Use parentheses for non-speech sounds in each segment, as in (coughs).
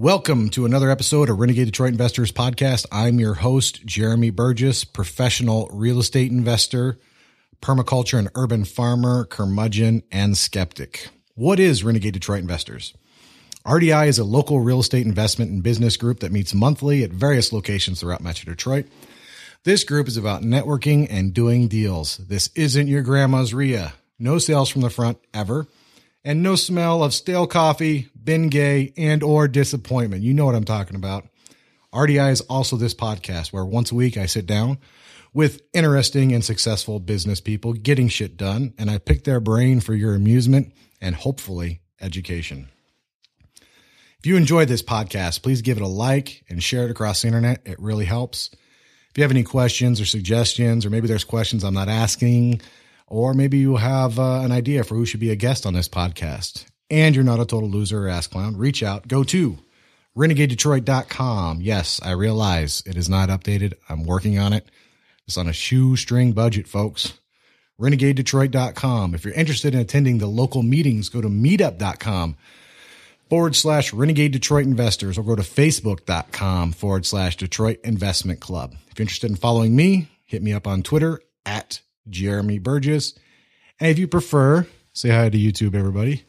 Welcome to another episode of Renegade Detroit Investors Podcast. I'm your host, Jeremy Burgess, professional real estate investor, permaculture and urban farmer, curmudgeon, and skeptic. What is Renegade Detroit Investors? RDI is a local real estate investment and business group that meets monthly at various locations throughout Metro Detroit. This group is about networking and doing deals. This isn't your grandma's RIA. No sales from the front ever and no smell of stale coffee, Bengay, and or disappointment. You know what I'm talking about. RDI is also this podcast where once a week I sit down with interesting and successful business people getting shit done, and I pick their brain for your amusement and hopefully education. If you enjoy this podcast, please give it a like and share it across the internet. It really helps. If you have any questions or suggestions, or maybe there's questions I'm not asking, or maybe you have uh, an idea for who should be a guest on this podcast, and you're not a total loser or ass clown, reach out. Go to renegadedetroit.com. Yes, I realize it is not updated. I'm working on it. It's on a shoestring budget, folks. renegadedetroit.com. If you're interested in attending the local meetings, go to meetup.com forward slash renegade Detroit investors or go to facebook.com forward slash Detroit investment club. If you're interested in following me, hit me up on Twitter at Jeremy Burgess. And if you prefer, say hi to YouTube, everybody.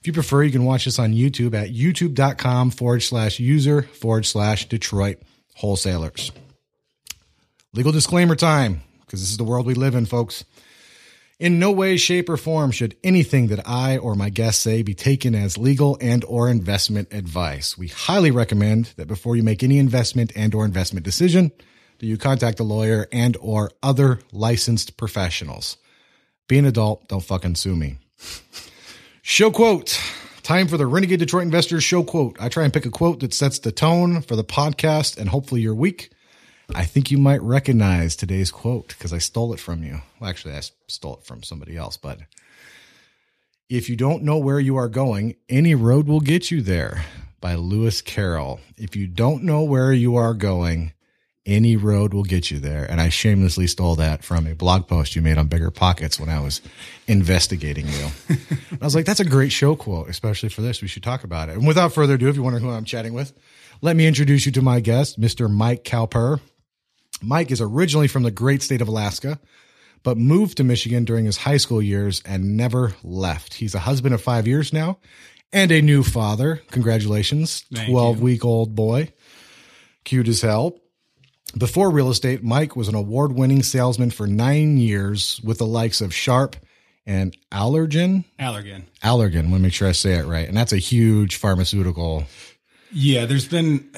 If you prefer, you can watch this on YouTube at youtube.com forward slash user forward slash Detroit wholesalers. Legal disclaimer time, because this is the world we live in, folks. In no way, shape, or form should anything that I or my guests say be taken as legal and or investment advice. We highly recommend that before you make any investment and or investment decision, that you contact a lawyer and or other licensed professionals. Be an adult, don't fucking sue me. Show quote. Time for the Renegade Detroit Investors show quote. I try and pick a quote that sets the tone for the podcast and hopefully your week. I think you might recognize today's quote because I stole it from you. Well, actually, I stole it from somebody else, but if you don't know where you are going, any road will get you there by Lewis Carroll. If you don't know where you are going, any road will get you there. And I shamelessly stole that from a blog post you made on Bigger Pockets when I was investigating you. I was like, that's a great show quote, especially for this. We should talk about it. And without further ado, if you wonder who I'm chatting with, let me introduce you to my guest, Mr. Mike Cowper. Mike is originally from the great state of Alaska, but moved to Michigan during his high school years and never left. He's a husband of five years now and a new father. Congratulations, Thank 12 you. week old boy. Cute as hell. Before real estate, Mike was an award winning salesman for nine years with the likes of Sharp and Allergan. Allergan. Allergan, let me make sure I say it right. And that's a huge pharmaceutical. Yeah, there's been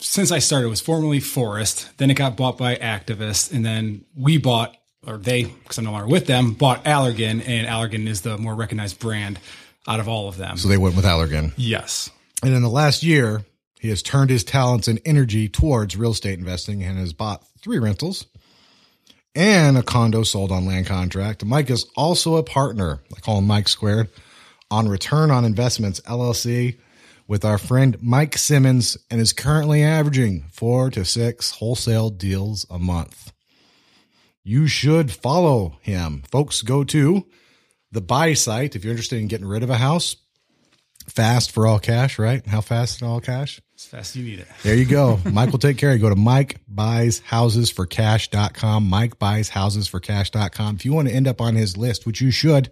since I started it was formerly Forest, then it got bought by Actavis, and then we bought or they because I'm no longer with them bought Allergan, and Allergan is the more recognized brand out of all of them. So they went with Allergan. yes, And in the last year, he has turned his talents and energy towards real estate investing and has bought three rentals and a condo sold on land contract. Mike is also a partner, I call him Mike Squared, on Return on Investments LLC with our friend Mike Simmons and is currently averaging four to six wholesale deals a month. You should follow him. Folks, go to the buy site if you're interested in getting rid of a house. Fast for all cash, right? How fast in all cash? As fast as you need it. There you go. (laughs) Mike will take care of you. Go to Mike buys houses for cash.com. Mike buys houses for cash.com. If you want to end up on his list, which you should,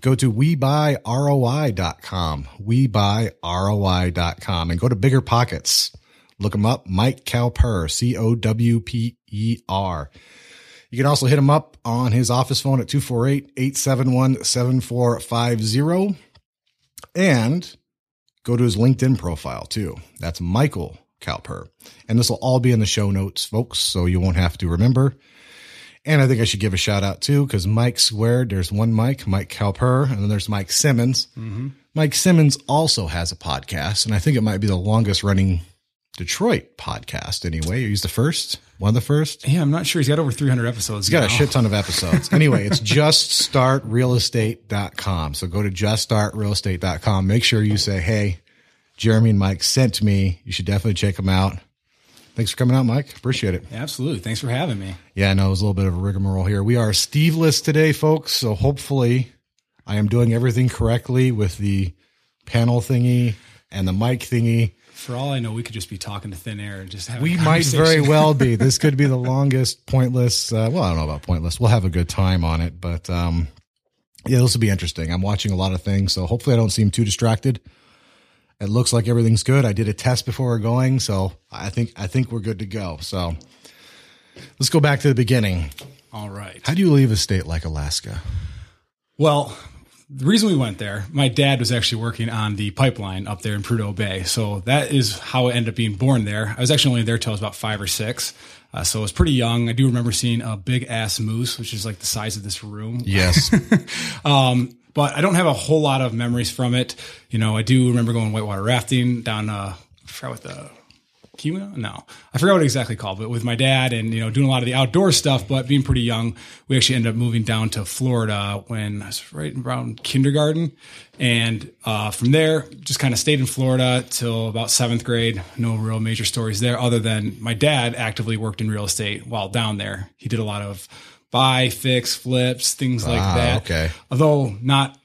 go to webuyroi.com. Webuyroi.com and go to bigger pockets. Look him up. Mike Cowper, C O W P E R. You can also hit him up on his office phone at 248 871 7450. And go to his LinkedIn profile too. That's Michael Cowper. And this will all be in the show notes, folks, so you won't have to remember. And I think I should give a shout out too, because Mike squared, there's one Mike, Mike Cowper, and then there's Mike Simmons. Mm-hmm. Mike Simmons also has a podcast, and I think it might be the longest running Detroit podcast anyway. He's the first, one of the first. Yeah, I'm not sure. He's got over 300 episodes. He's got a shit ton of episodes. (laughs) Anyway, it's juststartrealestate.com. So go to juststartrealestate.com. Make sure you say, hey, Jeremy and Mike sent to me. You should definitely check them out. Thanks for coming out, Mike. Appreciate it. Absolutely. Thanks for having me. Yeah, I know it was a little bit of a rigmarole here. We are Steveless today, folks. So hopefully I am doing everything correctly with the panel thingy and the mic thingy. For all I know, we could just be talking to thin air and just have. We might very well be. This could be the (laughs) longest pointless. Uh, well, I don't know about pointless. We'll have a good time on it, but um, yeah, this will be interesting. I'm watching a lot of things, so hopefully I don't seem too distracted. It looks like everything's good. I did a test before we're going, so I think I think we're good to go. So let's go back to the beginning. All right. How do you leave a state like Alaska? Well, the reason we went there, my dad was actually working on the pipeline up there in Prudhoe Bay. So that is how I ended up being born there. I was actually only there till I was about five or six. Uh, so I was pretty young. I do remember seeing a big ass moose, which is like the size of this room. Yes, (laughs) Um, but I don't have a whole lot of memories from it. You know, I do remember going whitewater rafting down, uh, I forgot what the Kiwa? No, I forgot what exactly called, but with my dad and, you know, doing a lot of the outdoor stuff, but being pretty young, we actually ended up moving down to Florida when I was right around kindergarten. And, uh, from there, just kind of stayed in Florida till about seventh grade. No real major stories there other than my dad actively worked in real estate while down there. He did a lot of buy, fix, flips, things like Ah, that. okay. Although not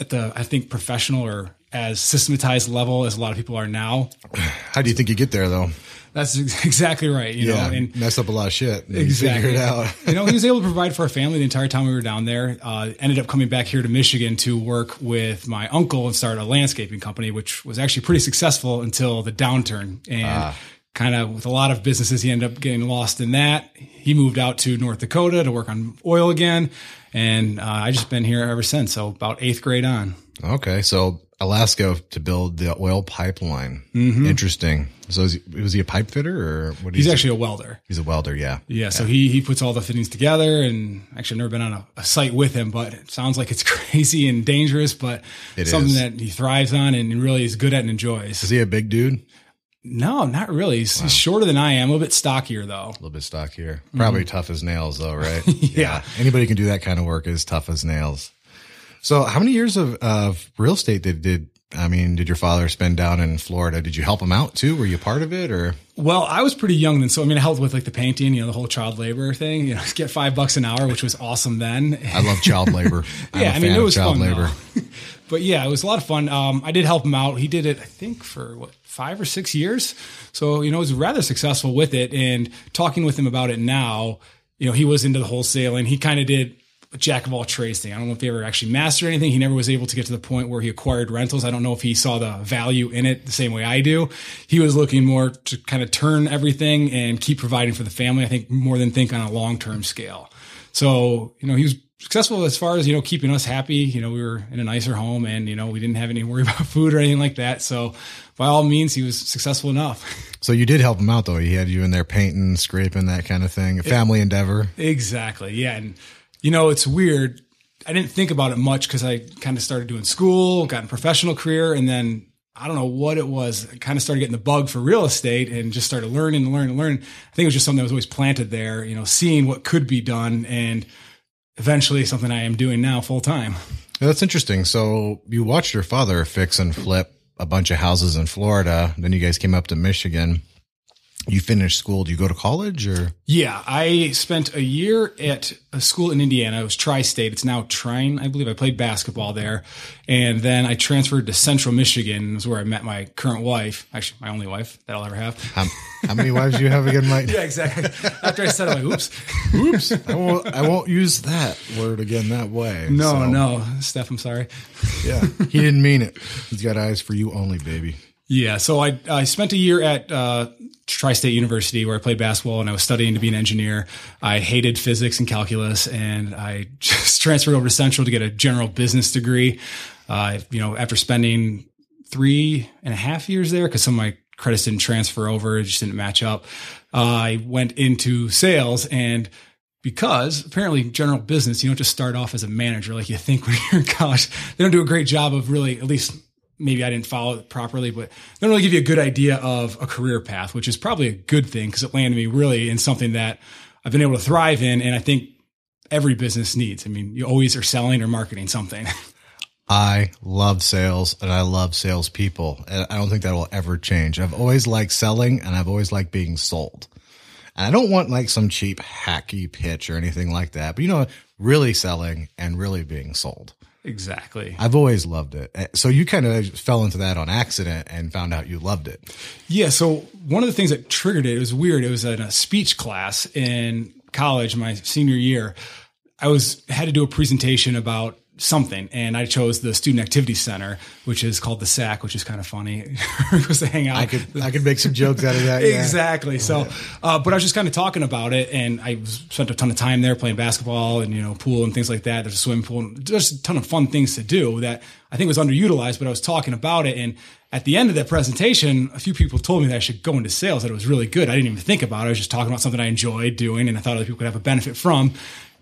at the, I think, professional or as systematized level as a lot of people are now. (sighs) how do you think you get there though? That's (laughs) exactly right. You Yeah, know, and mess up a lot of shit. you exactly. figure it out. (laughs) you know, he was able to provide for our family the entire time we were down there. Uh, ended up coming back here to Michigan to work with my uncle and start a landscaping company, which was actually pretty successful until the downturn. And kind of with a lot of businesses, he ended up getting lost in that. He moved out to North Dakota to work on oil again. And uh, I just been here ever since. So about eighth grade on. Okay, so Alaska to build the oil pipeline. Mm-hmm. Interesting. So is he, was he a pipe fitter or what? He's he- actually a welder. he's a welder. Yeah. Yeah, so he he puts all the fittings together, and actually I've never been on a, a site with him, but it sounds like it's (laughs) crazy and dangerous, but It something is. that he thrives on and really is good at and enjoys. Is he a big dude? No, not really. He's, he's shorter than I am, a little bit stockier though. A little bit stockier. Probably tough as nails though, (laughs) right? Mm-hmm. Yeah. Anybody can do that kind of work is tough as nails. So how many years of, of real estate did, did, I mean, did your father spend down in Florida? Did you help him out too? Were you part of it or? Well, I was pretty young then, so I mean, I helped with like the painting, you know, the whole child labor thing. You know, (laughs) get five bucks an hour, which was awesome then. I love child labor. (laughs) I'm yeah, a I mean, it was child fun. But yeah, it was a lot of fun. Um, I did help him out. He did it, I think, for what five or six years. So you know, he was rather successful with it. And talking with him about it now, you know, he was into the wholesaling. He kind of did jack of all trades thing. I don't know if he ever actually mastered anything. He never was able to get to the point where he acquired rentals. I don't know if he saw the value in it the same way I do. He was looking more to kind of turn everything and keep providing for the family. I think more than think on a long term scale. So, you know, he was successful as far as, you know, keeping us happy. You know, we were in a nicer home and, you know, we didn't have any worry (laughs) about food or anything like that. So by all means, he was successful enough. (laughs) So you did help him out though. He had you in there painting, scraping, that kind of thing. A family endeavor. exactly. Yeah. And, you know, it's weird. I didn't think about it much because I kind of started doing school, got a professional career, and then I don't know what it was. I kind of started getting the bug for real estate and just started learning and learning and learning. I think it was just something that was always planted there, you know, seeing what could be done and eventually something I am doing now full time. That's interesting. So you watched your father fix and flip a bunch of houses in Florida. Then you guys came up to Michigan. You finished school. Do you go to college or? Yeah, I spent a year at a school in Indiana. It was Tri-State. It's now Trine, I believe. I played basketball there, and then I transferred to Central Michigan. Is where I met my current wife, actually my only wife that I'll ever have. How, how many wives do you have again, Mike? (laughs) Yeah, exactly. After I said it, I'm like, oops. Oops. I won't, I won't use that word again that way. No, So, no, Steph, I'm sorry. Yeah. He didn't mean it. He's got eyes for you only, baby. Yeah, so I I spent a year at uh, Tri-State University where I played basketball and I was studying to be an engineer. I hated physics and calculus, and I (laughs) just transferred over to Central to get a general business degree. Uh, you know, after spending three and a half years there, because some of my credits didn't transfer over, it just didn't match up. Uh, I went into sales and because apparently general business, you don't just start off as a manager like you think when (laughs) you're in college. They don't do a great job of really, at least maybe I didn't follow it properly, but don't really give you a good idea of a career path, which is probably a good thing because it landed me really in something that I've been able to thrive in. And I think every business needs. I mean, you always are selling or marketing something. (laughs) I love sales and I love salespeople. And I don't think that will ever change. I've always liked selling and I've always liked being sold. And I don't want like some cheap hacky pitch or anything like that, but you know, really selling and really being sold. Exactly. I've always loved it. Eh, So you kind of fell into that on accident and found out you loved it. Yeah. So one of the things that triggered it, it was weird. It was in a speech class in college, my senior year. I was had to do a presentation about something, and I chose the Student Activity Center, which is called the SAC, which is kind of funny. (laughs) it was to hang out. I could I could make some jokes out of that. yeah. Exactly. So, uh, but I was just kind of talking about it, and I spent a ton of time there playing basketball and you know pool and things like that. There's a swimming pool, and just a ton of fun things to do that I think was underutilized. But I was talking about it, and at the end of that presentation, a few people told me that I should go into sales. That it was really good. I didn't even think about it. I was just talking about something I enjoyed doing, and I thought other people could have a benefit from.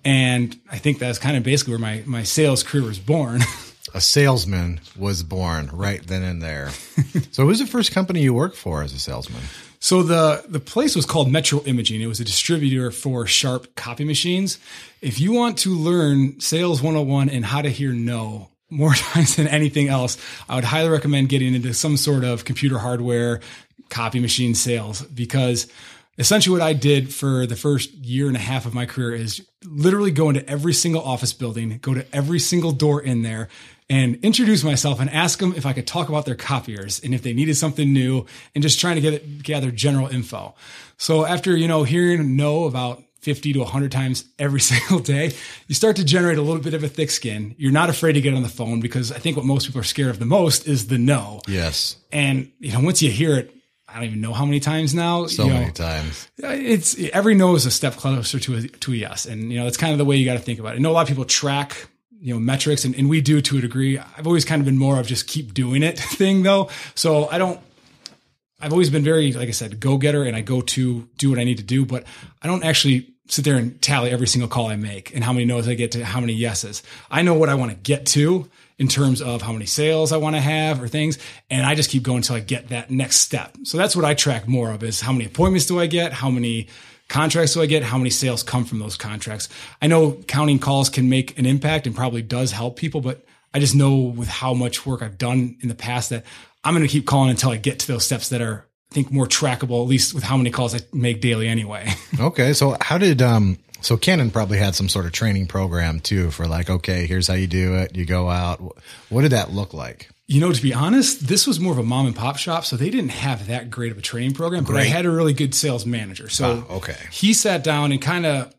And I think that's kind of basically where my my sales career was born. (laughs) A salesman was born right then and there. (laughs) so who was the first company you worked for as a salesman? So the the place was called Metro Imaging. It was a distributor for Sharp copy machines. If you want to learn sales 101 and how to hear no more (laughs) times than anything else, I would highly recommend getting into some sort of computer hardware copy machine sales because essentially what I did for the first year and a half of my career is literally go into every single office building, go to every single door in there and introduce myself and ask them if I could talk about their copiers and if they needed something new and just trying to get gather general info. So after, you know, hearing no about 50 to 100 times every (laughs) single day, you start to generate a little bit of a thick skin. You're not afraid to get on the phone because I think what most people are scared of the most is the no. Yes. And, you know, once you hear it, I don't even know how many times now. So you know, many times. Uh, it's every no is a step closer to a, to a yes. And, you know, that's kind of the way you got to think about it. I know a lot of people track, you know, metrics and, and we do to a degree. I've always kind of been more of just keep doing it (laughs) thing though. So I don't, I've always been very, like I said, go getter and I go to do what I need to do, but I don't actually sit there and tally every single call I make and how many no's I get to how many yeses. I know what I want to get to in terms of how many sales I want to have or things. And I just keep going until I get that next step. So that's what I track more of is how many appointments do I get? How many contracts do I get? How many sales come from those contracts? I know counting calls can make an impact and probably does help people, but I just know with how much work I've done in the past that I'm going to keep calling until I get to those steps that are, I think, more trackable, at least with how many calls I make daily anyway. (laughs) Okay. So how did um so Canon probably had some sort of training program too for like, okay, here's how you do it. You go out. What did that look like? You know, to be honest, this was more of a mom and pop shop, so they didn't have that great of a training program. But I had a really good sales manager, so Ah, okay. he sat down and kind of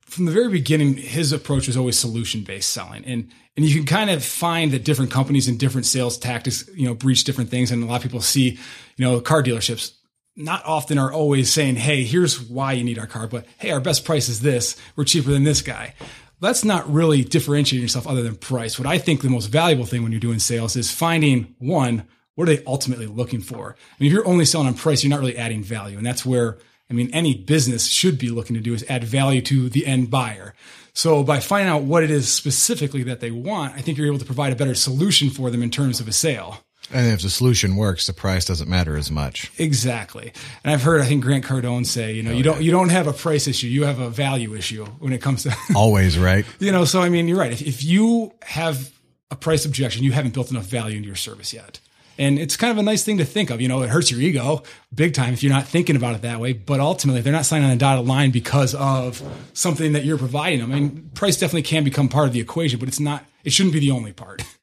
from the very beginning, his approach was always solution based selling, and and you can kind of find that different companies and different sales tactics, you know, breach different things, and a lot of people see, you know, car dealerships not often are always saying, "Hey, here's why you need our car," but "Hey, our best price is this. We're cheaper than this guy." That's not really differentiating yourself other than price. What I think the most valuable thing when you're doing sales is finding one, what are they ultimately looking for? I mean, if you're only selling on price, you're not really adding value. And that's where, I mean, any business should be looking to do is add value to the end buyer. So by finding out what it is specifically that they want, I think you're able to provide a better solution for them in terms of a sale. And if the solution works, the price doesn't matter as much. Exactly. And I've heard I think Grant Cardone say, you know, oh, you don't you don't have a price issue, you have a value issue when it comes to (laughs) Always, right? you know, so I mean, you're right. If, if you have a price objection, you haven't built enough value into your service yet. And it's kind of a nice thing to think of. You know, it hurts your ego big time if you're not thinking about it that way. But ultimately, if they're not signing on a dotted line because of something that you're providing them. I mean, price definitely can become part of the equation, but it's not, it shouldn't be the only part. (laughs)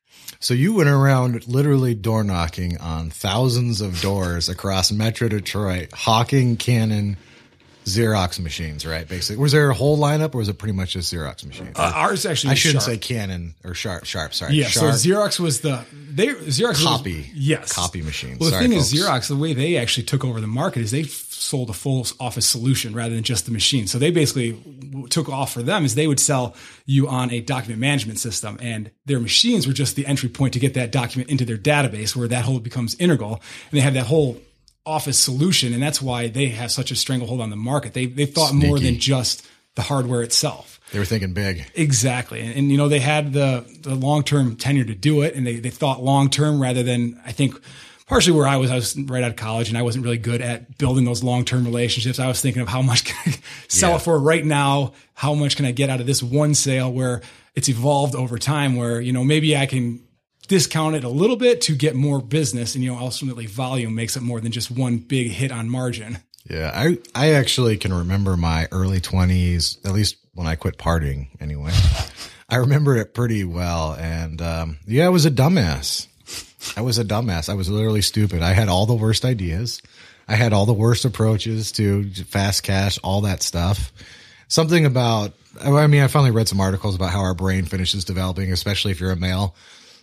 So you went around literally door knocking on thousands of doors across Metro Detroit, hawking Canon Xerox machines, right? Basically, was there a whole lineup, or was it pretty much just Xerox machines? Uh, ours actually, I shouldn't Sharp. say Canon or Sharp. Sharp, sorry. Yeah, Sharp. so Xerox was the they Xerox Copy. Was, yes, Copy machine. Well, the Sorry, thing is. Xerox, the way they actually took over the market is they sold a full office solution rather than just the machine. So they basically took off for them is they would sell you on a document management system, and their machines were just the entry point to get that document into their database, where that whole becomes integral, and they have that whole office solution, and that's why they have such a stranglehold on the market. They they thought more than just the hardware itself. they were thinking big. Exactly. And, and, you know, they had the, the long term tenure to do it and they, they thought long term rather than, I think, partially where I was, I was right out of college and I wasn't really good at building those long term relationships. I was thinking of how much can I sell Yeah. it for right now? How much can I get out of this one sale where it's evolved over time where, you know, maybe I can discount it a little bit to get more business and, you know, ultimately volume makes it more than just one big hit on margin. Yeah, I I actually can remember my early twenties, at least when I quit partying. Anyway, (laughs) I remember it pretty well. And um, yeah, I was a dumbass. I was a dumbass. I was literally stupid. I had all the worst ideas. I had all the worst approaches to fast cash, all that stuff. Something about, I mean, I finally read some articles about how our brain finishes developing, especially if you're a male,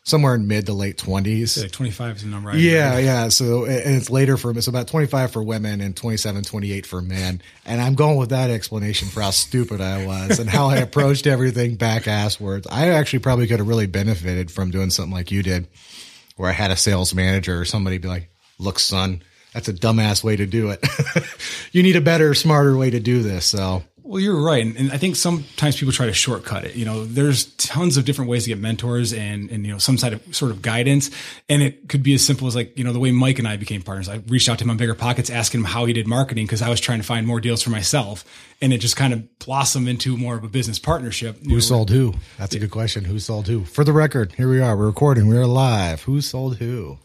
somewhere in mid to late 20s. Like 25 is the number. I Yeah, read. yeah. So, and it's later for, it's about 25 for women and 27, 28 for men. And I'm going with that explanation for how stupid I was and how I approached everything back asswards. I actually probably could have really benefited from doing something like you did, where I had a sales manager or somebody be like, look, son, that's a dumbass way to do it. (laughs) you need a better, smarter way to do this. So, Well, you're right, and, I think sometimes people try to shortcut it. You know, there's tons of different ways to get mentors and and you know some sort of sort of guidance, and it could be as simple as like you know the way Mike and I became partners. I reached out to him on Bigger Pockets, asking him how he did marketing because I was trying to find more deals for myself, and it just kind of blossomed into more of a business partnership. Who know, sold who? That's a good question. Who sold who? For the record, here we are. We're recording. We're live. Who sold who?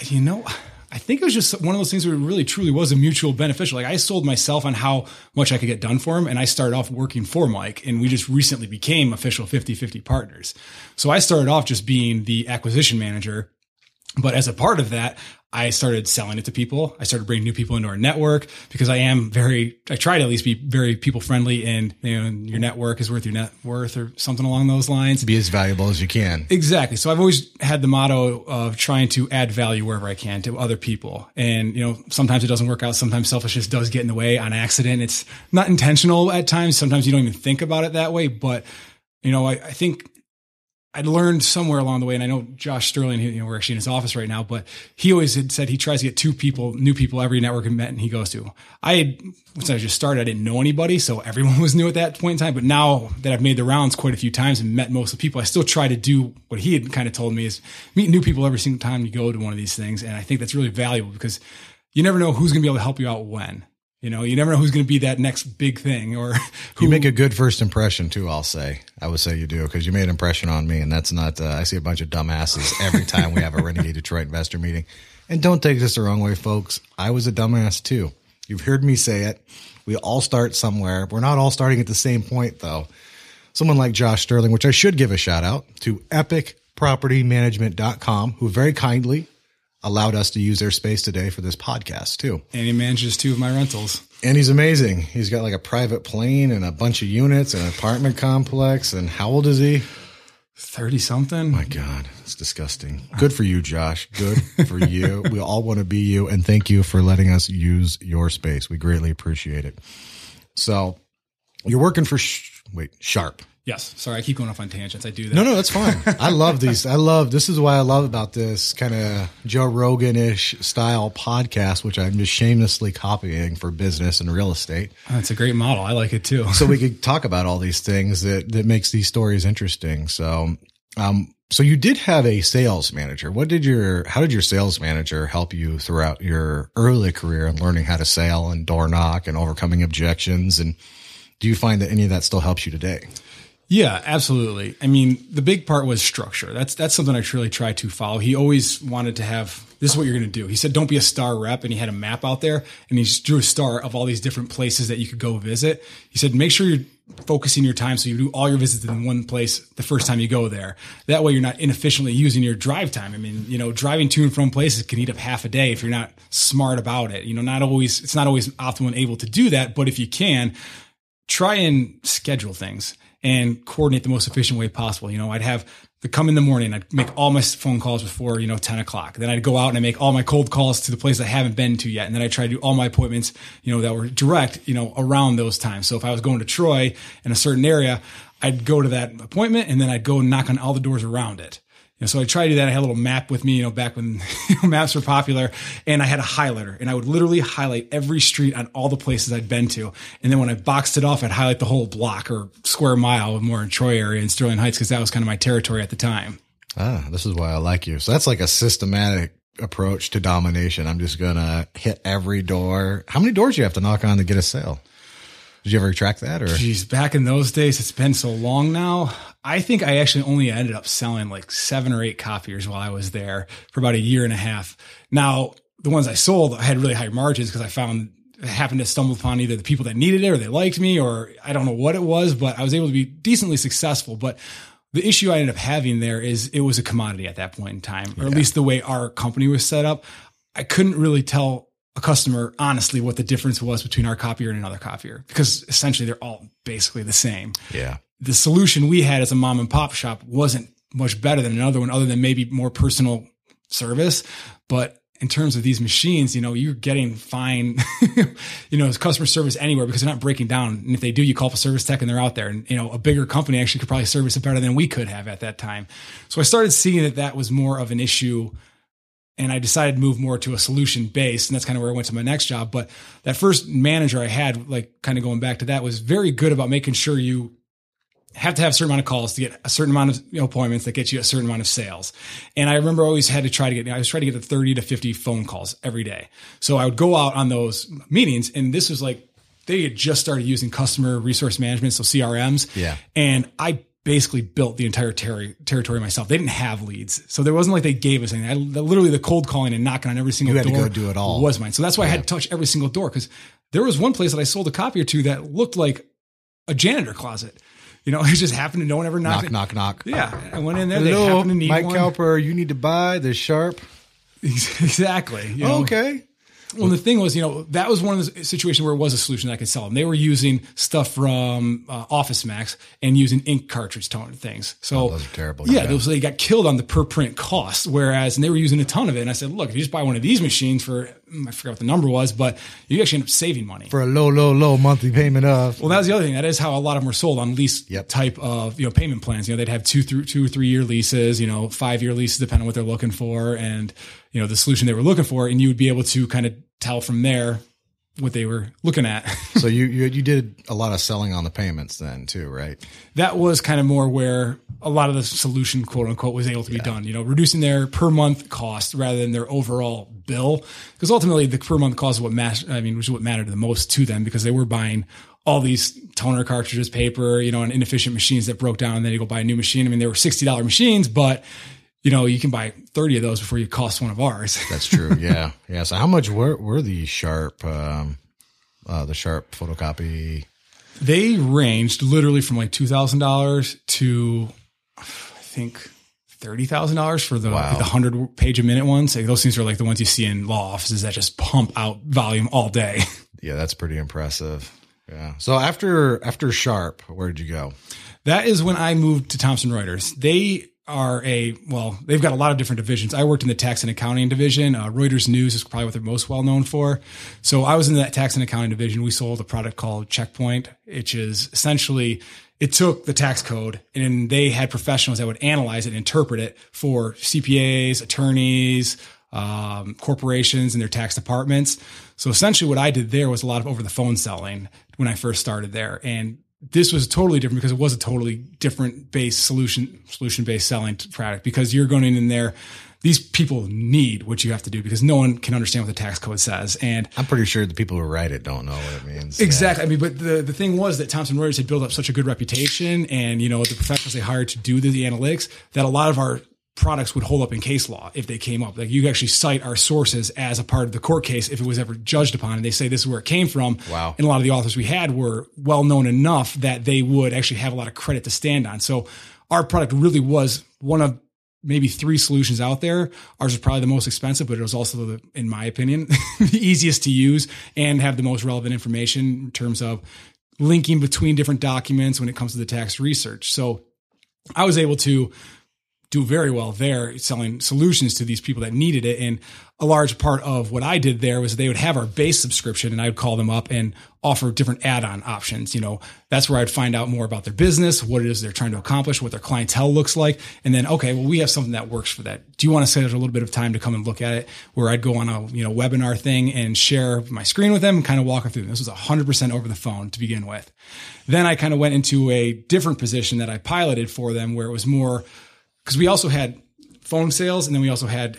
you know, I think it was just one of those things where it really truly was a mutual beneficial. Like I sold myself on how much I could get done for him. And I started off working for Mike and we just recently became official 50 50 partners. So I started off just being the acquisition manager. But as a part of that, I started selling it to people. I started bringing new people into our network because I am very, I try to at least be very people friendly and you know, your network is worth your net worth or something along those lines. Be as valuable as you can. Exactly. So I've always had the motto of trying to add value wherever I can to other people. And, you know, sometimes it doesn't work out. Sometimes selfishness does get in the way on accident. It's not intentional at times. Sometimes you don't even think about it that way. But, you know, I, I think I learned somewhere along the way, and I know Josh Sterling, you know, we're actually in his office right now, but he always had said he tries to get two people, new people every network event he goes to. I had, I just started, I didn't know anybody, so everyone (laughs) was new at that point in time. But now that I've made the rounds quite a few times and met most of the people, I still try to do what he had kind of told me is meet new people every single time you go to one of these things. And I think that's really valuable because you never know who's going to be able to help you out when. You know, you never know who's going to be that next big thing or who (laughs) You make a good first impression too. I'll say. I would say you do because you made an impression on me, and that's not. Uh, I see a bunch of dumbasses every time we have a Renegade Detroit investor meeting. And don't take this the wrong way, folks. I was a dumbass too. You've heard me say it. We all start somewhere. We're not all starting at the same point, though. Someone like Josh Sterling, which I should give a shout out to epicpropertymanagement.com, who very kindly allowed us to use their space today for this podcast, too. and he manages two of my rentals. And he's amazing. He's got like a private plane and a bunch of units and an apartment complex. And how old is he? 30 something. My God, it's disgusting. Good for you, Josh. Good for you. (laughs) we all want to be you. And thank you for letting us use your space. We greatly appreciate it. So you're working for, sh- wait, Sharp. Yes. Sorry, I keep going off on tangents. I do that. No, no, that's fine. (laughs) I love these. I love this is what I love about this kind of Joe Rogan ish style podcast, which I'm just shamelessly copying for business and real estate. That's a great model. I like it too. so we (laughs) could talk about all these things that that makes these stories interesting. So, um, so you did have a sales manager. What did your how did your sales manager help you throughout your early career and learning how to sell and door knock and overcoming objections? And do you find that any of that still helps you today? Yeah, absolutely. I mean, the big part was structure. That's that's something I truly try to follow. He always wanted to have this is what you're going to do. He said, "Don't be a star rep," and he had a map out there, and he drew a star of all these different places that you could go visit. He said, "Make sure you're focusing your time so you do all your visits in one place the first time you go there. That way, you're not inefficiently using your drive time. I mean, you know, driving to and from places can eat up half a day if you're not smart about it. You know, not always it's not always optimal and able to do that, but if you can, try and schedule things and coordinate the most efficient way possible. You know, I'd have the come in the morning, I'd make all my phone calls before, you know, 10 o'clock. Then I'd go out and I make all my cold calls to the place I haven't been to yet. And then I try to do all my appointments, you know, that were direct, you know, around those times. So if I was going to Troy in a certain area, I'd go to that appointment and then I'd go and knock on all the doors around it. So I tried to do that. I had a little map with me, you know, back when (laughs) maps were popular, and I had a highlighter, and I would literally highlight every street on all the places I'd been to. And then when I boxed it off, I'd highlight the whole block or square mile, more in Troy area and Sterling Heights, because that was kind of my territory at the time. Ah, this is why I like you. So that's like a systematic approach to domination. I'm just gonna hit every door. How many doors do you have to knock on to get a sale? Did you ever track that or? Geez, back in those days, it's been so long now. I think I actually only ended up selling like seven or eight copiers while I was there for about a year and a half. Now, the ones I sold, I had really high margins because I found I happened to stumble upon either the people that needed it or they liked me or I don't know what it was, but I was able to be decently successful. But the issue I ended up having there is it was a commodity at that point in time, or at least the way our company was set up. I couldn't really tell a customer honestly what the difference was between our copier and another copier because essentially they're all basically the same. Yeah. The solution we had as a mom and pop shop wasn't much better than another one, other than maybe more personal service. But in terms of these machines, you know, you're getting fine, (laughs) you know, customer service anywhere because they're not breaking down. And if they do, you call up a service tech and they're out there. And, you know, a bigger company actually could probably service it better than we could have at that time. So I started seeing that that was more of an issue. And I decided to move more to a solution based. And that's kind of where I went to my next job. But that first manager I had, like kind of going back to that, was very good about making sure you have to have a certain amount of calls to get a certain amount of you know, appointments that get you a certain amount of sales. And I remember I always had to try to get, I was trying to get to 30 to 50 phone calls every day. So I would go out on those meetings and this was like, they had just started using customer resource management. So CRMs. Yeah. And I basically built the entire ter- territory myself. They didn't have leads. So there wasn't like they gave us anything. I, literally the cold calling and knocking on every single You had to door go do it all. was mine. So that's why I had to touch every single door because there was one place that I sold a copier to that looked like a janitor closet. You know, (laughs) it just happened to no one ever knocked. Knock, knock, knock. Yeah, I went in there. they happened to need Mike one. Cowper. You need to buy the Sharp. (laughs) exactly. you oh, know. okay. Well, the thing was, you know, that was one of the situations where it was a solution that I could sell them. They were using stuff from uh, Office Max and using ink cartridge tone things. So Oh, those are terrible. Yeah, Yeah. those they got killed on the per print cost. Whereas, and they were using a ton of it. And I said, look, if you just buy one of these machines for mm, I forgot what the number was, but you actually end up saving money. For a low, low, low monthly payment of. Well, that was the other thing. That is how a lot of them were sold on lease Yep. type of you know payment plans. You know, they'd have two through two or three year leases. You know, five year leases depending on what they're looking for, and you know the solution they were looking for, and you would be able to kind of tell from there what they were looking at. (laughs) so you, you you did a lot of selling on the payments then too, right? that was kind of more where a lot of the solution, quote unquote, was able to be done. You know, reducing their per month cost rather than their overall bill, because ultimately the per month cost is what. I mean, which is what mattered the most to them because they were buying all these toner cartridges, paper, you know, and inefficient machines that broke down, and then you go buy a new machine. I mean, they were sixty dollar machines, but you know, you can buy thirty of those before you cost one of ours. (laughs) That's true. yeah, yeah. So how much were were the Sharp, um, uh, the Sharp photocopy? they ranged literally from like two thousand dollars to I think thirty thousand dollars for the Wow. the hundred page a minute ones. Like those things are like the ones you see in law offices that just pump out volume all day. (laughs) Yeah, that's pretty impressive. Yeah. So after after Sharp, where did you go? That is when I moved to Thomson Reuters. They are a well, they've got a lot of different divisions. I worked in the tax and accounting division. Uh, Reuters News is probably what they're most well known for. So I was in that tax and accounting division. We sold a product called Checkpoint, which is essentially it took the tax code and they had professionals that would analyze it and interpret it for CPAs, attorneys, um, corporations and their tax departments. So essentially what I did there was a lot of over the phone selling when I first started there. And this was totally different because it was a totally different base solution, solution based selling product because you're going in there. These people need what you have to do because no one can understand what the tax code says. And I'm pretty sure the people who write it don't know what it means. Exactly. I mean, but the, the thing was that Thomson Reuters had built up such a good reputation and, you know, the professionals they hired to do the analytics that a lot of our products would hold up in case law if they came up. Like you could actually cite our sources as a part of the court case if it was ever judged upon and they say this is where it came from. Wow. And a lot of the authors we had were well known enough that they would actually have a lot of credit to stand on. So our product really was one of maybe three solutions out there. Ours was probably the most expensive, but it was also, the, in my opinion, (laughs) the easiest to use and have the most relevant information in terms of linking between different documents when it comes to the tax research. So I was able to do very well there selling solutions to these people that needed it. And a large part of what I did there was they would have our base subscription and I would call them up and offer different add-on options. You know, that's where I'd find out more about their business, what it is they're trying to accomplish, what their clientele looks like. And then, okay, well, we have something that works for that. Do you want to schedule a little bit of time to come and look at it where I'd go on a, you know, webinar thing and share my screen with them and kind of walk them through. This was hundred percent over the phone to begin with. Then I kind of went into a different position that I piloted for them where it was more because we also had phone sales and then we also had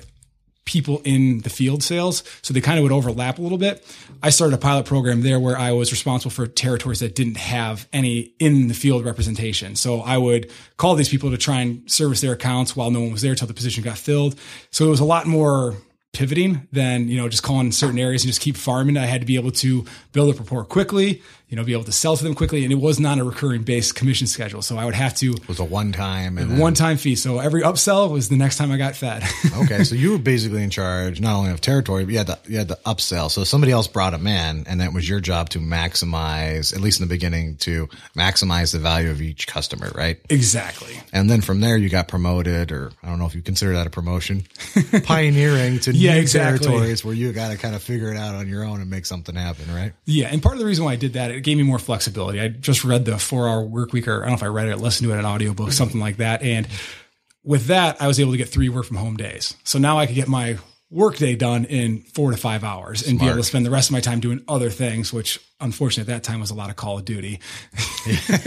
people in the field sales. So they kind of would overlap a little bit. I started a pilot program there where I was responsible for territories that didn't have any in the field representation. So I would call these people to try and service their accounts while no one was there till the position got filled. So it was a lot more pivoting than, you know, just calling certain areas and just keep farming. I had to be able to build up rapport quickly, you know, be able to sell to them quickly. And it was not a recurring based commission schedule. So I would have to It was a one time and one time fee. So every upsell was the next time I got fed. (laughs) okay, so you were basically in charge not only of territory, but you had to you had the upsell. So somebody else brought them in, and that was your job to maximize, at least in the beginning, to maximize the value of each customer, right? exactly. And then from there, you got promoted, or I don't know if you consider that a promotion, (laughs) pioneering to Yeah, new exactly. territories where you got to kind of figure it out on your own and make something happen, right? Yeah, and part of the reason why I did that, it gave me more flexibility. I just read the four hour work week, or I don't know if I read it, listened to it, an audiobook, mm-hmm. something like that. And with that, I was able to get three work from home days. So now I could get my work day done in four to five hours and be able to spend the rest of my time doing other things, which unfortunately at that time was a lot of Call of Duty. (laughs)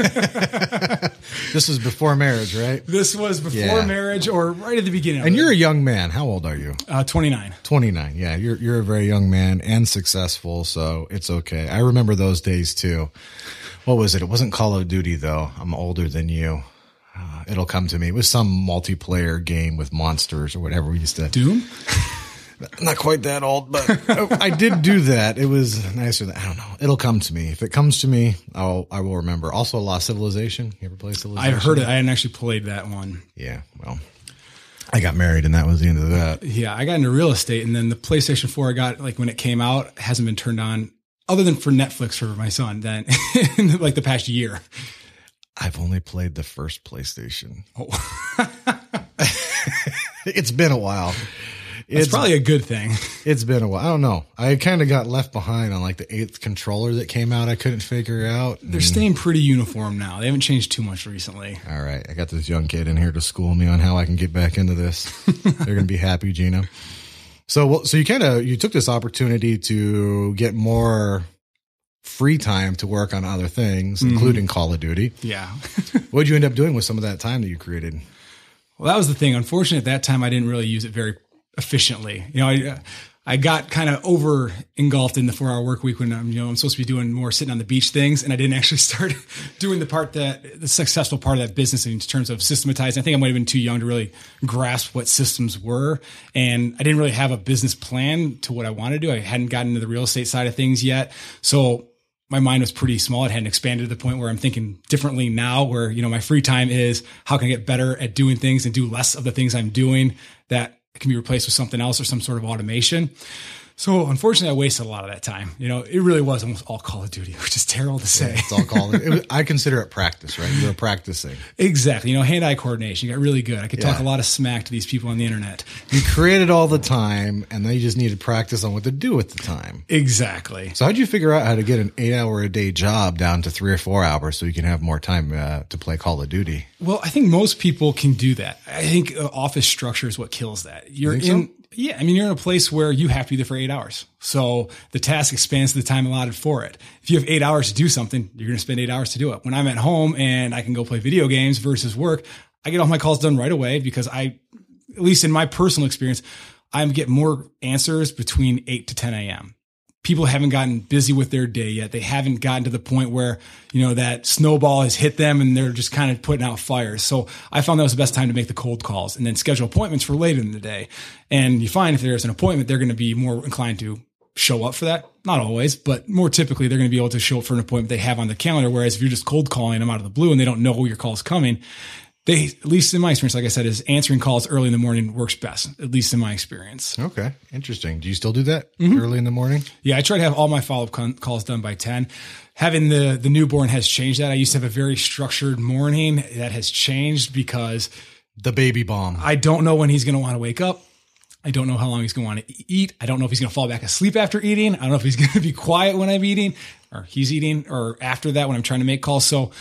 This was before marriage, right? This was before Yeah. marriage or right at the beginning. And you're a young man. How old are you? uh, 29. 29. Yeah, you're you're a very young man and successful, so it's okay. I remember those days too. What was it? It wasn't Call of Duty though. I'm older than you. Uh, it'll come to me. It was some multiplayer game with monsters or whatever we used to. Doom? (laughs) Not quite that old, but I did do that. It was nicer than I don't know. It'll come to me. If it comes to me, I'll I will remember. Also, Lost Civilization. You ever play Civilization? I've heard it. I hadn't actually played that one. Yeah. Well, I got married, and that was the end of that. Yeah, I got into real estate, and then the PlayStation 4 I got like when it came out hasn't been turned on other than for Netflix for my son. Then (laughs) in like the past year. I've only played the first PlayStation. Oh, (laughs) (laughs) It's been a while. It's It's probably a good thing. (laughs) it's been a while. I don't know. I kind of got left behind on like the eighth controller that came out. I couldn't figure out. They're staying pretty uniform now. They haven't changed too much recently. All right, I got this young kid in here to school me on how I can get back into this. (laughs) They're gonna be happy, Gino. So, well, so you kind of you took this opportunity to get more free time to work on other things, mm-hmm. including Call of Duty. Yeah. (laughs) What did you end up doing with some of that time that you created? Well, that was the thing. Unfortunately, at that time, I didn't really use it very efficiently. You know, I I got kind of over engulfed in the four hour work week when I'm you know I'm supposed to be doing more sitting on the beach things, and I didn't actually (laughs) start doing the part that the successful part of that business in terms of systematizing. I think I might have been too young to really grasp what systems were, and I didn't really have a business plan to what I wanted to do. I hadn't gotten into the real estate side of things yet, so my mind was pretty small. It hadn't expanded to the point where I'm thinking differently now, where, you know, my free time is how can I get better at doing things and do less of the things I'm doing that can be replaced with something else or some sort of automation. So unfortunately, I wasted a lot of that time. You know, it really was almost all Call of Duty, (laughs) which is terrible to say. It's all Call of was, I consider it practice, right? You're (laughs) practicing. Exactly. You know, hand eye coordination. You got really good. I could talk Yeah. a lot of smack to these people on the internet. You created all the time, and then you just needed practice on what to do with the time. Exactly. So, how'd you figure out how to get an eight-hour a day job down to three or four hours so you can have more time uh, to play Call of Duty? Well, I think most people can do that. I think uh, office structure is what kills that. You're think so? Yeah, I mean, you're in a place where you have to be there for eight hours. So the task expands the time allotted for it. If you have eight hours to do something, you're going to spend eight hours to do it. When I'm at home and I can go play video games versus work, I get all my calls done right away because I, at least in my personal experience, I get more answers between 8 to 10 a.m. People haven't gotten busy with their day yet. They haven't gotten to the point where, you know, that snowball has hit them and they're just kind of putting out fires. So I found that was the best time to make the cold calls and then schedule appointments for later in the day. And you find if there's an appointment, they're going to be more inclined to show up for that. Not always, but more typically, they're going to be able to show up for an appointment they have on the calendar. Whereas if you're just cold calling them out of the blue and they don't know your call's coming, they, at least in my experience, like I said, is answering calls early in the morning works best, at least in my experience. Okay, interesting. Do you still do that Mm-hmm. early in the morning? Yeah, I try to have all my follow up con- calls done by 10. Having the, the newborn has changed that. I used to have a very structured morning that has changed because The baby bomb. I don't know when he's going to want to wake up. I don't know how long he's going to want to eat. I don't know if he's going to fall back asleep after eating. I don't know if he's (laughs) going to be quiet when I'm eating or he's eating or after that when I'm trying to make calls. So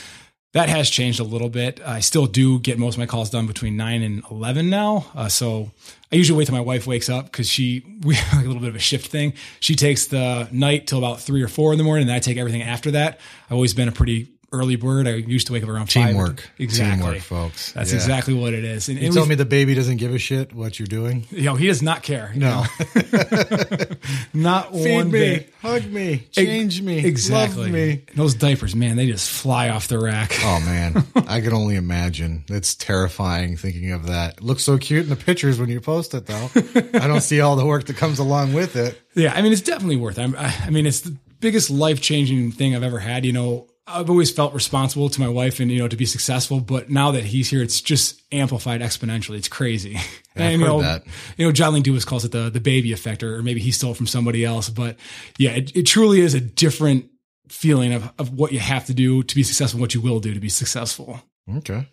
that has changed a little bit. I still do get most of my calls done between nine and 11 now. Uh, so I usually wait till my wife wakes up because she, (laughs) we have a little bit of a shift thing. She takes the night till about three or four in the morning and I take everything after that. I've always been a pretty early bird. I used to wake up around five. Teamwork. Exactly. Teamwork, folks. That's Yeah. exactly what it is. And, You tell me the baby doesn't give a shit what you're doing? you know, he does not care. you No. know, (laughs) not Feed one me, bit. hug me, change me, Exactly. love me. Those diapers, man, they just fly off the rack. Oh man, (laughs) I can only imagine. It's terrifying thinking of that. It looks so cute in the pictures when you post it, though. I don't see all the work that comes along with it. Yeah, I mean, it's definitely worth it. I, I mean, it's the biggest life changing thing I've ever had. You know, I've always felt responsible to my wife and you know to be successful, but now that he's here, it's just amplified exponentially. It's crazy. (laughs) I've and, you heard know, that. you know, John Lee Dewis calls it the the baby effect, or maybe he stole it from somebody else. But yeah, it, it truly is a different feeling of of what you have to do to be successful, what you will do to be successful. Okay.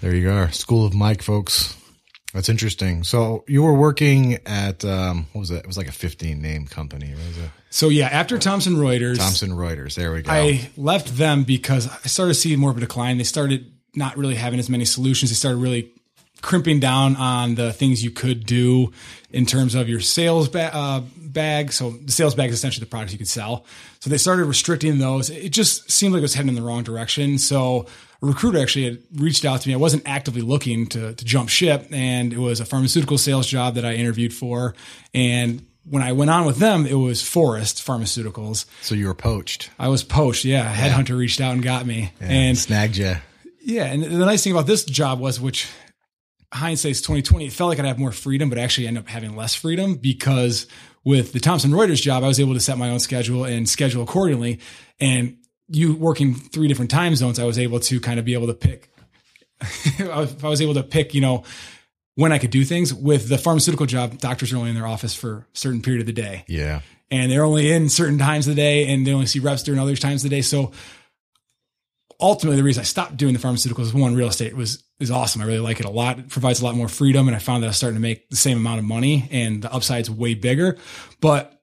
There you are. School of Mike, folks. That's interesting. So you were working at um, what was it? It was like a 15 name company. What was it? So yeah, after Thomson Reuters, Thomson Reuters. There we go. I left them because I started seeing more of a decline. They started not really having as many solutions. They started really crimping down on the things you could do in terms of your sales ba- uh, bag. So the sales bag is essentially the products you could sell. So they started restricting those. It just seemed like it was heading in the wrong direction. So a recruiter actually had reached out to me. I wasn't actively looking to, to jump ship, and it was a pharmaceutical sales job that I interviewed for. And when I went on with them, it was Forest Pharmaceuticals. so you were poached I was poached. Yeah, a headhunter reached out and got me. and And snagged you. yeah, and the nice thing about this job was, which hindsight's twenty twenty, it felt like I'd have more freedom, but actually ended up having less freedom because with the Thomson Reuters job, I was able to set my own schedule and schedule accordingly. And you working three different time zones, I was able to kind of be able to pick. (laughs) I was I was able to pick, you know, when I could do things. With the pharmaceutical job, doctors are only in their office for a certain period of the day Yeah. and they're only in certain times of the day and they only see reps during other times of the day. So ultimately the reason I stopped doing the pharmaceuticals is one, real estate was is awesome. I really like it a lot. It provides a lot more freedom and I found that I was starting to make the same amount of money and the upside's way bigger. But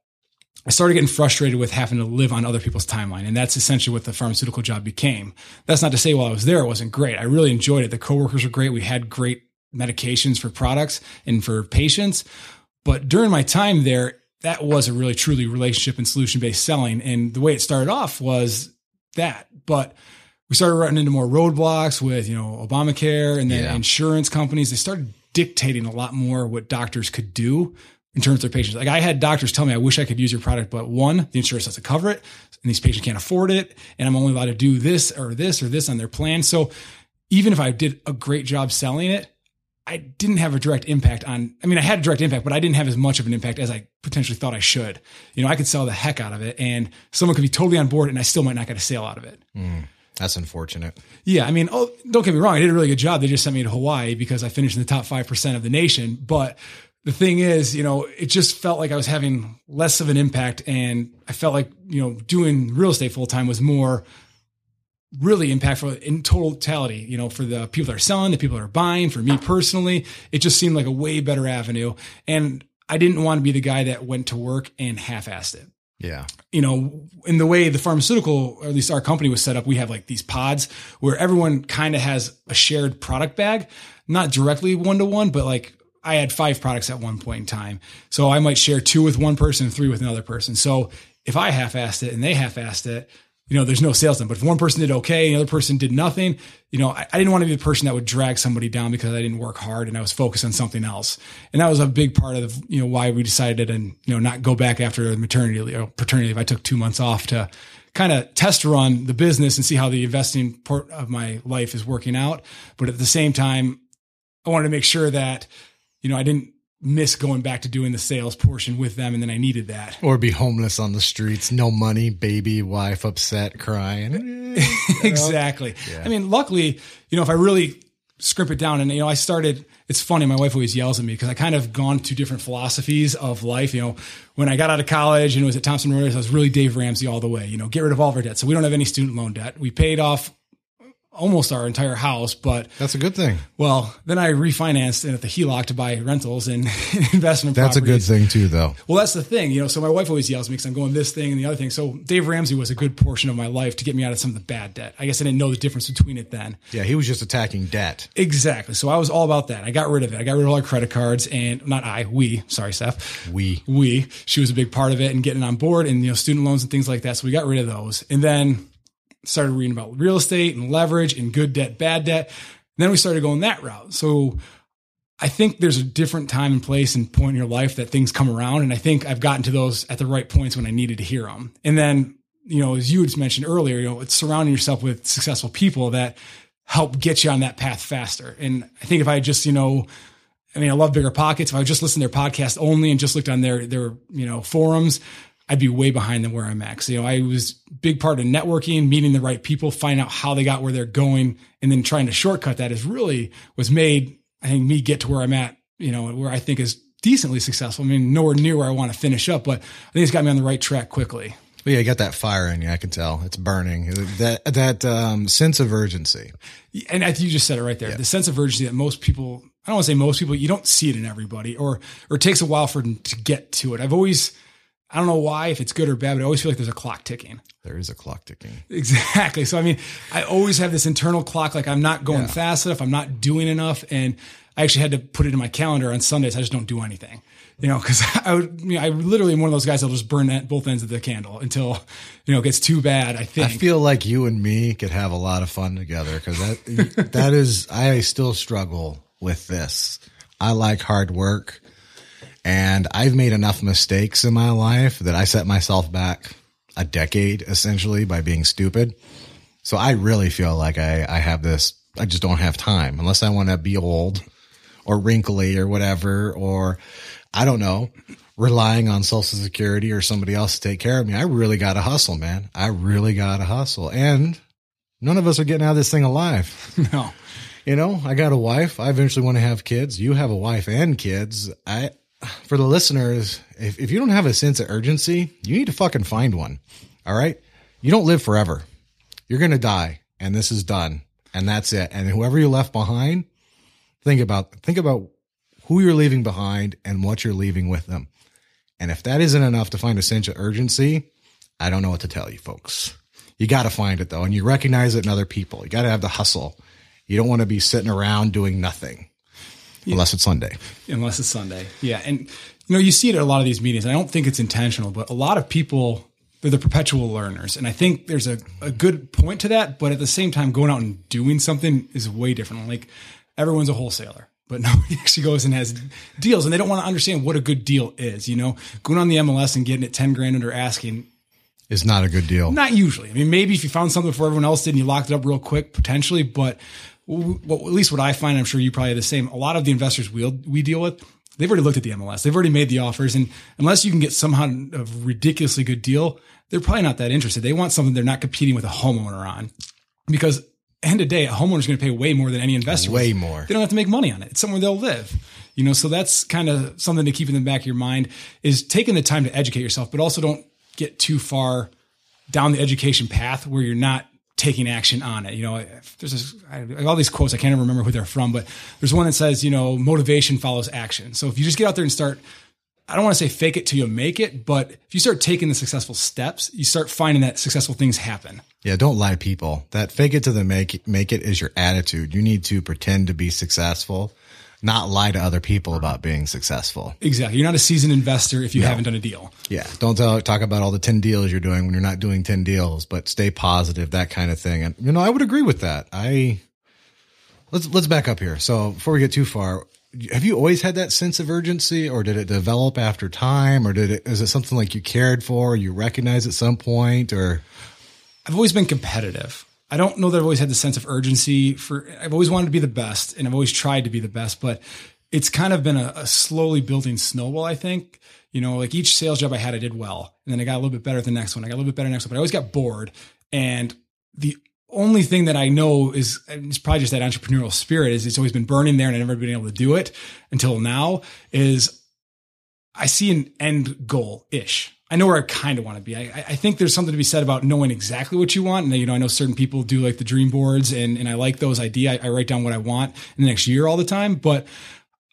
I started getting frustrated with having to live on other people's timeline. And that's essentially what the pharmaceutical job became. That's not to say while I was there, it wasn't great. I really enjoyed it. The coworkers were great. We had great medications for products and for patients. But during my time there, that was a really truly relationship and solution based selling. And the way it started off was that. But we started running into more roadblocks with, you know, Obamacare and then Yeah. insurance companies. They started dictating a lot more what doctors could do in terms of their patients. Like I had doctors tell me, I wish I could use your product, but one, the insurance doesn't cover it, and these patients can't afford it, and I'm only allowed to do this or this or this on their plan. So even if I did a great job selling it, I didn't have a direct impact on. I mean, I had a direct impact, but I didn't have as much of an impact as I potentially thought I should. You know, I could sell the heck out of it, and someone could be totally on board, and I still might not get a sale out of it. Mm, that's unfortunate. Yeah, I mean, oh, don't get me wrong. I did a really good job. They just sent me to Hawaii because I finished in the top 5% of the nation. But the thing is, you know, it just felt like I was having less of an impact. And I felt like, you know, doing real estate full time was more really impactful in totality, you know, for the people that are selling, the people that are buying, for me personally, it just seemed like a way better avenue. And I didn't want to be the guy that went to work and half assed it Yeah. you know, in the way the pharmaceutical, or at least our company was set up, we have like these pods where everyone kind of has a shared product bag, not directly one to one, but like I had five products at one point in time. So I might share two with one person, three with another person. So if I half assed it and they half assed it, you know, there's no sales done. But if one person did okay and the other person did nothing, you know, I, I didn't want to be the person that would drag somebody down because I didn't work hard and I was focused on something else. And that was a big part of, you know, why we decided and, you know, not go back after maternity or uh, paternity leave. I took two months off to kind of test run the business and see how the investing part of my life is working out. But at the same time, I wanted to make sure that, you know, I didn't miss going back to doing the sales portion with them. And then I needed that. Or be homeless on the streets, no money, baby, wife upset, crying. (laughs) exactly. I mean, luckily, you know, if I really scrimp it down and, you know, I started, it's funny. My wife always yells at me because I kind of gone to different philosophies of life. You know, when I got out of college and was at Thomson Reuters, I was really Dave Ramsey all the way, you know, get rid of all of our debt. So we don't have any student loan debt. We paid off almost our entire house, but That's a good thing. well, then I refinanced and at the HELOC to buy rentals and (laughs) investment That's a good thing too, though. Well, that's the thing, you know. So my wife always yells at me because I'm going this thing and the other thing. So Dave Ramsey was a good portion of my life to get me out of some of the bad debt. I guess I didn't know the difference between it then. Yeah, he was just attacking debt. Exactly. So I was all about that. I got rid of it. I got rid of all our credit cards and not I, we. Sorry, Steph. We. We. She was a big part of it and getting on board and you know student loans and things like that. So we got rid of those and then started reading about real estate and leverage and good debt, bad debt. And then we started going that route. So I think there's a different time and place and point in your life that things come around. And I think I've gotten to those at the right points when I needed to hear them. And then, you know, as you had mentioned earlier, you know, it's surrounding yourself with successful people that help get you on that path faster. And I think if I just, you know, I mean, I love BiggerPockets. If I just listened to their podcast only and just looked on their, their, you know, forums, I'd be way behind than where I'm at. So, you know, I was big part of networking, meeting the right people, finding out how they got where they're going, and then trying to shortcut that is really was made, I think, me get to where I'm at, you know, where I think is decently successful. I mean, nowhere near where I want to finish up, but I think it's got me on the right track quickly. Well, yeah, you got that fire in you. I can tell it's burning. That that um, sense of urgency. And I you just said it right there. Yeah. The sense of urgency that most people, I don't want to say most people, you don't see it in everybody, or or it takes a while for them to get to it. I've always, I don't know why, if it's good or bad, but I always feel like there's a clock ticking. There is a clock ticking. Exactly. So I mean, I always have this internal clock, like I'm not going yeah. fast enough, I'm not doing enough, and I actually had to put it in my calendar on Sundays. I just don't do anything you know, because (laughs) I would, you know, I literally am one of those guys that'll just burn at both ends of the candle until, you know, it gets too bad. I think. I feel like you and me could have a lot of fun together because that (laughs) that is I still struggle with this. I like hard work, and I've made enough mistakes in my life that I set myself back a decade essentially by being stupid. So I really feel like I I have this. I just don't have time unless I want to be old or wrinkly or whatever or I don't know, relying on social security or somebody else to take care of me. I really got to hustle, man. I really got to hustle. And none of us are getting out of this thing alive. (laughs) No. You know, I got a wife. I eventually want to have kids. You have a wife and kids. I, (sighs) for the listeners, if, if you don't have a sense of urgency, you need to fucking find one. All right. You don't live forever. You're going to die and this is done and that's it. And whoever you left behind, think about, think about who you're leaving behind and what you're leaving with them. And if that isn't enough to find a sense of urgency, I don't know what to tell you folks. You got to find it though. And you recognize it in other people. You got to have the hustle. You don't want to be sitting around doing nothing. Unless it's Sunday. Unless it's Sunday. Yeah. And you know, you see it at a lot of these meetings. I don't think it's intentional, but a lot of people, they're the perpetual learners. And I think there's a, a good point to that. But at the same time, going out and doing something is way different. Like everyone's a wholesaler but (laughs) nobody actually goes and has deals and they don't want to understand what a good deal is. You know, going on the MLS and getting it 10 grand under asking is not a good deal. Not usually. I mean, maybe if you found something before everyone else did and you locked it up real quick, potentially, but well, at least what I find, I'm sure you probably the same. A lot of the investors we we deal with, they've already looked at the MLS. They've already made the offers. And unless you can get somehow a ridiculously good deal, they're probably not that interested. They want something they're not competing with a homeowner on because end of day, a homeowner is going to pay way more than any investor. Way more. They don't have to make money on it. It's somewhere they'll live. You know, so that's kind of something to keep in the back of your mind is taking the time to educate yourself, but also don't get too far down the education path where you're not taking action on it. You know, there's this, I, all these quotes. I can't even remember who they're from, but there's one that says, you know, motivation follows action. So if you just get out there and start I don't want to say fake it till you make it, but if you start taking the successful steps, you start finding that successful things happen. Yeah, don't lie people. That fake it to the make make it is your attitude. You need to pretend to be successful, not lie to other people about being successful. Exactly. You're not a seasoned investor if you no. haven't done a deal. Yeah. Don't tell, talk about all the 10 deals you're doing when you're not doing 10 deals, but stay positive, that kind of thing. And you know, I would agree with that. I let's let's back up here. So before we get too far, have you always had that sense of urgency or did it develop after time or did it is it something like you cared for or you recognize at some point or I've always been competitive. I don't know that I've always had the sense of urgency for I've always wanted to be the best and I've always tried to be the best, but it's kind of been a, a slowly building snowball, I think. You know, like each sales job I had, I did well. And then I got a little bit better at the next one. I got a little bit better next one, but I always got bored. And the only thing that I know is it's probably just that entrepreneurial spirit is it's always been burning there and I've never been able to do it until now is I see an end goal ish. I know where I kind of want to be. I, I, think there's something to be said about knowing exactly what you want. And you know, I know certain people do like the dream boards and, and I like those idea. I, I write down what I want in the next year all the time, but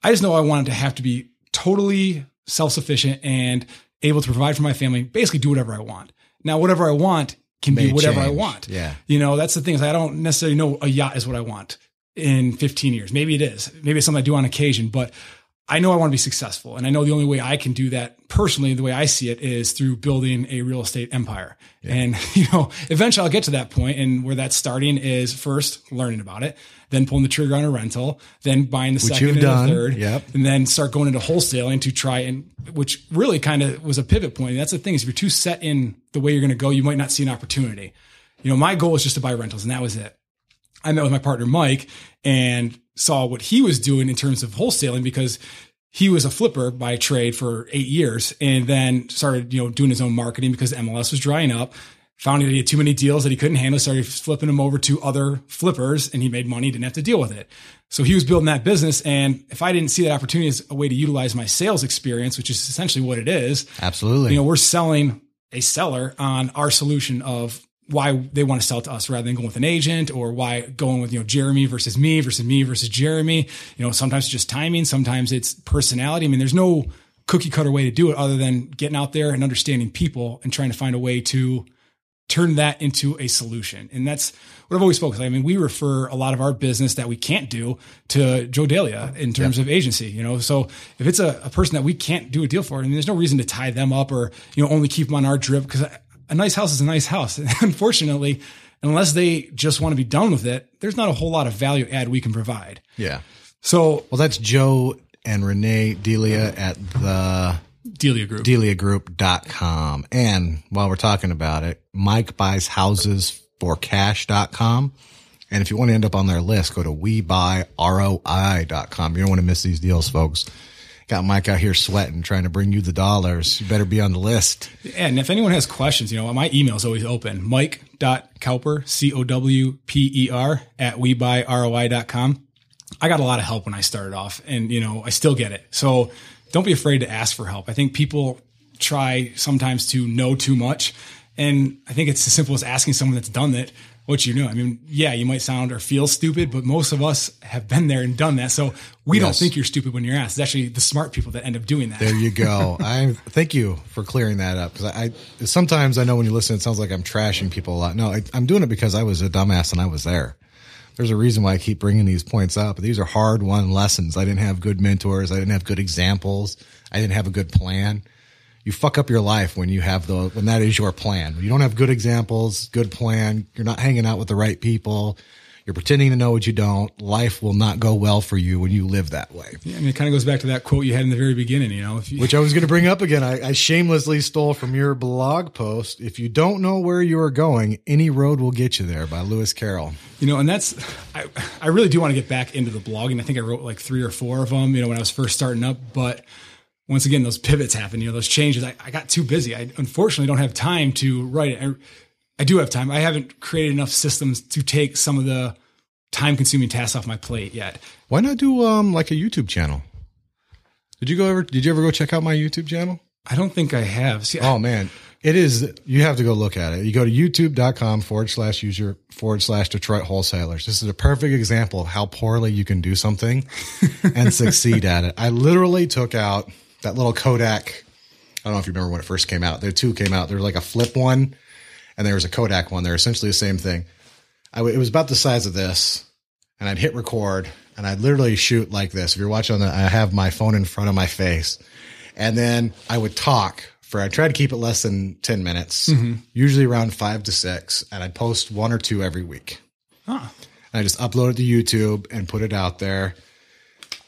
I just know I want it to have to be totally self-sufficient and able to provide for my family, basically do whatever I want. Now, whatever I want can be whatever change. I want. Yeah. You know, that's the thing is I don't necessarily know a yacht is what I want in 15 years. Maybe it is. Maybe it's something I do on occasion, but I know I want to be successful. And I know the only way I can do that personally, the way I see it is through building a real estate empire. Yeah. And, (laughs) you know, eventually I'll get to that point and where that's starting is first learning about it, then pulling the trigger on a rental, then buying the which second and done. the third, yep. and then start going into wholesaling to try and, which really kind of was a pivot point. And that's the thing is if you're too set in the way you're going to go, you might not see an opportunity. You know, my goal is just to buy rentals and that was it. I met with my partner Mike and saw what he was doing in terms of wholesaling because he was a flipper by trade for eight years and then started, you know, doing his own marketing because MLS was drying up. Found that he had too many deals that he couldn't handle, started flipping them over to other flippers and he made money, didn't have to deal with it. So he was building that business. And if I didn't see that opportunity as a way to utilize my sales experience, which is essentially what it is, Absolutely. you know, we're selling a seller on our solution of why they want to sell to us rather than going with an agent or why going with, you know, Jeremy versus me versus me versus Jeremy. You know, sometimes it's just timing, sometimes it's personality. I mean, there's no cookie cutter way to do it other than getting out there and understanding people and trying to find a way to turn that into a solution. And that's what I've always focused. on. I mean, we refer a lot of our business that we can't do to Joe Delia in terms of agency, you know? So if it's a, a person that we can't do a deal for, I mean, there's no reason to tie them up or, you know, only keep them on our drip because a nice house is a nice house. And (laughs) unfortunately, unless they just want to be done with it, there's not a whole lot of value add we can provide. yeah. So Well, that's Joe and Renee Delia at the Delia Group. deliagroup.com. And while we're talking about it, Mike buys houses for cash.com. And if you want to end up on their list, go to WeBuyROI.com. You don't want to miss these deals, folks. Got Mike out here sweating, trying to bring you the dollars. You better be on the list. And if anyone has questions, you know, my email is always open. Mike.cowper, C-O-W-P-E-R at WeBuyROI.com. I got a lot of help when I started off and, you know, I still get it. So don't be afraid to ask for help. I think people try sometimes to know too much. And I think it's as simple as asking someone that's done it what you know. I mean, yeah, you might sound or feel stupid, but most of us have been there and done that. So we don't think you're stupid when you're asked. It's actually the smart people that end up doing that. There you go. (laughs) I thank you for clearing that up because I, I sometimes I know when you listen, it sounds like I'm trashing people a lot. No, I, I'm doing it because I was a dumbass and I was there. There's a reason why I keep bringing these points up. These are hard won lessons. I didn't have good mentors. I didn't have good examples. I didn't have a good plan. You fuck up your life when you have the when that is your plan. You don't have good examples, good plan. You're not hanging out with the right people. You're pretending to know what you don't. Life will not go well for you when you live that way. I mean, it kind of goes back to that quote you had in the very beginning, you know, if you, which I was going to bring up again. I, I shamelessly stole from your blog post. If you don't know where you are going, any road will get you there by Lewis Carroll. You know, and that's I, I really do want to get back into the blogging. I think I wrote like three or four of them, you know, when I was first starting up. But once again, those pivots happen, you know, those changes. I, I got too busy. I unfortunately don't have time to write it. I, I do have time. I haven't created enough systems to take some of the time consuming tasks off my plate yet. Why not do um like a YouTube channel? Did you go ever? Did you ever go check out my YouTube channel? I don't think I have. See, Oh man, it is. You have to go look at it. You go to youtube.com forward slash user forward slash Detroit wholesalers. This is a perfect example of how poorly you can do something and (laughs) succeed at it. I literally took out that little Kodak. I don't know if you remember when it first came out. There two came out. There was like a flip one and there was a Kodak one. They're essentially the same thing. I w it was about the size of this and I'd hit record and I'd literally shoot like this. If you're watching on the, I have my phone in front of my face and then I would talk for, I try to keep it less than 10 minutes, mm-hmm. usually around five to six. And I'd post one or two every week. Huh. And I just upload it to YouTube and put it out there.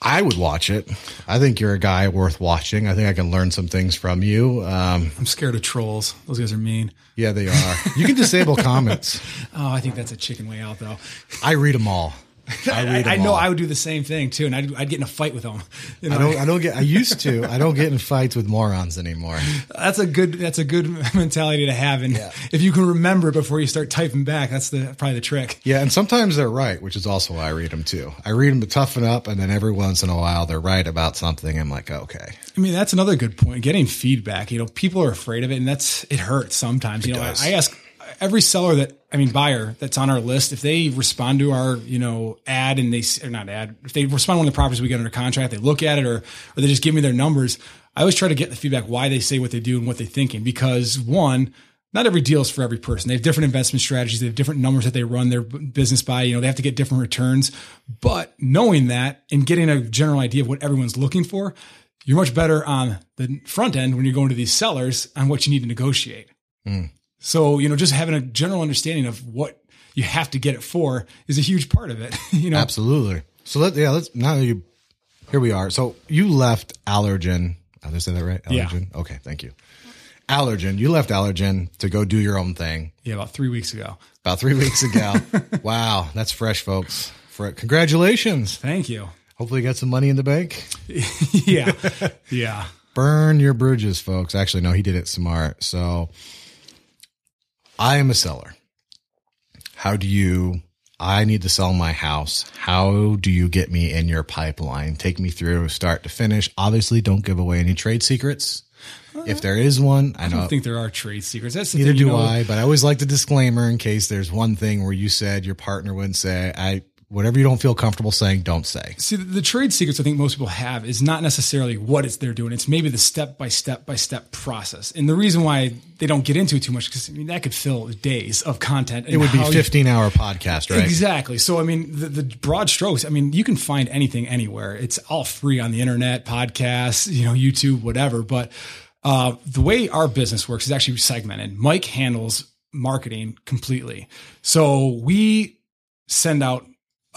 I would watch it. I think you're a guy worth watching. I think I can learn some things from you. Um, I'm scared of trolls. Those guys are mean. yeah, they are. You can disable (laughs) comments. Oh, I think that's a chicken way out though. I read them all. (laughs) I I, read them I know all. I would do the same thing too, and I'd, I'd get in a fight with them. (laughs) You know, I don't. I don't get. I used to. I don't get in fights with morons anymore. (laughs) that's a good that's a good mentality to have, and if you can remember before you start typing back, that's the probably the trick. Yeah, and sometimes they're right, which is also why I read them too. I read them to toughen up, and then every once in a while they're right about something. I'm like, okay, I mean, that's another good point. Getting feedback, you know, people are afraid of it, and that's it hurts sometimes. you know. I, I ask every seller that I mean buyer that's on our list if they respond to our you know ad and they or not ad if they respond to one of the properties we get under contract, they look at it or or they just give me their numbers. I always try to get the feedback why they say what they do and what they're thinking because one. Not every deal is for every person. They have different investment strategies. They have different numbers that they run their business by. You know, they have to get different returns. But knowing that and getting a general idea of what everyone's looking for, you're much better on the front end when you're going to these sellers on what you need to negotiate. Hmm. So, you know, just having a general understanding of what you have to get it for is a huge part of it. (laughs) you know, absolutely. So let yeah, let's now you here we are. So you left Allergan. Oh, did I say that right? Yeah. Allergan. Okay, thank you. Allergan. You left Allergan to go do your own thing yeah, about three weeks ago. about three weeks ago. (laughs) wow, that's fresh, folks. For congratulations. Thank you. Hopefully, you got some money in the bank. (laughs) yeah, yeah. Burn your bridges, folks. Actually, no, he did it smart. So, I am a seller. How do you? I need to sell my house. How do you get me in your pipeline? Take me through start to finish. Obviously, don't give away any trade secrets. If there is one, I, I don't think there are trade secrets. That's the Neither thing, do know, I, but I always like the disclaimer in case there's one thing where you said your partner wouldn't say, I, whatever you don't feel comfortable saying, don't say. See, the, trade secrets I think most people have is not necessarily what it's they're doing. It's maybe the step by step by step process. And the reason why they don't get into it too much because I mean that could fill days of content. It would be 15 hour podcast, right? Exactly. So I mean, the, the broad strokes. I mean, you can find anything anywhere. It's all free on the internet, podcasts, you know, YouTube, whatever. But uh, the way our business works is actually segmented. Mike handles marketing completely. So we send out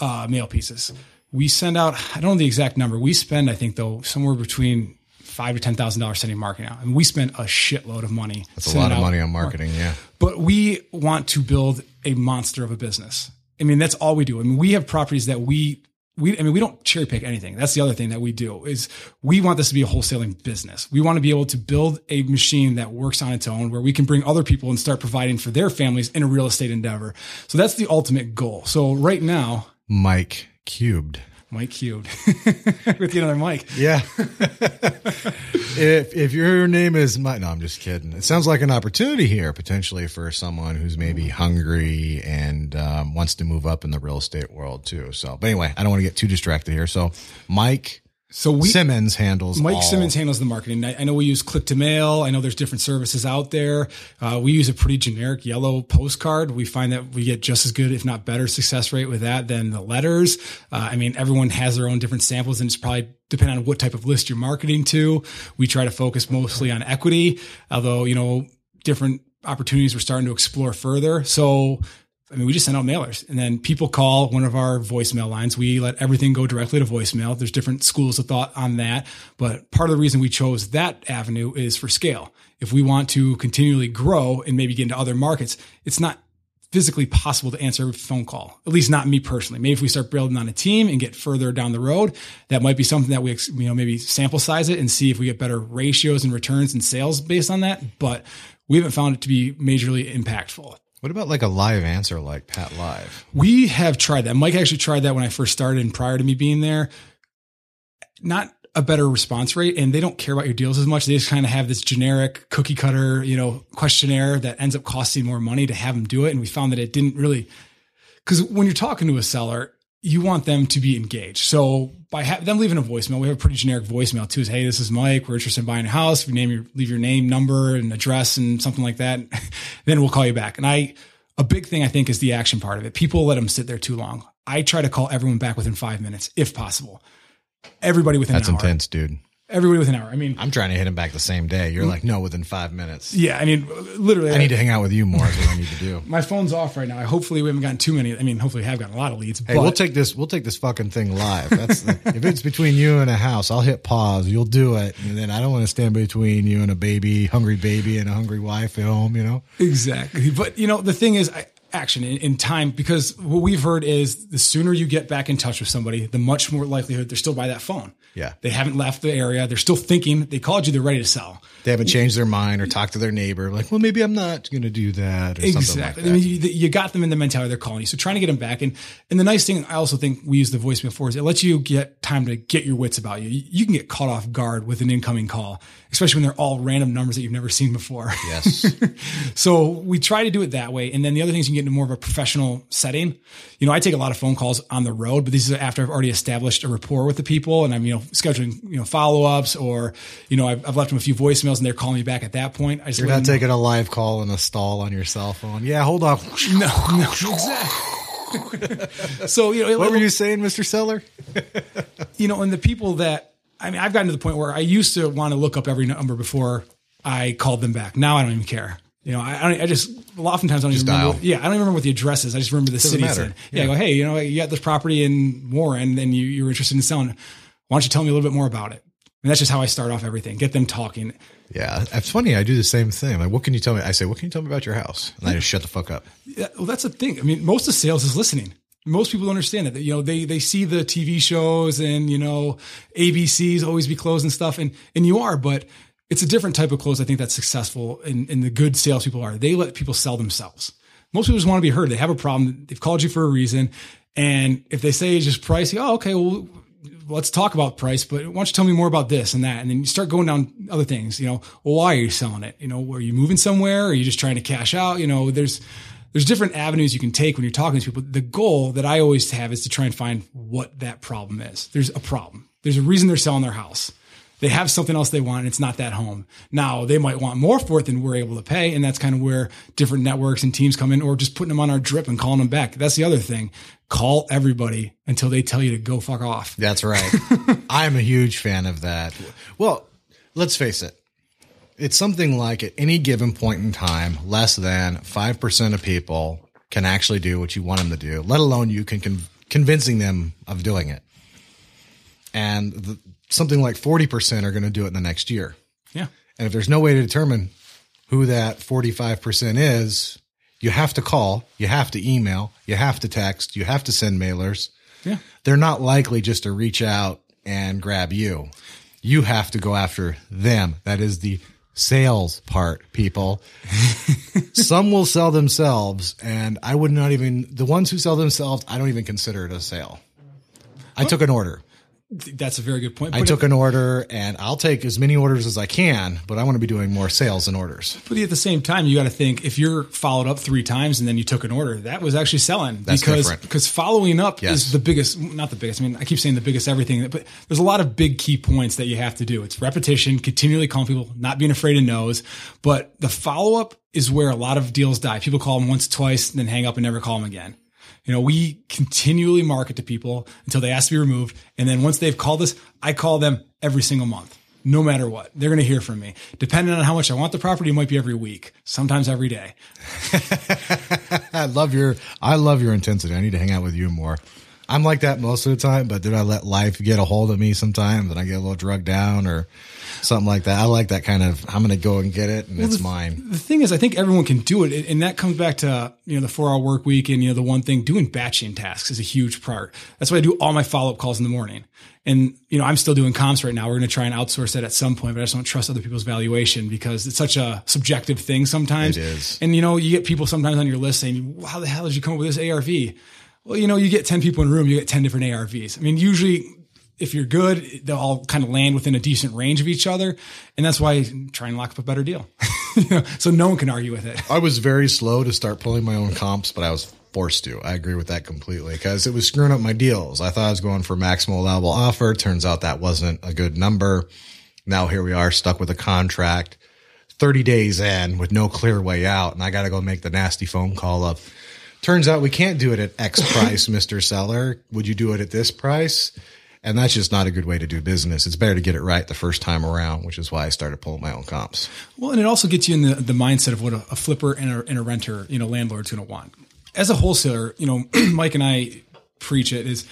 uh, mail pieces. We send out, I don't know the exact number. We spend, I think, though, somewhere between five to ten thousand dollars sending marketing out, and we spend a shitload of money. That's a lot of money on marketing, yeah. But we want to build a monster of a business. I mean, that's all we do. I mean, we have properties that we we I mean, we don't cherry pick anything. That's the other thing that we do is we want this to be a wholesaling business. We want to be able to build a machine that works on its own where we can bring other people and start providing for their families in a real estate endeavor. So that's the ultimate goal. So right now, Mike cubed. Mike cubed (laughs) with the other Mike. Yeah. (laughs) if if your name is Mike, no, I'm just kidding. It sounds like an opportunity here potentially for someone who's maybe hungry and um, wants to move up in the real estate world too. So, but anyway, I don't want to get too distracted here. So, Mike So we Simmons handles Mike all- Simmons handles the marketing. I, I know we use Click2Mail. I know there's different services out there. Uh, we use a pretty generic yellow postcard. We find that we get just as good, if not better, success rate with that than the letters. Uh, I mean, everyone has their own different samples, and it's probably depending on what type of list you're marketing to. We try to focus mostly on equity, although you know different opportunities we're starting to explore further. So I mean, we just send out mailers and then people call one of our voicemail lines. We let everything go directly to voicemail. There's different schools of thought on that. But part of the reason we chose that avenue is for scale. If we want to continually grow and maybe get into other markets, it's not physically possible to answer every phone call. At least not me personally. Maybe if we start building on a team and get further down the road, that might be something that we, you know, maybe sample size it and see if we get better ratios and returns and sales based on that. But we haven't found it to be majorly impactful. What about like a live answer like PATLive? We have tried that. Mike actually tried that when I first started and prior to me being there. Not a better response rate and they don't care about your deals as much. They just kind of have this generic cookie cutter, you know, questionnaire that ends up costing more money to have them do it. And we found that it didn't really, because when you're talking to a seller, you want them to be engaged. So by ha- them leaving a voicemail, we have a pretty generic voicemail too. Is hey, this is Mike. We're interested in buying a house. If you name your leave your name, number, and address, and something like that, (laughs) then we'll call you back. And I, a big thing I think is the action part of it. People let them sit there too long. I try to call everyone back within five minutes, if possible. Everybody within That's intense, dude. Everybody within an hour. I mean, I'm trying to hit him back the same day. You're like, no, within five minutes. yeah. I mean, literally. I need to hang out with you more. Is what I need to do. (laughs) my phone's off right now. I Hopefully, we haven't gotten too many. I mean, hopefully, we have gotten a lot of leads. Hey, but we'll take this. We'll take this fucking thing live. That's (laughs) if it's between you and a house, I'll hit pause. You'll do it, and then I don't want to stand between you and a baby, hungry baby, and a hungry wife at home. You know, Exactly. But you know, the thing is I, action in, in time because what we've heard is the sooner you get back in touch with somebody, the much more likelihood they're still by that phone. Yeah. They haven't left the area. They're still thinking. They called you. They're ready to sell. they haven't changed their mind or talked to their neighbor. Like, well, maybe I'm not going to do that or something like Exactly. that. I mean, you, you got them in the mentality they're calling you. So trying to get them back. And, and the nice thing I also think we use the voicemail for is it lets you get time to get your wits about you. You, can get caught off guard with an incoming call, especially when they're all random numbers that you've never seen before. yes, (laughs) So we try to do it that way. And then the other thing is you can get into more of a professional setting. You know, I take a lot of phone calls on the road, but this is after I've already established a rapport with the people and I'm, you know, scheduling, you know, follow ups or, you know, I've, I've left them a few voicemails and they're calling me back at that point. I just you're not them know- taking a live call in a stall on your cell phone. Yeah, hold on. No, no, exactly. (laughs) so, you know, What were you saying, Mister Seller? (laughs) you know, and the people that I mean, I've gotten to the point where I used to want to look up every number before I called them back. Now I don't even care. You know, I, I, don't, I just oftentimes I don't even remember. dial. yeah, I don't even remember what the address is. I just remember the city it's matter. in. Yeah, I go, hey, you know, you got this property in Warren, and you you're interested in selling. Why don't you tell me a little bit more about it? And that's just how I start off everything. Get them talking. Yeah, it's funny. I do the same thing. Like, what can you tell me? I say, what can you tell me about your house? And I just shut the fuck up. Yeah, well, that's the thing. I mean, most of sales is listening. Most people don't understand that. You know, they they see the TV shows and you know ABC's always be closed and stuff, and and you are, but it's a different type of close. I think that's successful, and, the good salespeople are. They let people sell themselves. Most people just want to be heard. They have a problem. They've called you for a reason, and if they say it's just price, you go, oh, okay, well, let's talk about price, but why don't you tell me more about this and that? And then you start going down other things, you know, well, why are you selling it? You know, are you moving somewhere? Are you just trying to cash out? You know, there's, there's different avenues you can take when you're talking to people. The goal that I always have is to try and find what that problem is. There's a problem. There's a reason they're selling their house. They have something else they want and it's not that home. Now they might want more for it than we're able to pay. And that's kind of where different networks and teams come in or just putting them on our drip and calling them back. That's the other thing. Call everybody until they tell you to go fuck off. That's right. (laughs) I'm a huge fan of that. Well, let's face it. It's something like at any given point in time, less than 5% of people can actually do what you want them to do, let alone you can con- convincing them of doing it. And the, something like 40% are going to do it in the next year. Yeah. And if there's no way to determine who that 45% is, you have to call, you have to email, you have to text, you have to send mailers. Yeah. They're not likely just to reach out and grab you. You have to go after them. That is the sales part, people. (laughs) Some will sell themselves, and I would not even, the ones who sell themselves, I don't even consider it a sale. I took an order. That's a very good point. I But took an order and I'll take as many orders as I can, but I want to be doing more sales than orders. But at the same time, you got to think if you're followed up three times and then you took an order, that was actually selling That's because different. because following up Yes. is the biggest, not the biggest. I mean, I keep saying the biggest everything, but there's a lot of big key points that you have to do. It's repetition, continually calling people, not being afraid of no's, but the follow up is where a lot of deals die. People call them once, twice, then hang up and never call them again. You know, we continually market to people until they ask to be removed. And then once they've called us, I call them every single month, no matter what. They're going to hear from me. Depending on how much I want the property, it might be every week, sometimes every day. (laughs) I love your I love your intensity. I need to hang out with you more. I'm like that most of the time, but then I let life get a hold of me sometimes and I get a little drugged down or something like that. I like that kind of I'm gonna go and get it and it's mine. The thing is, I think everyone can do it. And that comes back to, you know, the four hour work week and, you know, the one thing doing batching tasks is a huge part. That's why I do all my follow up calls in the morning. And, you know, I'm still doing comps right now. We're going to try and outsource that at some point, but I just don't trust other people's valuation because it's such a subjective thing sometimes. It is. And, you know, you get people sometimes on your list saying, how the hell did you come up with this ARV? Well, you know, you get 10 people in a room, you get 10 different ARVs. I mean, usually if you're good, they'll all kind of land within a decent range of each other. And that's why I try and lock up a better deal. You (laughs) know, so no one can argue with it. I was very slow to start pulling my own comps, but I was forced to. I agree with that completely because it was screwing up my deals. I thought I was going for maximal allowable offer. Turns out that wasn't a good number. Now here we are stuck with a contract 30 days in with no clear way out. And I got to go make the nasty phone call up. turns out we can't do it at X (laughs) price, Mr. Seller. Would you do it at this price? And that's just not a good way to do business. It's better to get it right the first time around, which is why I started pulling my own comps. Well, and it also gets you in the, the mindset of what a, a flipper and a, and a renter, you know, landlord's going to want. As a wholesaler, you know, (clears throat) Mike and I preach it is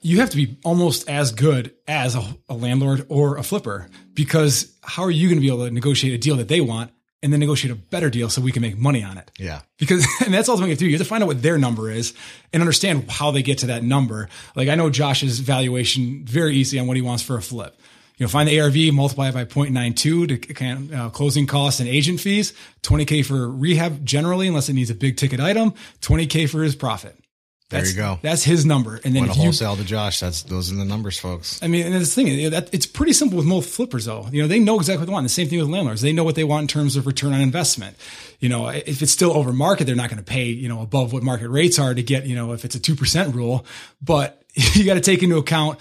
you have to be almost as good as a, a landlord or a flipper because how are you going to be able to negotiate a deal that they want and then negotiate a better deal so we can make money on it? Yeah. because (laughs) and that's ultimately what you have to do. You have to find out what their number is and understand how they get to that number. Like I know Josh's valuation very easy on what he wants for a flip. You know, find the ARV, multiply it by 0.92 to kind of, uh, closing costs and agent fees, 20k for rehab generally, unless it needs a big ticket item, 20k for his profit. There That's, you go. That's his number. And then a if you, wholesale to Josh, that's those are the numbers, folks. I mean, and the thing. you know, That, it's pretty simple with most flippers, though. You know, they know exactly what they want. The same thing with landlords. They know what they want in terms of return on investment. You know, if it's still over market, they're not going to pay, you know, above what market rates are to get, you know, if it's a 2% rule. But (laughs) you got to take into account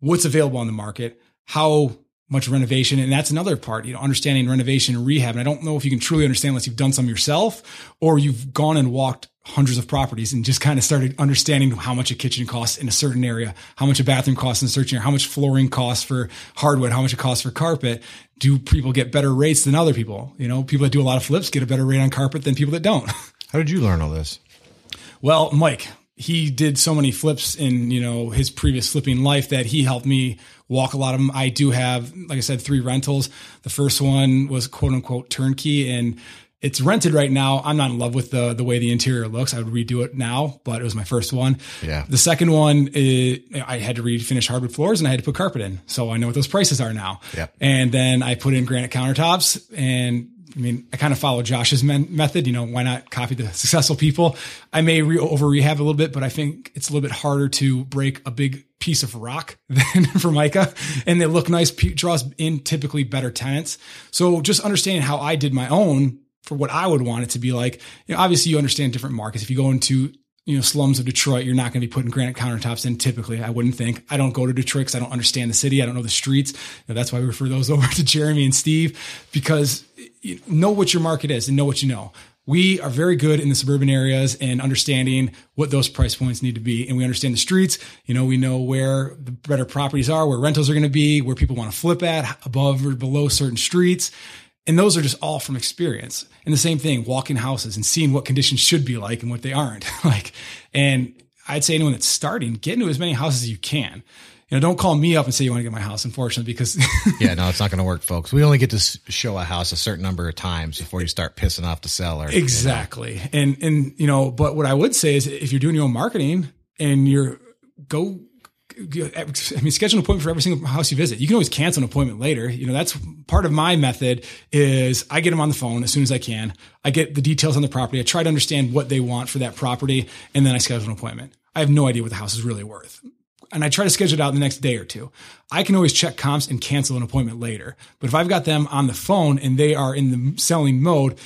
what's available on the market, how much renovation. And that's another part, you know, understanding renovation and rehab. And I don't know if you can truly understand unless you've done some yourself or you've gone and walked hundreds of properties and just kind of started understanding how much a kitchen costs in a certain area, how much a bathroom costs in a certain area, how much flooring costs for hardwood, how much it costs for carpet. Do people get better rates than other people? You know, people that do a lot of flips get a better rate on carpet than people that don't. (laughs) How did you learn all this? Well, Mike, he did so many flips in, you know, his previous flipping life that he helped me walk a lot of them. I do have, like I said, three rentals. The first one was quote unquote turnkey and It's rented right now. I'm not in love with the the way the interior looks. I would redo it now, but it was my first one. Yeah. The second one, is, I had to refinish hardwood floors and I had to put carpet in, so I know what those prices are now. Yep. And then I put in granite countertops, and I mean, I kind of follow Josh's men- method. You know, why not copy the successful people? I may re- over rehab a little bit, but I think it's a little bit harder to break a big piece of rock (laughs) than Formica, and they look nice. P- draws in typically better tenants. So just understanding how I did my own for what I would want it to be like. You know, obviously you understand different markets. If you go into you know slums of Detroit, you're not going to be putting granite countertops in. Typically, I wouldn't think. I don't go to Detroit because I don't understand the city. I don't know the streets. You know, that's why we refer those (laughs) over to Jeremy and Steve because you know what your market is and know what you know. We are very good in the suburban areas and understanding what those price points need to be. And we understand the streets. You know, we know where the better properties are, where rentals are going to be, where people want to flip at above or below certain streets. And those are just all from experience. And the same thing, walking houses and seeing what conditions should be like and what they aren't. (laughs) like, and I'd say anyone that's starting, get into as many houses as you can. You know, don't call me up and say you want to get my house, unfortunately, because (laughs) Yeah, no, it's not going to work, folks. We only get to show a house a certain number of times before you start pissing off the seller. Exactly. And and you know, but what I would say is if you're doing your own marketing and you're go I mean, schedule an appointment for every single house you visit. You can always cancel an appointment later. You know, that's part of my method is I get them on the phone as soon as I can. I get the details on the property. I try to understand what they want for that property and then I schedule an appointment. I have no idea what the house is really worth. And I try to schedule it out the next day or two. I can always check comps and cancel an appointment later. But if I've got them on the phone and they are in the selling mode,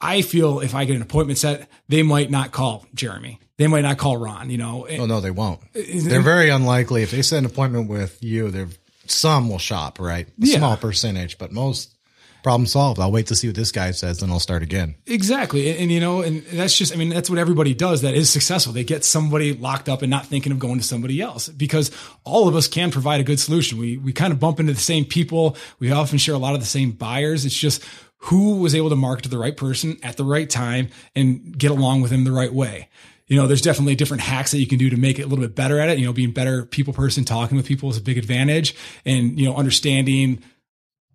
I feel if I get an appointment set, they might not call Jeremy. They might not call Ron, you know. Oh no, they won't. Uh, they're very unlikely. If they set an appointment with you, they're some will shop, right? A Yeah. small percentage, but most problem solved. I'll wait to see what this guy says, then I'll start again. Exactly. And, and, you know, and that's just, I mean, that's what everybody does that is successful. They get somebody locked up and not thinking of going to somebody else because all of us can provide a good solution. We, we kind of bump into the same people. We often share a lot of the same buyers. It's just who was able to market to the right person at the right time and get along with them the right way. You know, there's definitely different hacks that you can do to make it a little bit better at it. You know, being better people person, talking with people is a big advantage and, you know, understanding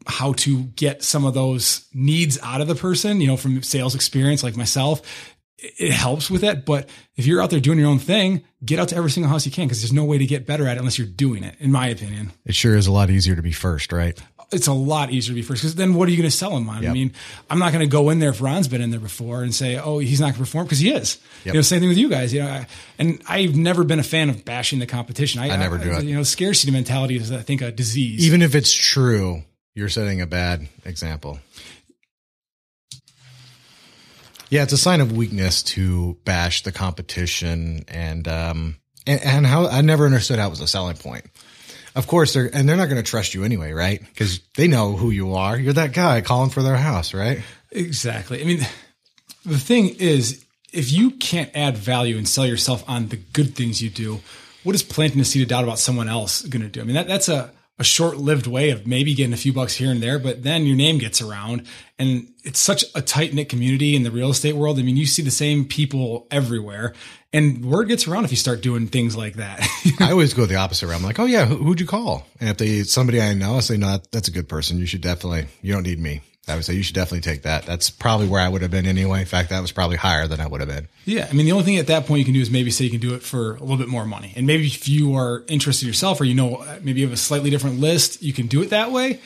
how to get some of those needs out of the person, you know, from sales experience like myself. It helps with it. But if you're out there doing your own thing, get out to every single house you can because there's no way to get better at it unless you're doing it, in my opinion. It sure is a lot easier to be first, right? It's a lot easier to be first because then what are you going to sell them on? I mean, I'm not going to go in there if Ron's been in there before and say, oh, he's not going to perform because he is. Yep. You know, same thing with you guys. You know, I, and I've never been a fan of bashing the competition. I, never do it. You know, scarcity mentality is, I think, a disease. Even if it's true, you're setting a bad example. Yeah, it's a sign of weakness to bash the competition and um and, and how I never understood how it was a selling point. Of course, they're and they're not going to trust you anyway, right? Because they know who you are. You're that guy calling for their house, right? Exactly. I mean, the thing is, if you can't add value and sell yourself on the good things you do, what is planting a seed of doubt about someone else going to do? I mean, that, that's a, a short lived way of maybe getting a few bucks here and there, but then your name gets around and it's such a tight knit community in the real estate world. I mean, you see the same people everywhere and word gets around if you start doing things like that. (laughs) I always go the opposite way. I'm like, oh yeah, who, who'd you call? And if they somebody I know, I say, no, that's a good person. You should definitely. You don't need me. I would say you should definitely take that. That's probably where I would have been anyway. In fact, that was probably higher than I would have been. Yeah, I mean, the only thing at that point you can do is maybe say you can do it for a little bit more money, and maybe if you are interested yourself, or you know, maybe you have a slightly different list, you can do it that way.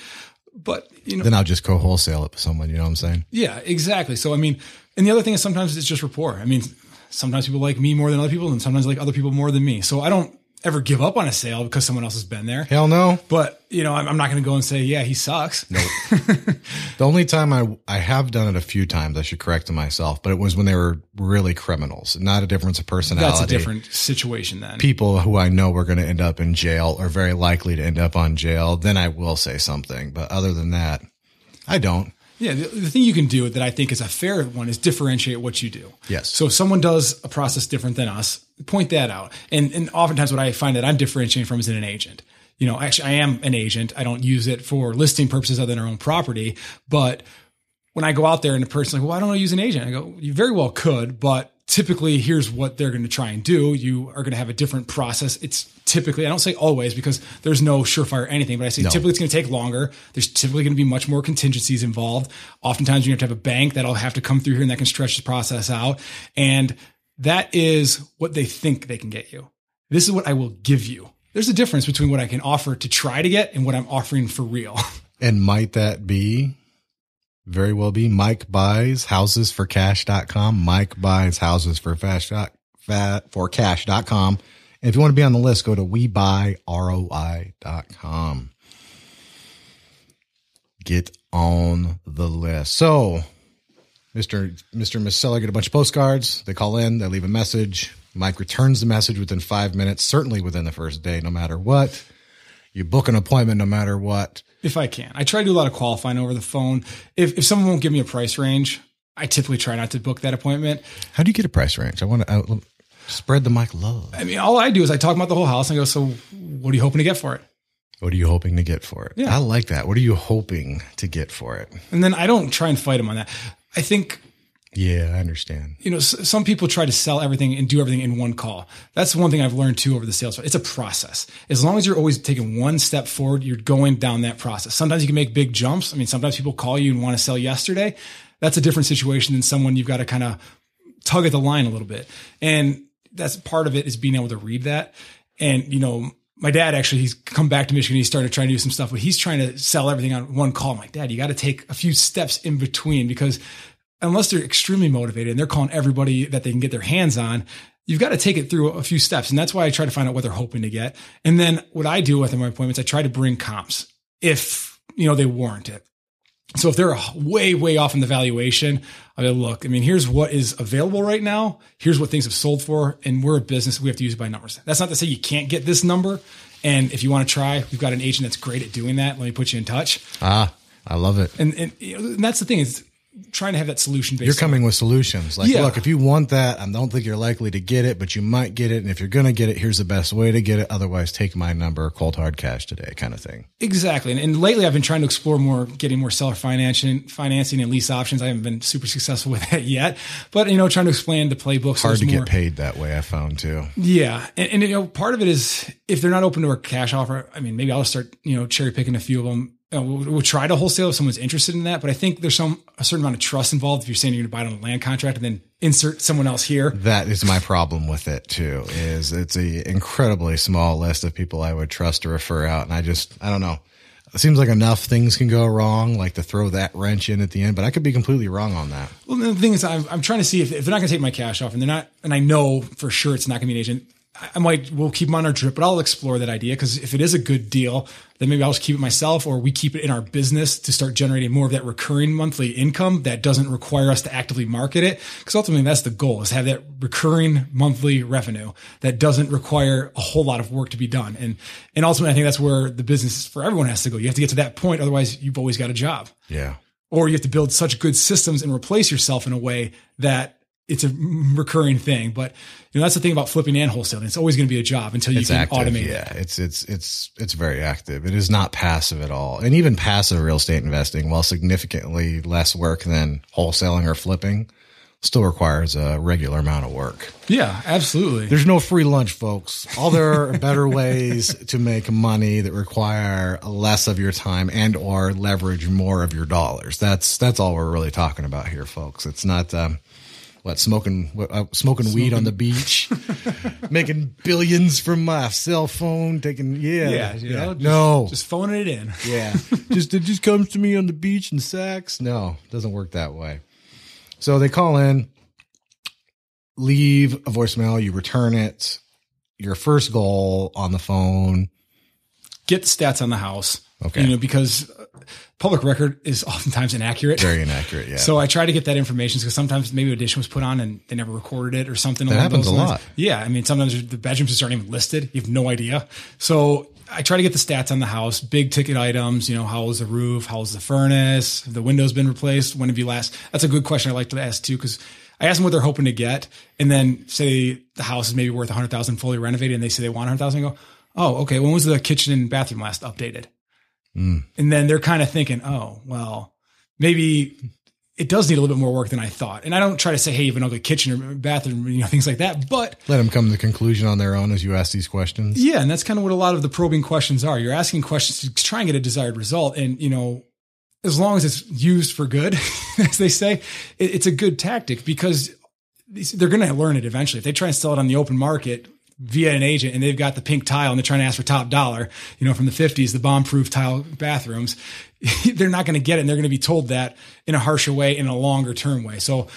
But you know, Then I'll just go wholesale it with someone. You know what I'm saying? yeah, exactly. So I mean, and the other thing is sometimes it's just rapport. I mean, sometimes people like me more than other people, and sometimes like other people more than me. So I don't ever give up on a sale because someone else has been there. Hell no. But you know, I'm, I'm not going to go and say, yeah, he sucks. No. (laughs) The only time I I have done it a few times, I should correct myself, but it was when they were really criminals, not a difference of personality. That's a different situation then. people who I know are going to end up in jail or very likely to end up on jail. Then I will say something, but other than that, I don't. Yeah, the, the thing you can do that I think is a fair one is differentiate what you do. Yes. So if someone does a process different than us, point that out. And and oftentimes what I find that I'm differentiating from is in an agent. You know, actually I am an agent. I don't use it for listing purposes other than our own property, but when I go out there and the person's like, "Well, I don't want to use an agent," I go, "You very well could, but typically here's what they're going to try and do. You are going to have a different process. It's typically, I don't say always because there's no surefire anything, but I say typically it's going to take longer. There's typically going to be much more contingencies involved. Oftentimes you have to have a bank that'll have to come through here and that can stretch the process out. And that is what they think they can get you. This is what I will give you. There's a difference between what I can offer to try to get and what I'm offering for real. (laughs) And might that be very well be Mike buys houses for cash.com. Mike buys houses for fast for cash.com. And if you want to be on the list, go to webuyroi.com. Get on the list. So, Mr. Mr. Miss Seller get a bunch of postcards. They call in, they leave a message. Mike returns the message within five minutes, certainly within the first day, no matter what. You book an appointment no matter what. If I can. I try to do a lot of qualifying over the phone. If, if someone won't give me a price range, I typically try not to book that appointment. How do you get a price range? I want to I, spread the mic love. I mean, all I do is I talk about the whole house and I go, so what are you hoping to get for it? What are you hoping to get for it? Yeah. I like that. What are you hoping to get for it? And then I don't try and fight them on that. I think Yeah, I understand. you know, s- some people try to sell everything and do everything in one call. That's one thing I've learned too over the sales. It's a process. As long as you're always taking one step forward, you're going down that process. Sometimes you can make big jumps. I mean, sometimes people call you and want to sell yesterday. That's a different situation than someone you've got to kind of tug at the line a little bit. And that's part of it is being able to read that. And, you know, my dad actually, he's come back to Michigan. He started trying to do some stuff, but he's trying to sell everything on one call. I'm like, dad, you got to take a few steps in between because unless they're extremely motivated and they're calling everybody that they can get their hands on, you've got to take it through a few steps. And that's why I try to find out what they're hoping to get. And then what I do with my appointments, I try to bring comps if, you know, they warrant it. So if they're way, way off in the valuation, I mean, look, I mean, here's what is available right now. Here's what things have sold for. And we're a business. We have to use it by numbers. That's not to say you can't get this number. And if you want to try, we've got an agent that's great at doing that. Let me put you in touch. Ah, I love it. And, and, you know, and that's the thing is trying to have that solution based. You're coming with solutions. Like, Yeah. look, if you want that, I don't think you're likely to get it, but you might get it. And if you're going to get it, here's the best way to get it. Otherwise, take my number, cold hard cash today, kind of thing. Exactly. And, and lately I've been trying to explore more, getting more seller financing, financing and lease options. I haven't been super successful (laughs) with that yet, but you know, trying to explain the playbook. so Hard to there's get paid that way, I found too. Yeah. And, and, you know, part of it is if they're not open to a cash offer, I mean, maybe I'll start, you know, cherry picking a few of them. You we'll, we'll try to wholesale if someone's interested in that, but I think there's some, a certain amount of trust involved if you're saying you're going to buy it on a land contract and then insert someone else here. That is my problem with it too. Is it's a incredibly small list of people I would trust to refer out, and I just I don't know. It seems like enough things can go wrong, like to throw that wrench in at the end, but I could be completely wrong on that. Well, the thing is, I'm, I'm trying to see if, if they're not going to take my cash off and they're not, and I know for sure it's not going to be an agent. I- might, we'll keep them on our drip, but I'll explore that idea because if it is a good deal, then maybe I'll just keep it myself or we keep it in our business to start generating more of that recurring monthly income that doesn't require us to actively market it. Because ultimately that's the goal is have that recurring monthly revenue that doesn't require a whole lot of work to be done. And, and ultimately I think that's where the business for everyone has to go. You have to get to that point. Otherwise you've always got a job Yeah, or you have to build such good systems and replace yourself in a way that it's a recurring thing. But you know, that's the thing about flipping and wholesaling. It's always going to be a job until you it's can active. automate it. Yeah, it's it's it's it's very active. It is not passive at all, and even passive real estate investing, while significantly less work than wholesaling or flipping, still requires a regular amount of work. Yeah, absolutely. There's no free lunch, folks. All there are better ways (laughs) to make money that require less of your time and or leverage more of your dollars. That's that's all we're really talking about here, folks. It's not um, what smoking what, uh, smoking weed on the beach, (laughs) making billions from my cell phone, taking yeah, yeah, you know, just, no, just phoning it in. yeah. (laughs) just it just comes to me on the beach and sacks. No, doesn't work that way. So they call in, leave a voicemail, you return it. Your first goal on the phone. Get the stats on the house. Okay. You know, because uh, public record is (laughs) oftentimes inaccurate. Very inaccurate, yeah. So I try to get that information because sometimes maybe addition was put on and they never recorded it or something. That happens those a lines. lot. Yeah, I mean sometimes the bedrooms just aren't even listed. You have no idea. So I try to get the stats on the house, big ticket items. You know, how was the roof? How was the furnace? Have the windows been replaced? When have you last? That's a good question I like to ask too because. I ask them what they're hoping to get, and then say the house is maybe worth a hundred thousand fully renovated, and they say they want a hundred thousand. Go, oh, okay. When was the kitchen and bathroom last updated? Mm. And then they're kind of thinking, oh, well, maybe it does need a little bit more work than I thought. And I don't try to say, hey, you have an ugly kitchen or bathroom, you know, (laughs) things like that. But Let them come to the conclusion on their own as you ask these questions. yeah, and that's kind of what a lot of the probing questions are. You're asking questions to try and get a desired result. And, you know, as long as it's used for good, (laughs) as they say, it, it's a good tactic because they're going to learn it eventually. If they try and sell it on the open market via an agent and they've got the pink tile and they're trying to ask for top dollar, you know, from the 50s, the bomb proof tile bathrooms, (laughs) they're not going to get it. And they're going to be told that in a harsher way, in a longer term way. So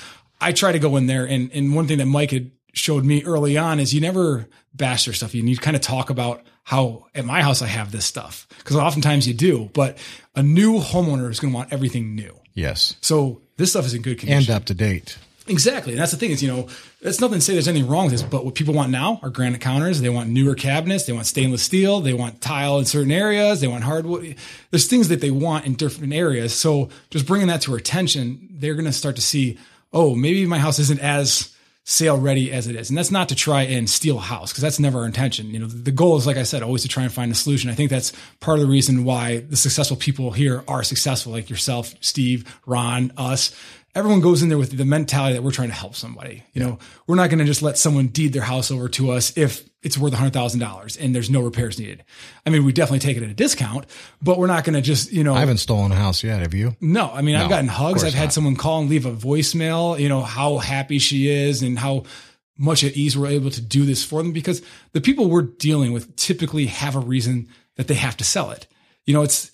I try to go in there. And, and one thing that Mike had showed me early on is you never bash their stuff. You need to kind of talk about how at my house I have this stuff because oftentimes you do, but a new homeowner is going to want everything new. Yes. So this stuff is in good condition. And up to date. Exactly. And that's the thing is, you know, that's nothing to say there's anything wrong with this, but what people want now are granite counters. They want newer cabinets. They want stainless steel. They want tile in certain areas. They want hardwood. There's things that they want in different areas. So just bringing that to our attention, they're going to start to see, oh, maybe my house isn't as sale ready as it is. And that's not to try and steal a house because that's never our intention. You know, the goal is, like I said, always to try and find a solution. I think that's part of the reason why the successful people here are successful, like yourself, Steve, Ron, us everyone goes in there with the mentality that we're trying to help somebody. You know, we're not going to just let someone deed their house over to us if it's worth a hundred thousand dollars and there's no repairs needed. I mean, we definitely take it at a discount, but we're not going to just, you know, I haven't stolen a house yet. Have you? no, I mean, I've gotten hugs. I've had not. someone call and leave a voicemail, you know, how happy she is and how much at ease we're able to do this for them because the people we're dealing with typically have a reason that they have to sell it. You know, it's,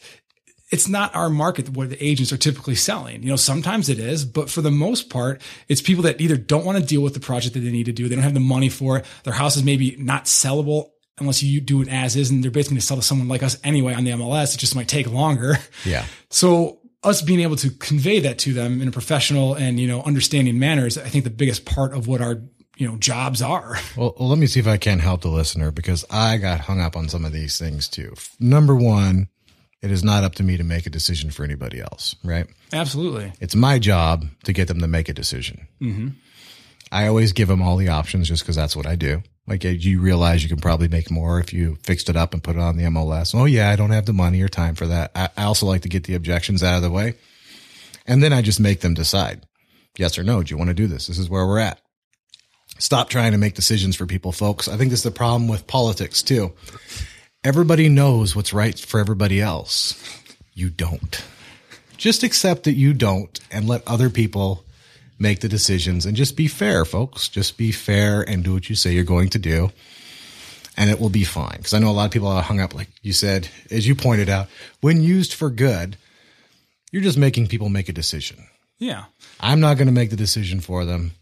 it's not our market where the agents are typically selling. You know, sometimes it is, but for the most part, it's people that either don't want to deal with the project that they need to do. They don't have the money for it. Their house is maybe not sellable unless you do it as is. And they're basically going to sell to someone like us anyway on the MLS. It just might take longer. Yeah. So us being able to convey that to them in a professional and, you know, understanding manner is, I think, the biggest part of what our, you know, jobs are. Well, well, let me see if I can help the listener because I got hung up on some of these things too. Number one, it is not up to me to make a decision for anybody else, right? Absolutely. It's my job to get them to make a decision. Mm-hmm. I always give them all the options just because that's what I do. Like you realize you can probably make more if you fixed it up and put it on the MLS. Oh yeah, I don't have the money or time for that. I, I also like to get the objections out of the way. And then I just make them decide yes or no. Do you want to do this? This is where we're at. Stop trying to make decisions for people, folks. I think this is the problem with politics too. Everybody knows what's right for everybody else. You don't. Just accept that you don't and let other people make the decisions and just be fair, folks. Just be fair and do what you say you're going to do. And it will be fine. Because I know a lot of people are hung up, like you said, as you pointed out, when used for good, you're just making people make a decision. Yeah. I'm not going to make the decision for them.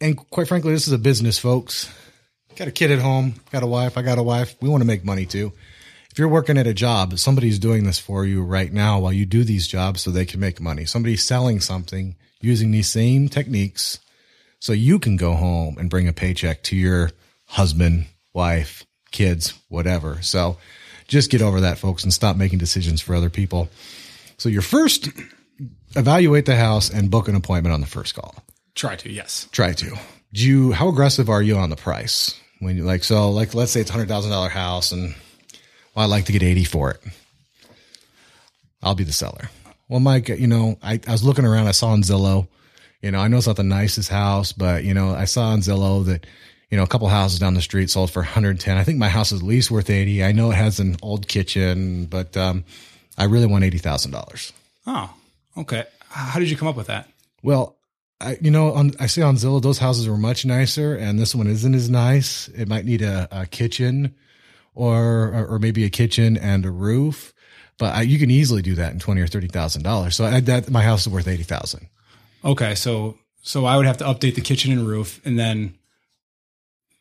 And quite frankly, this is a business, folks. Got a kid at home, got a wife, I got a wife. We want to make money too. If you're working at a job, somebody's doing this for you right now while you do these jobs so they can make money. Somebody's selling something using these same techniques so you can go home and bring a paycheck to your husband, wife, kids, whatever. So just get over that, folks, and stop making decisions for other people. So your first evaluate the house and book an appointment on the first call. Try to, yes. Try to. Do you how aggressive are you on the price? When you like so like let's say it's a hundred thousand dollar house and well, I'd like to get eighty for it. I'll be the seller. Well, Mike, you know, I, I was looking around, I saw on Zillow, you know, I know it's not the nicest house, but you know, I saw on Zillow that, you know, a couple houses down the street sold for 110. I think my house is at least worth 80. I know it has an old kitchen, but um, I really want $80,000. Oh, okay. How did you come up with that? Well, I, you know, on, I see on Zillow those houses were much nicer, and this one isn't as nice. It might need a, a kitchen, or, or maybe a kitchen and a roof, but I, you can easily do that in twenty or thirty thousand dollars. So I, that my house is worth eighty thousand. Okay, so so I would have to update the kitchen and roof, and then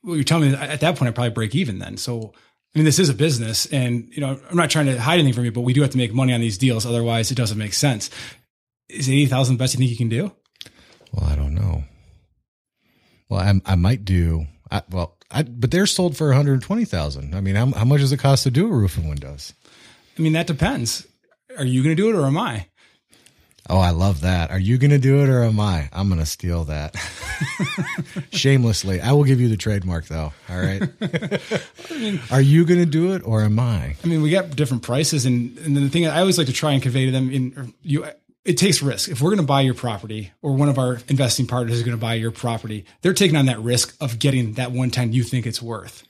well, you're telling me at that point I probably break even then. So I mean, this is a business, and you know I'm not trying to hide anything from you, but we do have to make money on these deals, otherwise it doesn't make sense. Is eighty thousand the best you think you can do? Well, I don't know. Well, I, I might do. I, well, I, but they're sold for one hundred twenty thousand. I mean, how, how much does it cost to do a roof and windows? I mean, that depends. Are you going to do it or am I? Oh, I love that. Are you going to do it or am I? I'm going to steal that. (laughs) Shamelessly. I will give you the trademark though. All right. (laughs) Are you going to do it or am I? I mean, we got different prices, and and then the thing I always like to try and convey to them in you it takes risk. If we're going to buy your property or one of our investing partners is going to buy your property, they're taking on that risk of getting that 110 you think it's worth.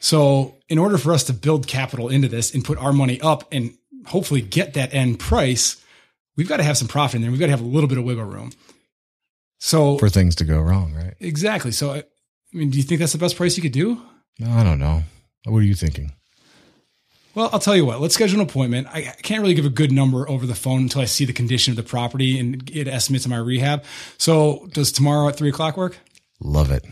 So in order for us to build capital into this and put our money up and hopefully get that end price, we've got to have some profit in there. We've got to have a little bit of wiggle room. So For things to go wrong, right? exactly. So I mean, do you think that's the best price you could do? No, I don't know. What are you thinking? Well, I'll tell you what. Let's schedule an appointment. I can't really give a good number over the phone until I see the condition of the property and get estimates of my rehab. So, does tomorrow at three o'clock work? Love it.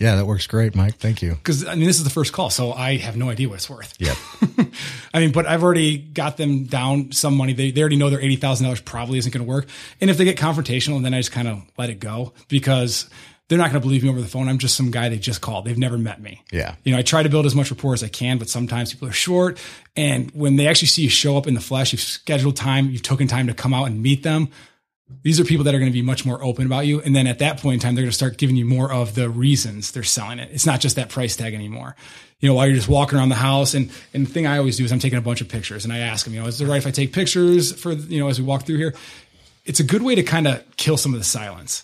Yeah, that works great, Mike. Thank you. Because I mean, this is the first call, so I have no idea what it's worth. Yep. (laughs) I mean, but I've already got them down some money. They, they already know their eighty thousand dollars probably isn't going to work. And if they get confrontational, then I just kind of let it go because they're not going to believe me over the phone. I'm just some guy they just called. They've never met me. Yeah. You know, I try to build as much rapport as I can, but sometimes people are short. And when they actually see you show up in the flesh, you've scheduled time, you've taken time to come out and meet them. These are people that are going to be much more open about you. And then at that point in time, they're going to start giving you more of the reasons they're selling it. It's not just that price tag anymore. You know, while you're just walking around the house and, and the thing I always do is I'm taking a bunch of pictures and I ask them, you know, is it right if I take pictures for, you know, as we walk through here? It's a good way to kind of kill some of the silence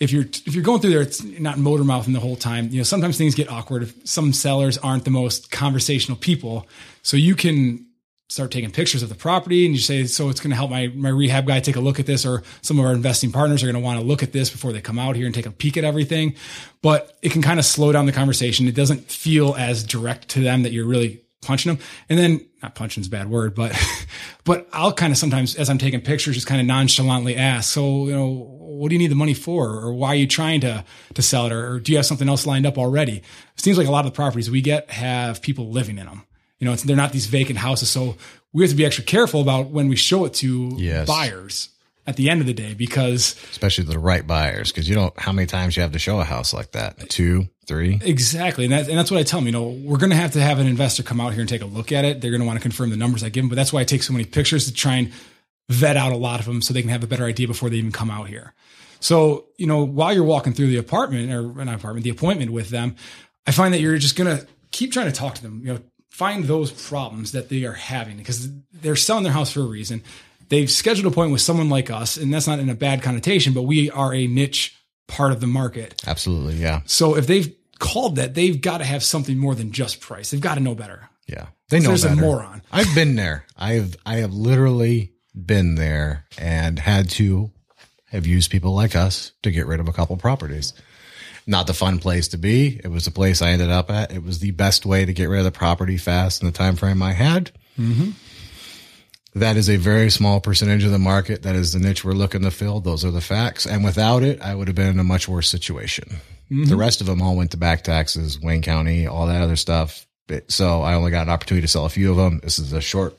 if you're if you're going through there, it's not motor mouthing the whole time. You know, sometimes things get awkward. If some sellers aren't the most conversational people, so you can start taking pictures of the property and you say, so it's going to help my my rehab guy take a look at this, or some of our investing partners are going to want to look at this before they come out here and take a peek at everything. But it can kind of slow down the conversation. It doesn't feel as direct to them that you're really punching them. And then not punching is a bad word, but (laughs) but I'll kind of sometimes as I'm taking pictures, just kind of nonchalantly ask, so you know, what do you need the money for, or why are you trying to to sell it, or, or do you have something else lined up already? It seems like a lot of the properties we get have people living in them. You know, it's, they're not these vacant houses, so we have to be extra careful about when we show it to Yes. buyers at the end of the day because Especially the right buyers, because you don't how many times you have to show a house like that? Two, three. Exactly. And, that, and that's what I tell them. You know, we're going to have to have an investor come out here and take a look at it. They're going to want to confirm the numbers I give them. But that's why I take so many pictures to try and vet out a lot of them so they can have a better idea before they even come out here. So, you know, while you're walking through the apartment or not apartment, the appointment with them, I find that you're just going to keep trying to talk to them, you know, find those problems that they are having because they're selling their house for a reason. They've scheduled an appointment with someone like us, and that's not in a bad connotation, but we are a niche part of the market. Absolutely. Yeah. So if they've called that, they've got to have something more than just price. They've got to know better. Yeah. They know There's a better. moron. I've been there. I've I have literally been there and had to have used people like us to get rid of a couple properties. Not the fun place to be. It was the place I ended up at. It was the best way to get rid of the property fast in the time frame I had. That is a very small percentage of the market. That is the niche we're looking to fill. Those are the facts. And without it, I would have been in a much worse situation. The mm-hmm. rest of them all went to back taxes, Wayne County, all that other stuff. So I only got an opportunity to sell a few of them. This is a short,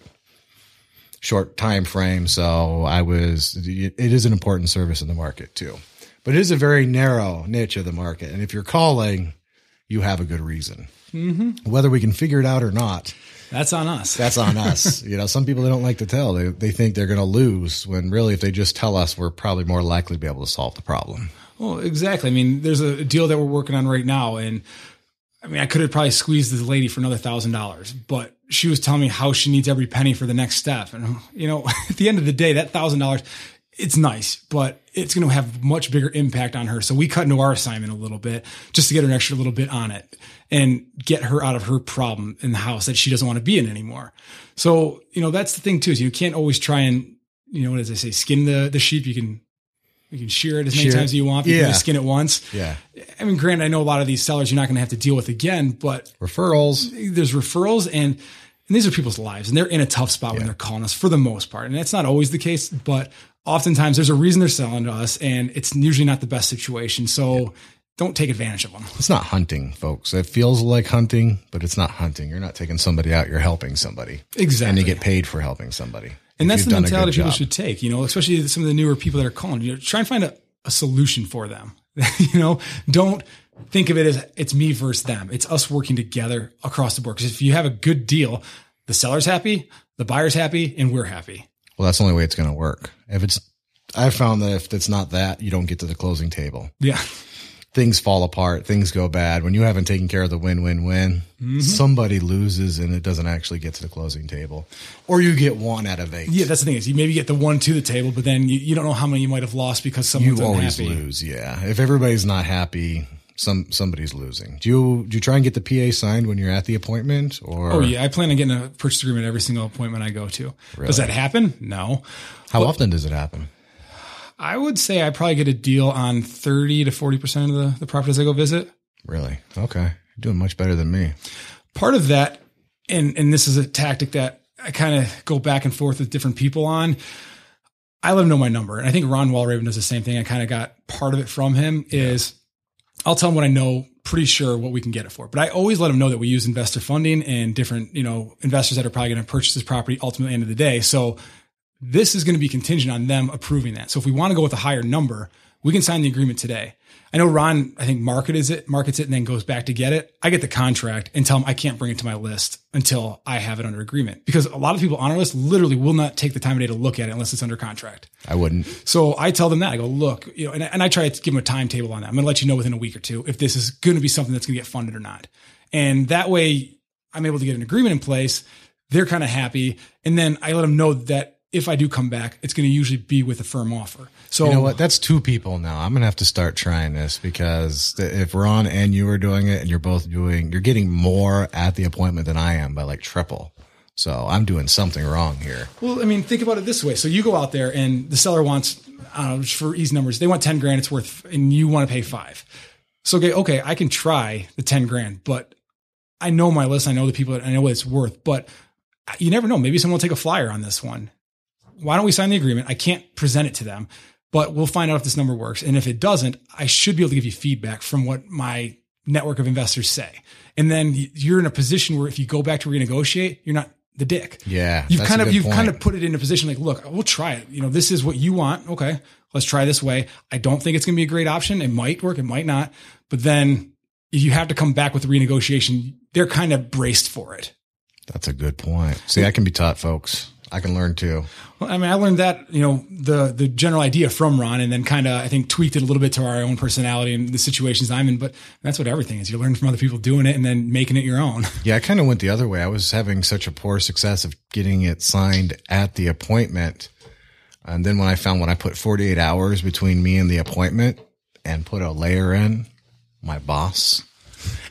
short time frame. So I was, it is an important service in the market too, but it is a very narrow niche of the market. And if you're calling, you have a good reason. Mm-hmm. Whether we can figure it out or not, That's on us. that's on (laughs) us. You know, some people they don't like to tell. They they think they're going to lose when really, if they just tell us, we're probably more likely to be able to solve the problem. well, exactly. I mean, there's a deal that we're working on right now, and I mean, I could have probably squeezed this lady for another thousand dollars, but she was telling me how she needs every penny for the next step. And you know, (laughs) at the end of the day, that thousand dollars, it's nice, but it's going to have much bigger impact on her. So we cut into our assignment a little bit just to get her an extra little bit on it and get her out of her problem in the house that she doesn't want to be in anymore. So you know, that's the thing too is you can't always try and you know does they say, skin the the sheep. You can you can shear it as many Shear times as you want. You Yeah. can skin it once. Yeah, I mean, granted, I know a lot of these sellers you're not going to have to deal with again, but referrals. there's referrals and, and these are people's lives and they're in a tough spot when they're calling us for the most part. And that's not always the case, but oftentimes there's a reason they're selling to us and it's usually not the best situation. So don't take advantage of them. It's not hunting, folks. It feels like hunting, but it's not hunting. You're not taking somebody out. You're helping somebody, Exactly. and you get paid for helping somebody. And that's the done a good mentality people job. should take, you know, especially some of the newer people that are calling. You know, try and find a, a solution for them. (laughs) you know, don't think of it as it's me versus them. It's us working together across the board. Because if you have a good deal, the seller's happy, the buyer's happy, and we're happy. Well, that's the only way it's going to work. If it's, I've found that if it's not that, you don't get to the closing table. Yeah. Things fall apart, things go bad. When you haven't taken care of the win win win, mm-hmm. somebody loses and it doesn't actually get to the closing table. Or you get one out of eight. Yeah, that's the thing is you maybe get the one to the table, but then you, you don't know how many you might have lost because You someone's always unhappy. lose, yeah. If everybody's not happy, some somebody's losing. Do you do you try and get the PA signed when you're at the appointment or Oh yeah, I plan on getting a purchase agreement every single appointment I go to. Does that happen? No. how often does it happen? I would say I probably get a deal on 30 to 40% of the, the properties I go visit. Really? Okay. You're doing much better than me. Part of that, and, and this is a tactic that I kind of go back and forth with different people on. I let them know my number. And I think Ron Walraven does the same thing. I kind of got part of it from him is I'll tell them what I know, pretty sure what we can get it for. But I always let them know that we use investor funding and different, you know, investors that are probably going to purchase this property ultimately at the end of the day. So this is going to be contingent on them approving that. So if we want to go with a higher number, we can sign the agreement today. I know Ron, I think markets it, markets it, and then goes back to get it. I get the contract and tell him I can't bring it to my list until I have it under agreement because a lot of people on our list literally will not take the time of day to look at it unless it's under contract. I wouldn't. So I tell them that I go, look, you know, and, and I try to give them a timetable on that. I'm going to let you know within a week or two if this is going to be something that's going to get funded or not. And that way I'm able to get an agreement in place. They're kind of happy. And then I let them know that if I do come back, it's going to usually be with a firm offer. So You know what? That's two people now. I'm gonna have to start trying this because if Ron and you are doing it, and you're both doing, you're getting more at the appointment than I am by like triple. So I'm doing something wrong here. Well, I mean, think about it this way. So you go out there and the seller wants, I don't know, just for easy numbers, they want 10 grand, it's worth, and you want to pay five. So, okay, okay, I can try the 10 grand, but I know my list. I know the people, I know what it's worth, but uh, you never know. Maybe someone will take a flyer on this one. Why don't we sign the agreement? I can't present it to them, but we'll find out if this number works. And if it doesn't, I should be able to give you feedback from what my network of investors say. And then you're in a position where if you go back to renegotiate, you're not the dick. Yeah, You've kind of you've point. kind of put it in a position like, look, we'll try it. You know, this is what you want. Okay, let's try this way. I don't think it's going to be a great option. It might work. It might not. But then if you have to come back with the renegotiation, they're kind of braced for it. That's a good point. See, I can be taught, folks. I can learn too. Well, I mean, I learned that you know the the general idea from Ron, and then kind of I think tweaked it a little bit to our own personality and the situations I'm in. But that's what everything is. You learn from other people doing it, and then making it your own. (laughs) Yeah, I kind of went the other way. I was having such a poor success of getting it signed at the appointment. And then when I found when I put 48 hours between me and the appointment and put a layer in, my boss,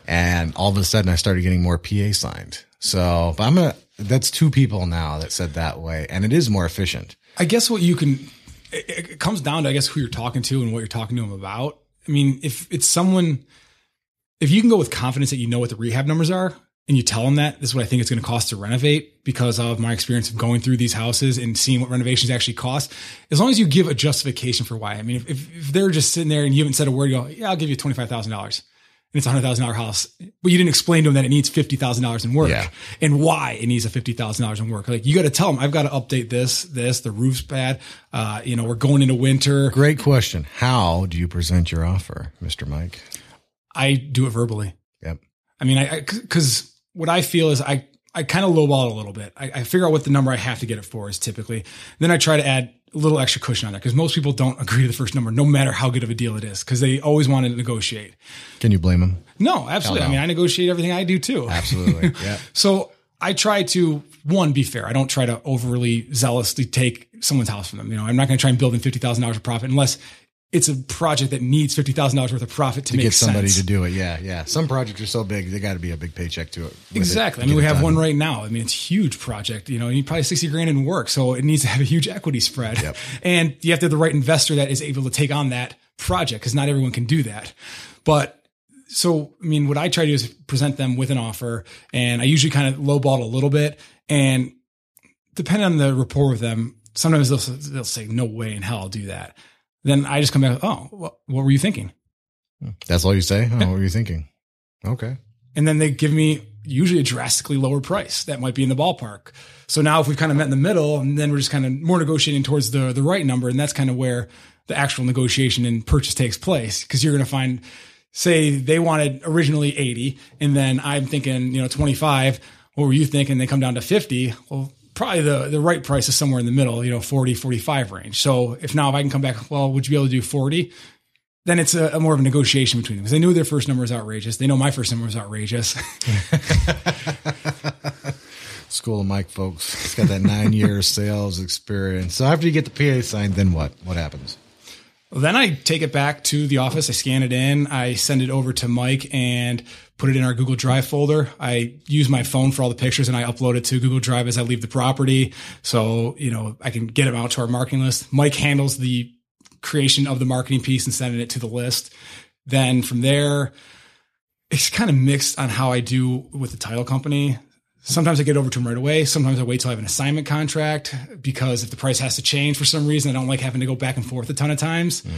and all of a sudden I started getting more PA signed. So, but I'm a, that's two people now that said that way. And it is more efficient. I guess what you can, it, it comes down to, I guess, who you're talking to and what you're talking to them about. I mean, if it's someone, if you can go with confidence that you know what the rehab numbers are and you tell them that this is what I think it's going to cost to renovate because of my experience of going through these houses and seeing what renovations actually cost, as long as you give a justification for why. I mean, if, if, they're just sitting there and you haven't said a word, you go, yeah, I'll give you $25,000 and it's a hundred thousand dollar house, but you didn't explain to him that it needs fifty thousand dollars in work Yeah. and why it needs a fifty thousand dollars in work. Like you got to tell him, I've got to update this, this, the roof's bad. Uh, you know, we're going into winter. Great question. How do you present your offer, Mr. Mike? I do it verbally. Yep. I mean, I, cause what I feel is I, I kind of lowball it a little bit. I, I figure out what the number I have to get it for is typically. Then I try to add a little extra cushion on there because most people don't agree to the first number, no matter how good of a deal it is, because they always want to negotiate. Can you blame them? No, absolutely. No. I mean, I negotiate everything I do too. (laughs) Absolutely. yeah. So I try to one be fair. I don't try to overly zealously take someone's house from them. You know, I'm not going to try and build in fifty thousand dollars of profit unless it's a project that needs fifty thousand dollars worth of profit to, make Get somebody sense. to do it. Yeah. Yeah. Some projects are so big, they got to be a big paycheck to it. with it Exactly. I mean, we have done. one right now. I mean, it's a huge project. You know, you need probably 60 grand in work. So it needs to have a huge equity spread. Yep. (laughs) And you have to have the right investor that is able to take on that project because not everyone can do that. But so, I mean, what I try to do is present them with an offer and I usually kind of lowball it a little bit. And depending on the rapport with them, sometimes they'll, they'll say, no way in hell I'll do that. Then I just come back, oh, what, what were you thinking? Hmm. That's all you say? Oh, what were you thinking? Okay. and then they give me usually a drastically lower price that might be in the ballpark. So now if we've kind of met in the middle and then we're just kind of more negotiating towards the the right number and that's kind of where the actual negotiation and purchase takes place because you're going to find say they wanted originally 80 and then I'm thinking, you know, 25, what were you thinking? They come down to 50. Well, probably the the right price is somewhere in the middle, you know, 40 45 range. So if now if I can come back, well, would you be able to do 40? then it's a, a more of a negotiation between them because they knew their first number was outrageous. They know my first number was outrageous. (laughs) School of Mike, folks. He's got that nine year (laughs) sales experience. So after you get the PA signed, then what? What happens? Well, then I take it back to the office. I scan it in. I send it over to Mike and put it in our Google Drive folder. I use my phone for all the pictures and I upload it to Google Drive as I leave the property. So, you know, I can get them out to our marketing list. Mike handles the creation of the marketing piece and sending it to the list. Then from there, it's kind of mixed on how I do with the title company. Sometimes I get over to them right away. Sometimes I wait till I have an assignment contract because if the price has to change for some reason, I don't like having to go back and forth a ton of times. Mm.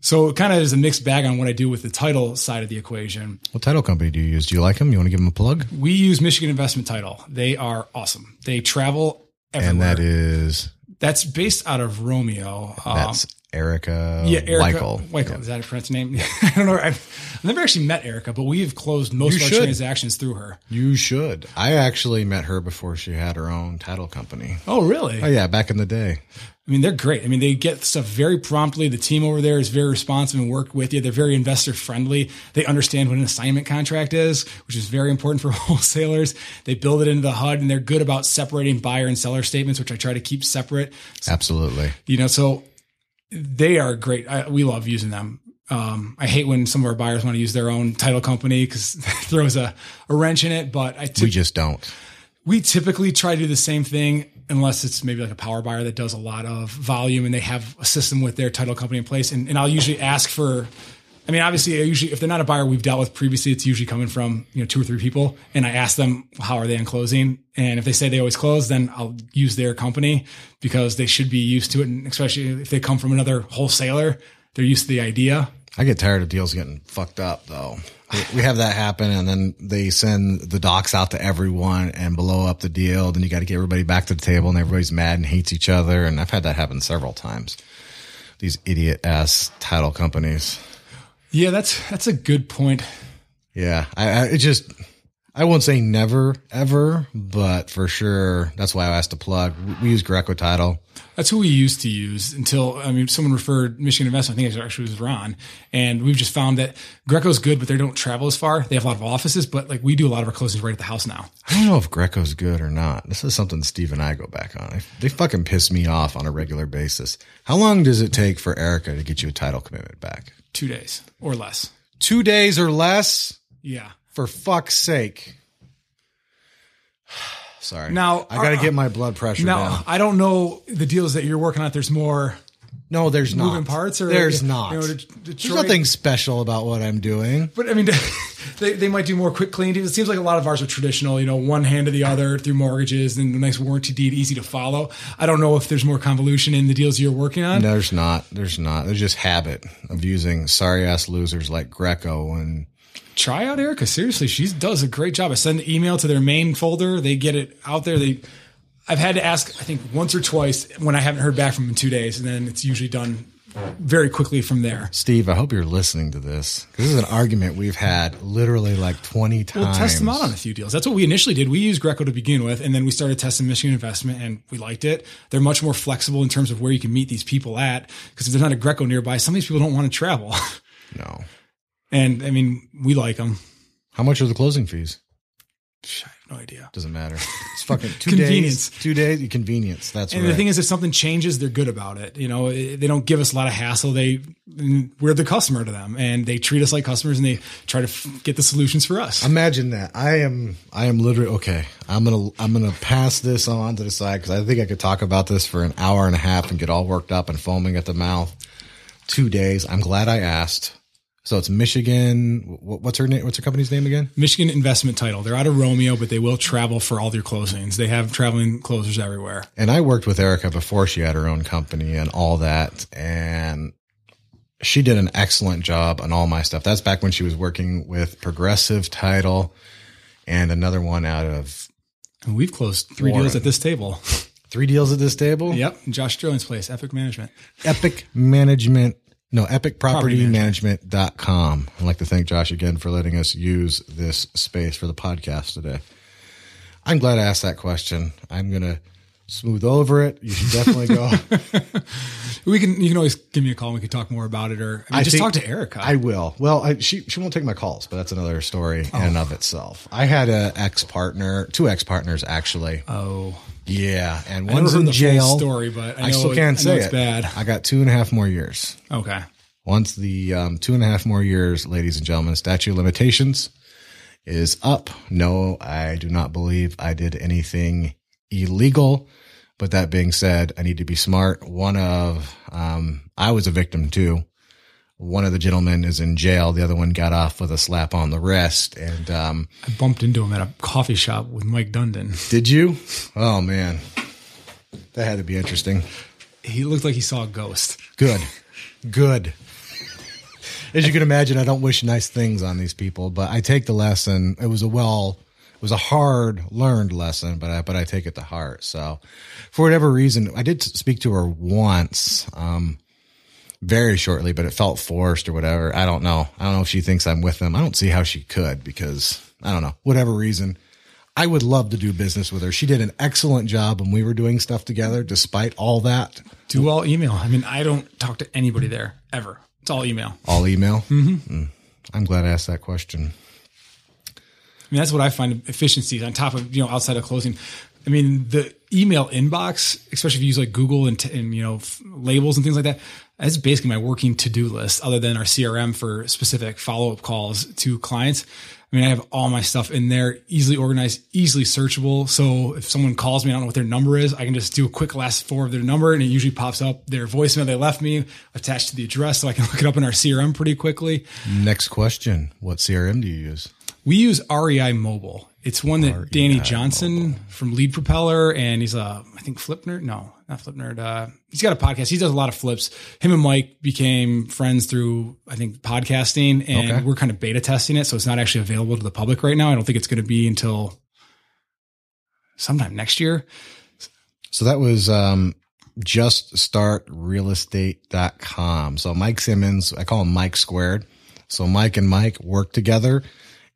So it kind of is a mixed bag on what I do with the title side of the equation. What title company do you use? Do you like them? You want to give them a plug? We use Michigan Investment Title. They are awesome. They travel everywhere. And that is that's based out of Romeo. That's um, Erica yeah, Erica Weichel. Weichel. Yeah. Is that a French name? (laughs) I don't know. I've, I've, never actually met Erica, but we've closed most you of our transactions through her. You should. I actually met her before she had her own title company. Oh, really? Oh, yeah. Back in the day. I mean, they're great. I mean, they get stuff very promptly. The team over there is very responsive and work with you. They're very investor friendly. They understand what an assignment contract is, which is very important for (laughs) wholesalers. They build it into the HUD and they're good about separating buyer and seller statements, which I try to keep separate. So, Absolutely. You know, so they are great. I, we love using them. Um, I hate when some of our buyers want to use their own title company because (laughs) it throws a, a wrench in it, but I we just don't. We typically try to do the same thing unless it's maybe like a power buyer that does a lot of volume and they have a system with their title company in place. And, and I'll usually ask for, I mean, obviously, I usually if they're not a buyer we've dealt with previously, it's usually coming from you know two or three people, and I ask them how are they on closing, and if they say they always close, then I'll use their company because they should be used to it, and especially if they come from another wholesaler, they're used to the idea. I get tired of deals getting fucked up though we have that happen and then they send the docs out to everyone and blow up the deal. Then you got to get everybody back to the table and everybody's mad and hates each other. And I've had that happen several times. These idiot ass title companies. Yeah, that's, that's a good point. Yeah. I, I it just, I won't say never ever, but for sure, that's why I asked to plug. We use Greco title. That's who we used to use until I mean someone referred Michigan Investment. I think it actually was Ron, and we've just found that Greco's good, but they don't travel as far. They have a lot of offices, but like we do a lot of our closings right at the house now. I don't know if Greco's good or not. This is something Steve and I go back on. They fucking piss me off on a regular basis. How long does it take for Erica to get you a title commitment back? Two days or less. Two days or less. Yeah. For fuck's sake. (sighs) Sorry. Now I got to uh, get my blood pressure now, down. I don't know the deals that you're working on. There's more. No, there's moving not. Moving parts, or there's not. You know, there's nothing special about what I'm doing. But I mean, (laughs) they, they might do more quick clean deals. It seems like a lot of ours are traditional. You know, one hand to the other through mortgages and a nice warranty deed, easy to follow. I don't know if there's more convolution in the deals you're working on. No, there's not. There's not. There's just habit of using sorry ass losers like Greco and try out Erica. Seriously, she does a great job. I send an email to their main folder. They get it out there. They, I've had to ask, I think once or twice when I haven't heard back from them in two days, and then it's usually done very quickly from there. Steve, I hope you're listening to this. This is an argument we've had literally like 20 times. We'll test them out on a few deals. That's what we initially did. We used Greco to begin with, and then we started testing Michigan Investment, and we liked it. They're much more flexible in terms of where you can meet these people at, because if there's not a Greco nearby, some of these people don't want to travel. (laughs) No. And I mean, we like them. How much are the closing fees? I have no idea. Doesn't matter. It's fucking (laughs) two convenience. days. Two days. Convenience. That's and right. the thing is, if something changes, they're good about it. You know, eh, they don't give us a lot of hassle. They we're the customer to them, and they treat us like customers, and they try to f- get the solutions for us. Imagine that. I am. I am literally okay. I'm gonna. I'm gonna pass this on to the side because I think I could talk about this for an hour and a half and get all worked up and foaming at the mouth. Two days. I'm glad I asked. So it's Michigan. What's her name? What's her company's name again? Michigan Investment Title. They're out of Romeo, but they will travel for all their closings. They have traveling closers everywhere. And I worked with Erica before she had her own company and all that. And she did an excellent job on all my stuff. That's back when she was working with Progressive Title and another one out of. And we've closed three Warren. deals at this table. Three deals at this table? Yep. Josh Sterling's place, Epic Management. Epic Management no, epicpropertymanagement.com. I'd like to thank Josh again for letting us use this space for the podcast today. I'm glad I asked that question. I'm going to smooth over it. You should definitely go. (laughs) We can you can always give me a call and we can talk more about it or I mean, I just talk to Erica. I will. Well, I, she she won't take my calls, but that's another story in oh. and of itself. I had a ex partner, two ex partners actually. oh. Yeah, and one's in the jail. story, but I, I, still it- can't I know say it's it. bad. I got two and a half more years. Okay. Once the um, two and a half more years, ladies and gentlemen, statute of limitations is up. No, I do not believe I did anything illegal. But that being said, I need to be smart. One of, um, I was a victim too. One of the gentlemen is in jail. The other one got off with a slap on the wrist. And, um, I bumped into him at a coffee shop with Mike Dundon. did you? Oh man, that had to be interesting. He looked like he saw a ghost. Good. Good. As you can imagine, I don't wish nice things on these people, but I take the lesson. It was a well, it was a hard learned lesson, but I, but I take it to heart. So for whatever reason, I did speak to her once, um, very shortly, but it felt forced or whatever. I don't know. I don't know if she thinks I'm with them. I don't see how she could because I don't know, whatever reason. I would love to do business with her. She did an excellent job when we were doing stuff together, despite all that. Do all email. I mean, I don't talk to anybody there ever. It's all email. All email? Mm-hmm. I'm glad I asked that question. I mean, that's what I find efficiencies on top of, you know, outside of closing. I mean, the email inbox, especially if you use like Google and, t- and you know, f- labels and things like that, that's basically my working to do list other than our CRM for specific follow up calls to clients. I mean, I have all my stuff in there, easily organized, easily searchable. So if someone calls me, I don't know what their number is. I can just do a quick last four of their number and it usually pops up their voicemail they left me attached to the address. So I can (laughs) look it up in our CRM pretty quickly. Next question. What CRM do you use? We use REI Mobile. It's one that Danny Johnson from Lead Propeller, and he's a, I think Flipner. No, not Flip Nerd. Uh, he's got a podcast. He does a lot of flips. Him and Mike became friends through, I think, podcasting, and Okay. we're kind of beta testing it, so it's not actually available to the public right now. I don't think it's going to be until sometime next year. So that was um, juststartrealestate.com. So Mike Simmons, I call him Mike Squared. So Mike and Mike work together.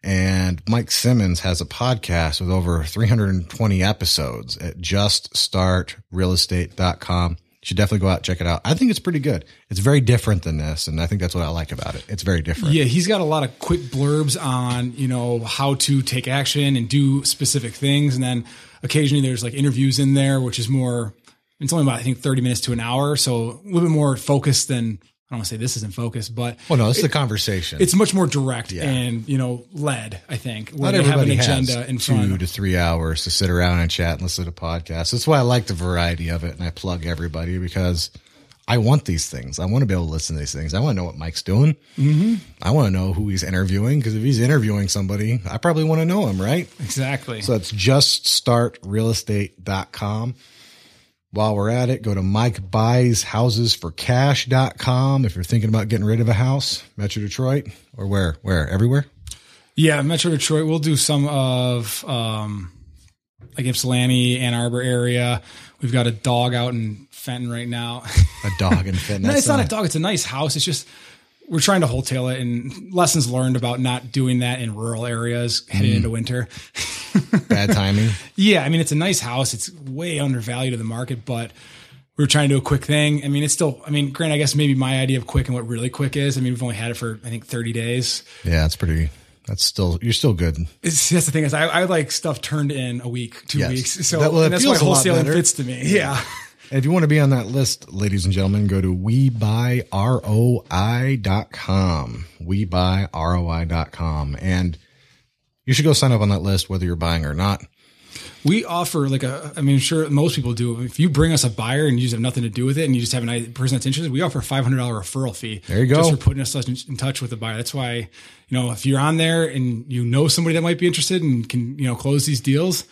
And Mike Simmons has a podcast with over 320 episodes at juststartrealestate.com. You should definitely go out and check it out. I think it's pretty good. It's very different than this. And I think that's what I like about it. It's very different. Yeah, he's got a lot of quick blurbs on, you know, how to take action and do specific things. And then occasionally there's like interviews in there, which is more, it's only about, I think, 30 minutes to an hour. So a little bit more focused than, I don't want to say this isn't focused, but Well, no, it's the conversation. it's much more direct and, you know, led, I think, where Not they have an everybody agenda has in two front. to three hours to sit around and chat and listen to podcasts. That's why I like the variety of it, and I plug everybody because I want these things. I want to be able to listen to these things. I want to know what Mike's doing. Mm-hmm. I want to know who he's interviewing because if he's interviewing somebody, I probably want to know him, right? Exactly. So it's juststartrealestate.com. While we're at it, go to MikeBuysHousesForCash.com if you're thinking about getting rid of a house, Metro Detroit, or where? Where? Everywhere? Yeah, Metro Detroit. We'll do some of um, like Ypsilanti, Ann Arbor area. We've got a dog out in Fenton right now. A dog in (laughs) Fenton. no, it's not a dog. It's a nice house. It's just we're trying to wholesale it, and lessons learned about not doing that in rural areas heading hmm. into winter. (laughs) bad timing. Yeah, I mean it's a nice house. It's way undervalued to the market, but we were trying to do a quick thing. I mean, it's still. I mean, Grant, I guess maybe my idea of quick and what really quick is. I mean, we've only had it for I think thirty days. Yeah, it's pretty. That's still you're still good. It's, that's the thing is I, I like stuff turned in a week, two Yes. weeks. So That- well, that's why wholesaling fits to me. Yeah. And if you want to be on that list, ladies and gentlemen, go to WeBuyROI.com. WeBuyROI.com. And you should go sign up on that list whether you're buying or not. We offer like a, I mean, sure, most people do. If you bring us a buyer and you just have nothing to do with it and you just have a person that's interested, we offer a $500 referral fee. There you go. Just for putting us in, in touch with the buyer. That's why, you know, if you're on there and you know somebody that might be interested and can, you know, close these deals,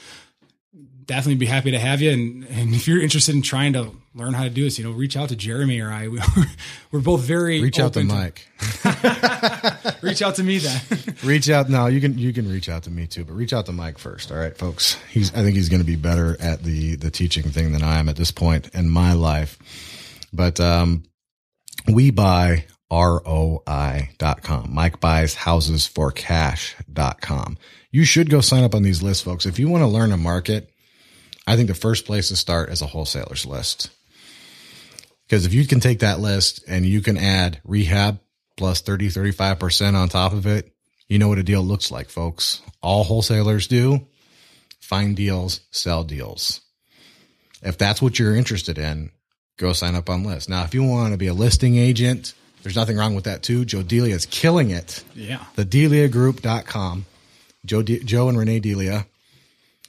definitely be happy to have you. And, and if you're interested in trying to learn how to do this, you know, reach out to Jeremy or I. (laughs) We're both very Reach out to open Mike. (laughs) reach out to me then. (laughs) reach out now. You can you can reach out to me too, but reach out to Mike first. All right, folks. He's I think he's going to be better at the the teaching thing than I am at this point in my life. But um, we buy ROI.com. Mike buys houses for cash.com. You should go sign up on these lists, folks. If you want to learn a market, I think the first place to start is a wholesalers list. Because if you can take that list and you can add rehab plus 30, 35% on top of it, you know what a deal looks like, folks. All wholesalers do find deals, sell deals. If that's what you're interested in, go sign up on list. Now, if you want to be a listing agent, there's nothing wrong with that too. Joe Delia is killing it. Yeah. The DeliaGroup.com. Joe, De- Joe and Renee Delia.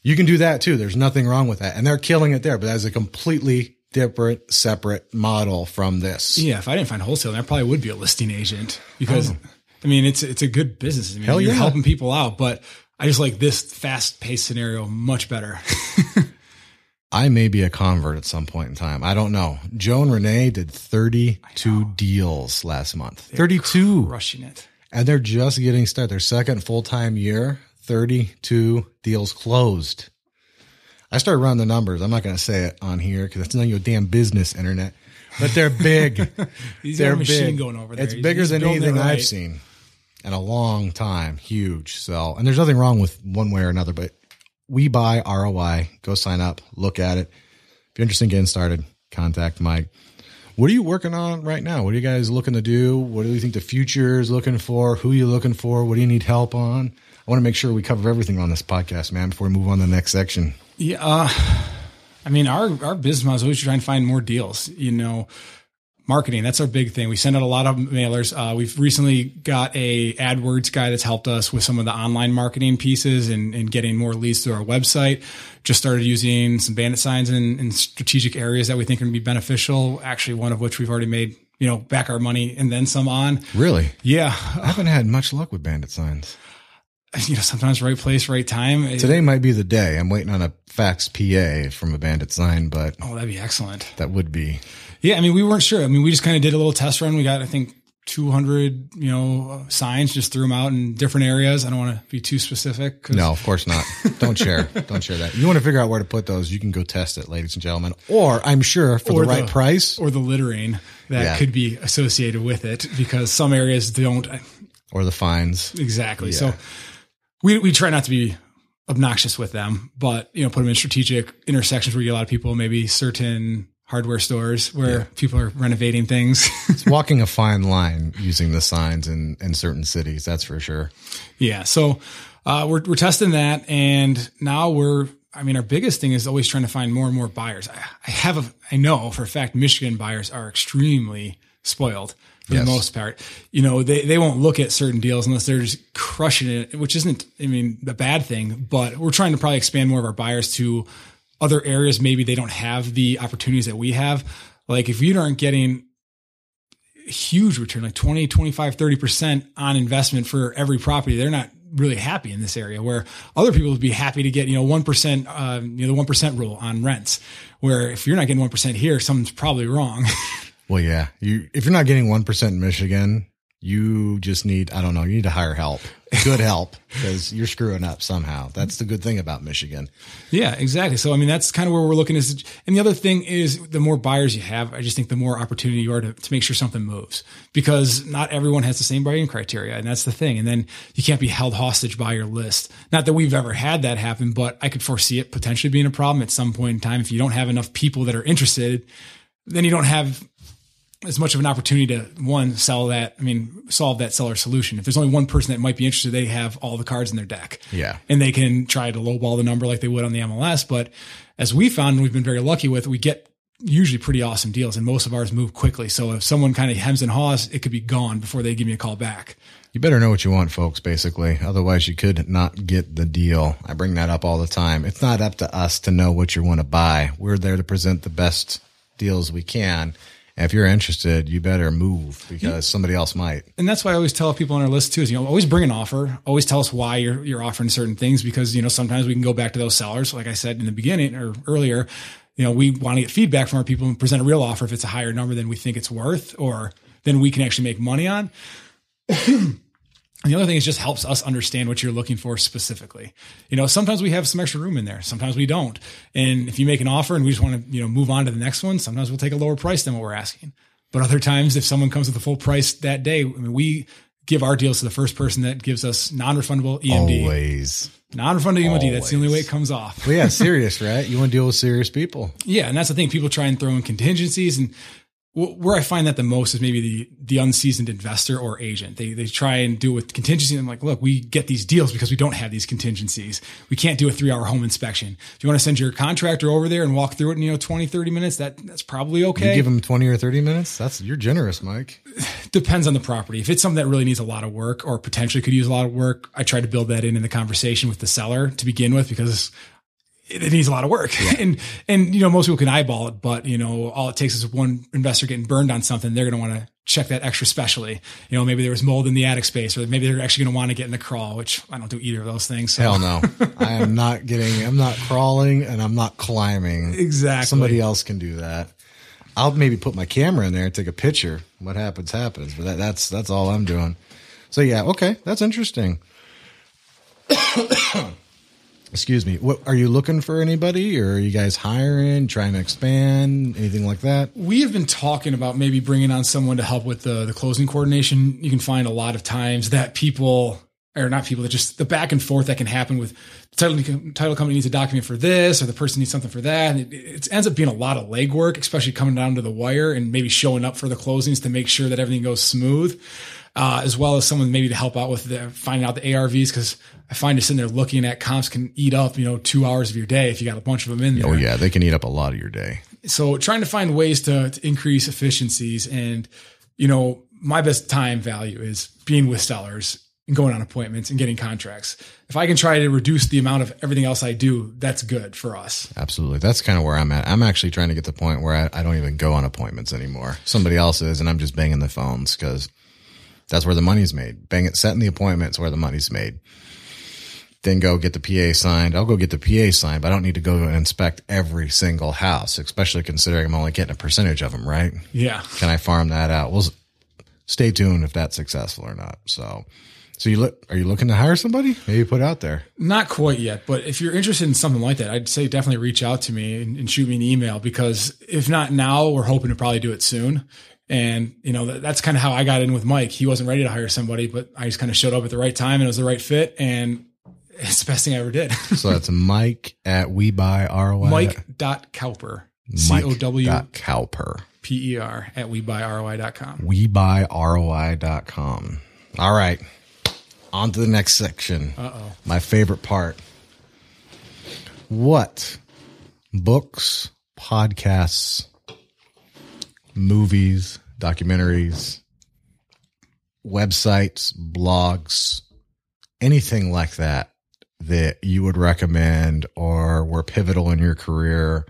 You can do that too. There's nothing wrong with that. And they're killing it there, but that's a completely different, separate model from this. Yeah, if I didn't find wholesaling, I probably would be a listing agent because oh. I mean it's it's a good business. I mean, Oh. Hell you're yeah. helping people out, but I just like this fast paced scenario much better. (laughs) I may be a convert at some point in time. I don't know. Joe and Renee did 32 deals last month. 32. Rushing it. And they're just getting started. Their second full time year, 32 deals closed. I started running the numbers. I'm not going to say it on here because it's none of your damn business, internet. But they're big. (laughs) He's they're a machine big. going over there. It's He's- bigger he's than anything right. I've seen in a long time. Huge. So, and there's nothing wrong with one way or another, but we buy ROI. Go sign up, look at it. If you're interested in getting started, contact Mike. What are you working on right now? What are you guys looking to do? What do you think the future is looking for? Who are you looking for? What do you need help on? Want to make sure we cover everything on this podcast, man, before we move on to the next section. Yeah, uh, I mean, our our business model is always trying to find more deals. You know, marketing that's our big thing. We send out a lot of mailers. Uh, we've recently got a AdWords guy that's helped us with some of the online marketing pieces and, and getting more leads through our website. Just started using some bandit signs in, in strategic areas that we think are going to be beneficial. Actually, one of which we've already made you know back our money and then some on. Really? Yeah, I haven't had much luck with bandit signs. (laughs) you know sometimes right place, right time. Today might be the day. I'm waiting on a fax PA from a bandit sign, but Oh, that'd be excellent. that would be Yeah, I mean, we weren't sure. I mean, we just kind of did a little test run. We got, I think, 200, you know, signs, just threw them out in different areas. I don't want to be too specific. 'cause- No, of course not. Don't share. (laughs) Don't share that. You want to figure out where to put those, you can go test it, ladies and gentlemen. Or I'm sure for Or the right price Or the littering that Yeah. could be associated with it because some areas don't or the fines. exactly. Yeah. So we, we try not to be obnoxious with them, but, you know, put them in strategic intersections where you get a lot of people, maybe certain hardware stores where people are renovating things. (laughs) It's walking a fine line using the signs in, in certain cities. That's for sure. Yeah. So uh, we're we're testing that, and now we're. I mean, our biggest thing is always trying to find more and more buyers. I, I have a. I know for a fact Michigan buyers are extremely spoiled for Yes. the most part. You know, they they won't look at certain deals unless they're just crushing it, which isn't. I mean, the bad thing, but we're trying to probably expand more of our buyers to other areas. Maybe they don't have the opportunities that we have. Like if you aren't getting huge return, like 20, 25, 30% on investment for every property. They're not really happy in this area where other people would be happy to get, you know, 1%, um, you know, the 1% rule on rents, where if you're not getting 1% here, something's probably wrong. (laughs) Well, yeah. You if you're not getting one percent in Michigan, you just need I don't know. You need to hire help, good help, because you're screwing up somehow. That's the good thing about Michigan. yeah, exactly. So, I mean, that's kind of where we're looking is, and the other thing is the more buyers you have, I just think the more opportunity you are to, to make sure something moves because not everyone has the same buying criteria. And that's the thing. And then you can't be held hostage by your list. Not that we've ever had that happen, but I could foresee it potentially being a problem at some point in time. If you don't have enough people that are interested, then you don't have as much of an opportunity to one sell that. I mean, solve that seller solution. If there's only one person that might be interested, they have all the cards in their deck. Yeah. and they can try to lowball the number like they would on the MLS. But as we found, and we've been very lucky with, we get usually pretty awesome deals, and most of ours move quickly. So if someone kind of hems and haws, it could be gone before they give me a call back. You better know what you want, folks, basically. Otherwise, you could not get the deal. I bring that up all the time. It's not up to us to know what you want to buy. We're there to present the best deals we can. If you're interested, you better move because somebody else might. and that's why I always tell people on our list too is you know always bring an offer, always tell us why you're you're offering certain things because you know sometimes we can go back to those sellers, like I said in the beginning or earlier. You know, we want to get feedback from our people and present a real offer if it's a higher number than we think it's worth, or than we can actually make money on. (clears throat) And the other thing is just helps us understand what you're looking for specifically. You know, sometimes we have some extra room in there, sometimes we don't. And if you make an offer and we just want to, you know, move on to the next one, sometimes we'll take a lower price than what we're asking. But other times, if someone comes with a full price that day, I mean, we give our deals to the first person that gives us non-refundable EMD. Always. Non-refundable EMD. That's the only way it comes off. Well, yeah, (laughs) serious, right? You want to deal with serious people. Yeah, and that's the thing. People try and throw in contingencies, and where I find that the most is maybe the the unseasoned investor or agent. They they try and do it with contingency. And I'm like, look, we get these deals because we don't have these contingencies. We can't do a three hour home inspection. If you want to send your contractor over there and walk through it in you know 20, 30 minutes, that that's probably okay. You give them 20 or 30 minutes? That's you're generous, Mike. (sighs) Depends on the property. If it's something that really needs a lot of work or potentially could use a lot of work, I try to build that in in the conversation with the seller to begin with because it, it needs a lot of work. (laughs) And and you know most people can eyeball it, but you know all it takes is one investor getting burned on something. They're going to want to check that extra specially. You know maybe there was mold in the attic space, or maybe they're actually going to want to get in the crawl, which I don't do either of those things. So. Hell no. (laughs) I am not getting, I'm not crawling and I'm not climbing. Exactly. Somebody else can do that. I'll maybe put my camera in there and take a picture. What happens, happens. But that, that's, that's all I'm doing. So yeah, okay. That's interesting. (coughs) (coughs) Excuse me. What are you looking for anybody or are you guys hiring, trying to expand, anything like that? We have been talking about maybe bringing on someone to help with the, the closing coordination. You can find a lot of times that people, or not people, that just the back and forth that can happen with the title, title company needs a document for this or the person needs something for that. And it, it ends up being a lot of legwork, especially coming down to the wire and maybe showing up for the closings to make sure that everything goes smooth. Uh, as well as someone maybe to help out with the, finding out the ARVs because I find just sitting there looking at comps can eat up, you know, two hours of your day if you got a bunch of them in there Oh yeah, they can eat up a lot of your day. so trying to find ways to, to increase efficiencies and you know my best time value is being with sellers and going on appointments and getting contracts if i can try to reduce the amount of everything else i do that's good for us Absolutely. That's kind of where I'm at. I'm actually trying to get to the point where I, I don't even go on appointments anymore. Somebody else is, and I'm just banging the phones because that's where the money's made. Bang it, setting the appointments where the money's made. Then go get the PA signed. I'll go get the PA signed, but I don't need to go and inspect every single house, especially considering I'm only getting a percentage of them, right? yeah Can I farm that out? Well, stay tuned if that's successful or not. So, so you look, are you looking to hire somebody? Maybe put out there. Not quite yet, but if you're interested in something like that, I'd say definitely reach out to me and, and shoot me an email because if not now, we're hoping to probably do it soon. And you know that, that's kind of how I got in with Mike. He wasn't ready to hire somebody, but I just kind of showed up at the right time and it was the right fit, and (laughs) it's the best thing I ever did. (laughs) So that's Mike at We Buy ROI. Mike dot Cowper, C O W Cowper. P E R at WeBuyROI.com. WeBuyROI.com. All right. On to the next section. Uh oh. My favorite part. What books, podcasts, movies, documentaries, websites, blogs, anything like that that you would recommend or were pivotal in your career,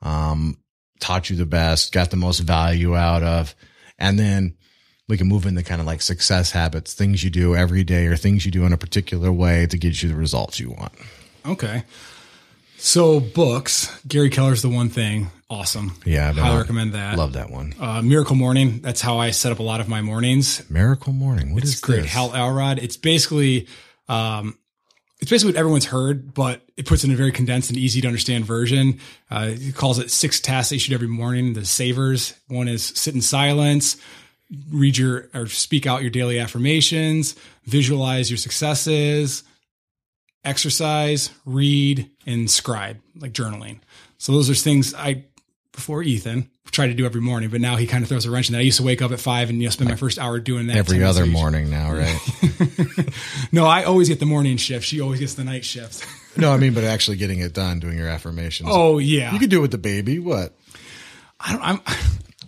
um, taught you the best, got the most value out of, and then we can move into kind of like success habits, things you do every day or things you do in a particular way to get you the results you want. Okay. So books, Gary Keller's the one thing. Awesome. Yeah, on- recommend that. Love that one. Uh, Miracle Morning. That's how I set up a lot of my mornings. Miracle Morning. What is It's great. this? Hal Elrod. It's basically, um, it's basically what everyone's heard, but it puts it in a very condensed and easy to understand version. Uh, he calls it six tasks issued every morning. The savers. One is sit in silence, read your or speak out your daily affirmations, visualize your successes, exercise, read, and scribe, like journaling. So those are things I before Ethan tried to do every morning, but now he kind of throws a wrench in that. I used to wake up at five and you know spend my first hour doing that. Every other morning now, (laughs) right? No, I always get the morning shift. She always gets the night shift. no, I mean, but actually getting it done, doing your affirmations. oh yeah, You could do it with the baby. What? I don't, I'm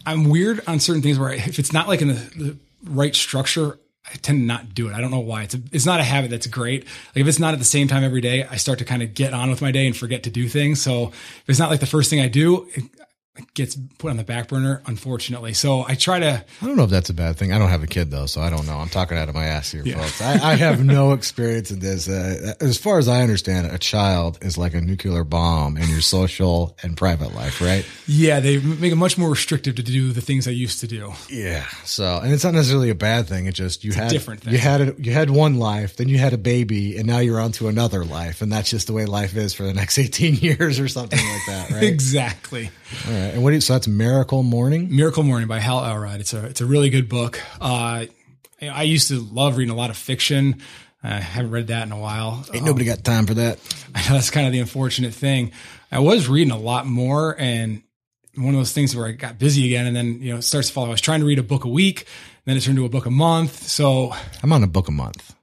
I'm weird on certain things where I, if it's not like in the, the right structure, I tend to not do it. I don't know why. It's a, it's not a habit that's great. Like if it's not at the same time every day, I start to kind of get on with my day and forget to do things. So if it's not like the first thing I do, gets put on the back burner, unfortunately. So I try to I don't know if that's a bad thing. I don't have a kid though, so I don't know. I'm talking out of my ass here, folks. I, I have no (laughs) experience in this. Uh, as far as I understand it, a child is like a nuclear bomb in your social and private life, right? Yeah, they make it much more restrictive to do the things I used to do. Yeah. So, and it's not necessarily a bad thing. It just you had different thing. you had it. You had one life, then you had a baby, and now you're on to another life, and that's just the way life is for the next (laughs) 18 years or something like that, right? (laughs) Exactly. All right. And what? So that's Miracle Morning. Miracle Morning by Hal Elrod. It's a it's a really good book. Uh, I used to love reading a lot of fiction. I haven't read that in a while. Ain't nobody got time for that. (laughs) I know that's kind of the unfortunate thing. I was reading a lot more and one of those things where I got busy again and then, you know, it starts to fall. I was trying to read a book a week, then it turned to a book a month. So I'm on a book a month.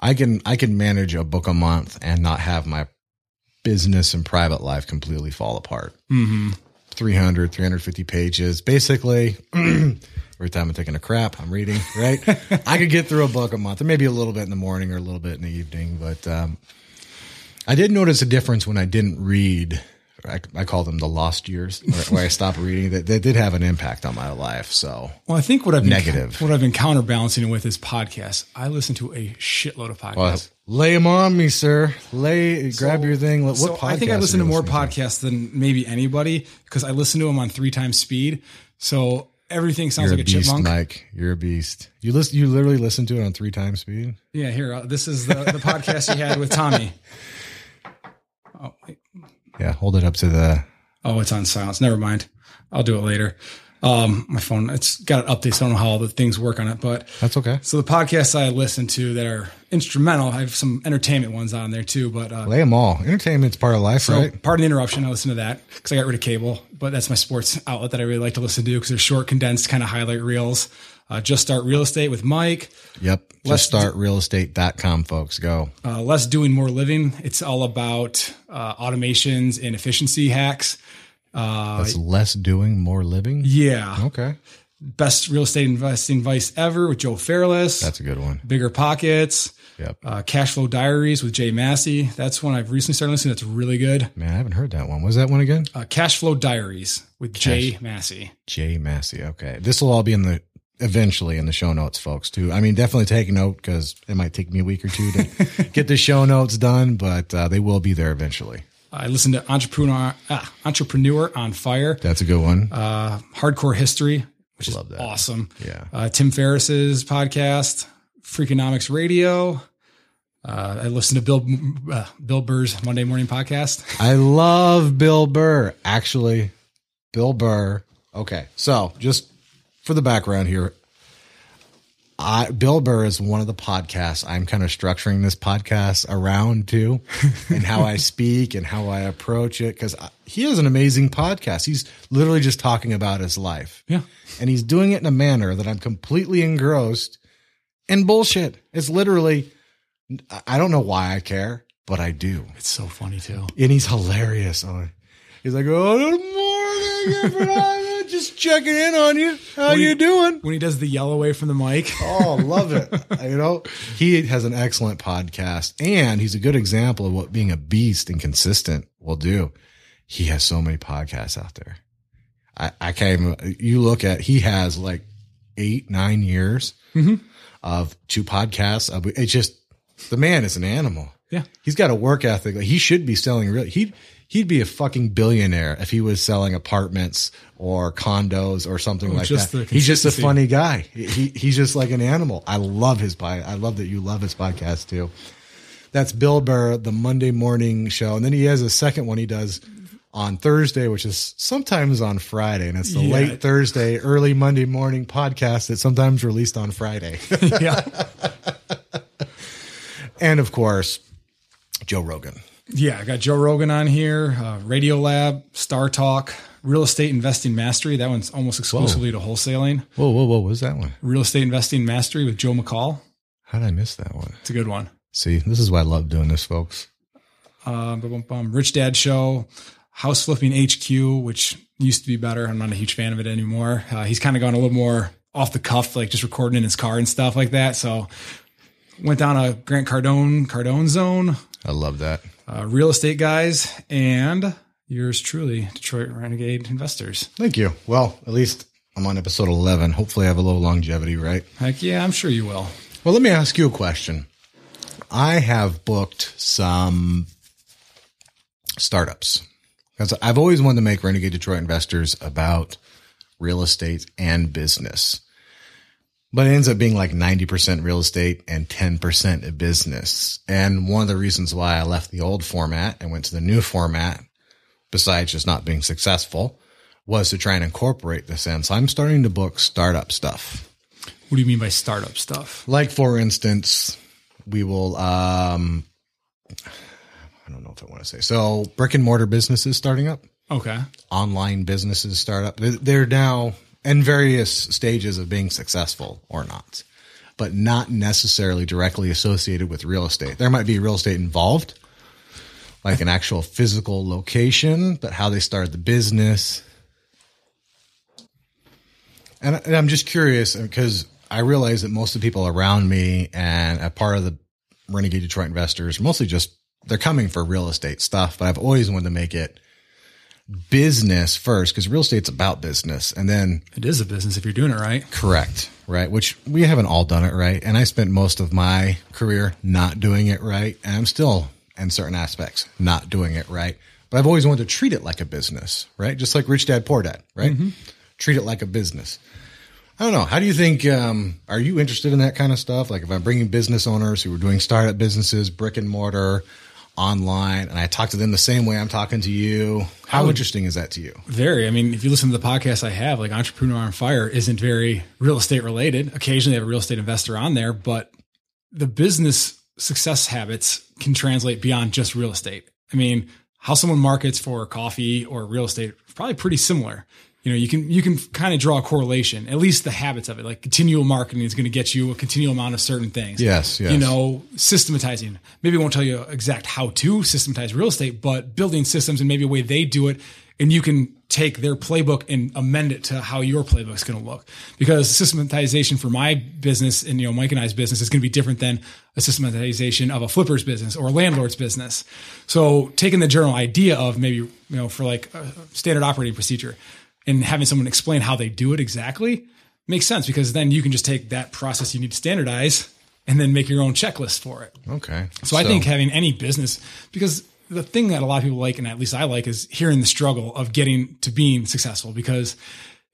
I can I can manage a book a month and not have my business and private life completely fall apart. Mm-hmm. 300, 350 pages. Basically, (clears throat) every time I'm taking a crap, I'm reading, right? (laughs) I could get through a book a month, or maybe a little bit in the morning or a little bit in the evening. But um, I did notice a difference when I didn't read. I, I call them the lost years, where, where I stopped reading. That, that did have an impact on my life. So, Well, I think what I've been, Negative. what I've been counterbalancing it with is podcasts. I listen to a shitload of podcasts. well, lay them on me, sir. Lay, grab your thing. What so podcast I think I listen to more podcasts than maybe anybody because I listen to them on three times speed. So everything sounds You're like a a, beast, chipmunk. Mike. You're a beast. You listen. You literally listen to it on three times speed. Yeah, here. Uh, this is the, the podcast you had with Tommy. Oh, (laughs) wait. Yeah, hold it up to the. oh, it's on silence. Never mind. I'll do it later. Um, my phone, it's got an update. So I don't know how all the things work on it, but That's okay. so the podcasts I listen to that are instrumental, I have some entertainment ones on there too, but, uh, Lay them all. Entertainment's part of life, So, right? pardon the interruption. I listen to that because I got rid of cable, but that's my sports outlet that I really like to listen to because they're short, condensed, kind of highlight reels. Uh, Just Start Real Estate with Mike. Yep. Let's Just start realestate.com, folks. Go. Uh, Less Doing More Living. It's all about uh, automations and efficiency hacks. Uh, That's less doing, more living. yeah. Okay. Best Real Estate Investing Advice Ever with Joe Fairless. That's a good one. BiggerPockets. Yep. Uh, Cash Flow Diaries with Jay Massey. That's one I've recently started listening. to. That's really good. Man, I haven't heard that one. Was that one again? Uh, Cash Flow Diaries with Jay Massey. Jay Massey. Okay. This will all be in the eventually in the show notes, folks, too. I mean, definitely take note because it might take me a week or two to (laughs) get the show notes done, but uh, they will be there eventually. I listened to Entrepreneur ah, Entrepreneur on Fire, That's a good one. uh, Hardcore History, which is Love that. awesome. yeah. Uh, Tim Ferriss's podcast, Freakonomics Radio. Uh, I listen to Bill uh, Bill Burr's Monday Morning Podcast. I love Bill Burr. Actually, Bill Burr. Okay, so just for the background here, I, Bill Burr is one of the podcasts I'm kind of structuring this podcast around too, (laughs) and how I speak and how I approach it because he has an amazing podcast. He's literally just talking about his life, Yeah, and he's doing it in a manner that I'm completely engrossed in bullshit. It's literally, I don't know why I care, but I do it's so funny too. and he's hilarious. Oh, he's like, "Oh, good morning, everyone. Just checking in on you. How When he- you doing?" When he does the yell away from the mic, (laughs) Oh, love it. (laughs) you know, he has an excellent podcast, and he's a good example of what being a beast and consistent will do. He has so many podcasts out there. I, I can't even. You look at he has like eight, nine years mm-hmm. of two podcasts. It's just the man is an animal. yeah, He's got a work ethic. Like he should be selling real. He'd he'd be a fucking billionaire if he was selling apartments or condos or something like that. He's just a funny guy. He, he he's just like an animal. I love his pod. I love that you love his podcast too. That's Bill Burr, the Monday morning show, and then he has a second one he does on Thursday, which is sometimes on Friday, and it's the Yeah. late Thursday, early Monday morning podcast that's sometimes released on Friday. (laughs) yeah, (laughs) and of course, Joe Rogan. Yeah. I got Joe Rogan on here, uh, Radio Lab, Star Talk, Real Estate Investing Mastery. That one's almost exclusively to wholesaling. Whoa, whoa, whoa! What was that one? Real Estate Investing Mastery with Joe McCall. How did I miss that one? It's a good one. See, this is why I love doing this, folks. Bum, bum. Rich Dad Show, House Flipping HQ, which used to be better. I'm not a huge fan of it anymore. Uh, he's kind of gone a little more off the cuff, like just recording in his car and stuff like that. So went down a Grant Cardone Cardone zone, I love that. Uh, real estate guys, and yours truly, Detroit Renegade Investors. Thank you. Well, at least I'm on episode 11. Hopefully, I have a little longevity, right? Heck yeah, I'm sure you will. Well, let me ask you a question. I have booked some startups because I've always wanted to make Renegade Detroit Investors about real estate and business. But it ends up being like 90% real estate and 10% business. And one of the reasons why I left the old format and went to the new format, besides just not being successful, was to try and incorporate this in. So I'm starting to book startup stuff. What do you mean by startup stuff? Like for instance, we will um I don't know if I want to say. So brick and mortar businesses starting up, Okay. online businesses start up. They're- They're now in various stages of being successful or not, but not necessarily directly associated with real estate. There might be real estate involved, like an actual physical location, but how they started the business. And, and I'm just curious uh, because I realize that most of the people around me and a part of the Renegade Detroit investors, mostly just they're coming for real estate stuff, but I've always wanted to make it business first because real estate's about business and then It is a business if you're doing it right. correct, right? Which we haven't all done it right. And I spent most of my career not doing it right. And I'm still in certain aspects not doing it right. But I've always wanted to treat it like a business, right? Just like Rich Dad Poor Dad, right? Treat it like a business. I don't know. How do you think? Um, are you interested in that kind of stuff? Like if I'm bringing business owners who are doing startup businesses, brick and mortar, online, and I talk to them the same way I'm talking to you, how oh, interesting is that to you? Very. I mean, if you listen to the podcast I have, like Entrepreneur on Fire isn't very real estate related. Occasionally I have a real estate investor on there, but the business success habits can translate beyond just real estate. I mean, how someone markets for coffee or real estate is probably pretty similar. You know, you can you can kind of draw a correlation, at least the habits of it. Like continual marketing is going to get you a continual amount of certain things. Yes, yes. You know, systematizing. Maybe I won't tell you exact how to systematize real estate, but building systems and maybe a way they do it, and you can take their playbook and amend it to how your playbook is going to look. Because systematization for my business and you know Mike and I's business is going to be different than a systematization of a flipper's business or a landlord's business. So taking the general idea of maybe you know for like a standard operating procedure and having someone explain how they do it exactly makes sense because then you can just take that process you need to standardize and then make your own checklist for it. Okay. So, I think having any business, because the thing that a lot of people like, and at least I like, is hearing the struggle of getting to being successful. Because,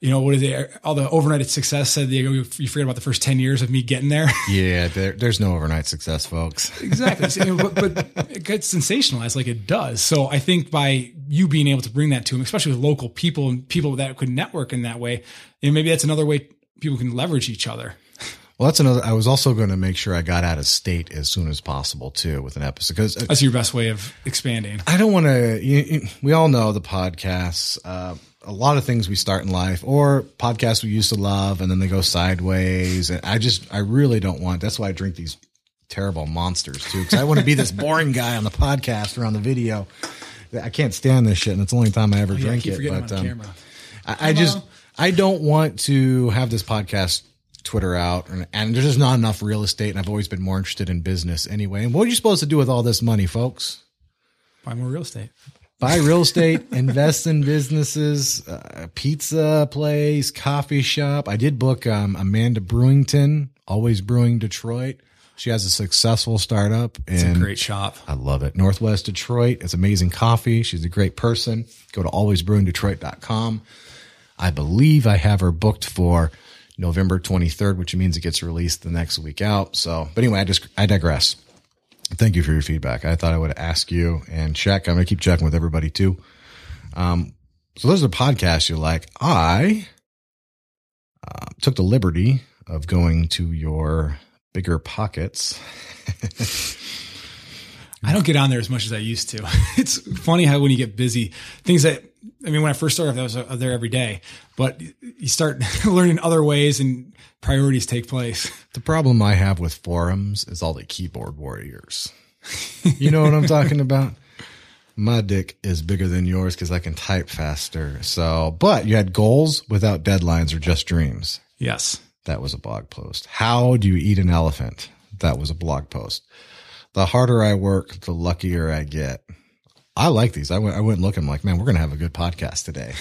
you know, what is it? All the overnight success said you, you forget about the first 10 years of me getting there. (laughs) Yeah, there, there's no overnight success, folks. exactly. (laughs) But, but it gets sensationalized like it does. So I think by you being able to bring that to them, especially with local people and people that could network in that way, and maybe that's another way people can leverage each other. (laughs) Well, that's another. I was also going to make sure I got out of state as soon as possible too with an episode because That's your best way of expanding. I don't want to. We all know the podcasts. Uh, a lot of things we start in life, or podcasts we used to love, and then they go sideways. And I just, I really don't want. That's why I drink these terrible monsters too, because I want to be this (laughs) boring guy on the podcast or on the video. I can't stand this shit, and it's the only time I ever Oh, Yeah, drink it. But um. I, I just I don't want to have this podcast Twitter out, and, and there's just not enough real estate, and I've always been more interested in business anyway. And what are you supposed to do with all this money, folks? Buy more real estate. Buy real estate, (laughs) invest in businesses, uh, pizza place, coffee shop. I did book um, Amanda Brewington, Always Brewing Detroit. She has a successful startup It's a great shop. I love it. Northwest Detroit. It's amazing coffee. She's a great person. Go to alwaysbrewingdetroit.com. I believe I have her booked for November 23rd, which means it gets released the next week out. So, but anyway, I just, I digress. Thank you for your feedback. I thought I would ask you and check. I'm going to keep checking with everybody too. Um, so those are podcasts you like. I uh, took the liberty of going to your BiggerPockets. (laughs) I don't get on there as much as I used to. (laughs) It's funny how when you get busy, things that I mean, when I first started, I was uh, there every day, but you start (laughs) learning other ways and priorities take place. The problem I have with forums is all the keyboard warriors. You know what I'm talking about? My dick is bigger than yours because I can type faster. So, but you had goals without deadlines or just dreams. Yes. That was a blog post. How do you eat an elephant? That was a blog post. The harder I work, the luckier I get. I like these. I went, I went looking like, man, we're going to have a good podcast today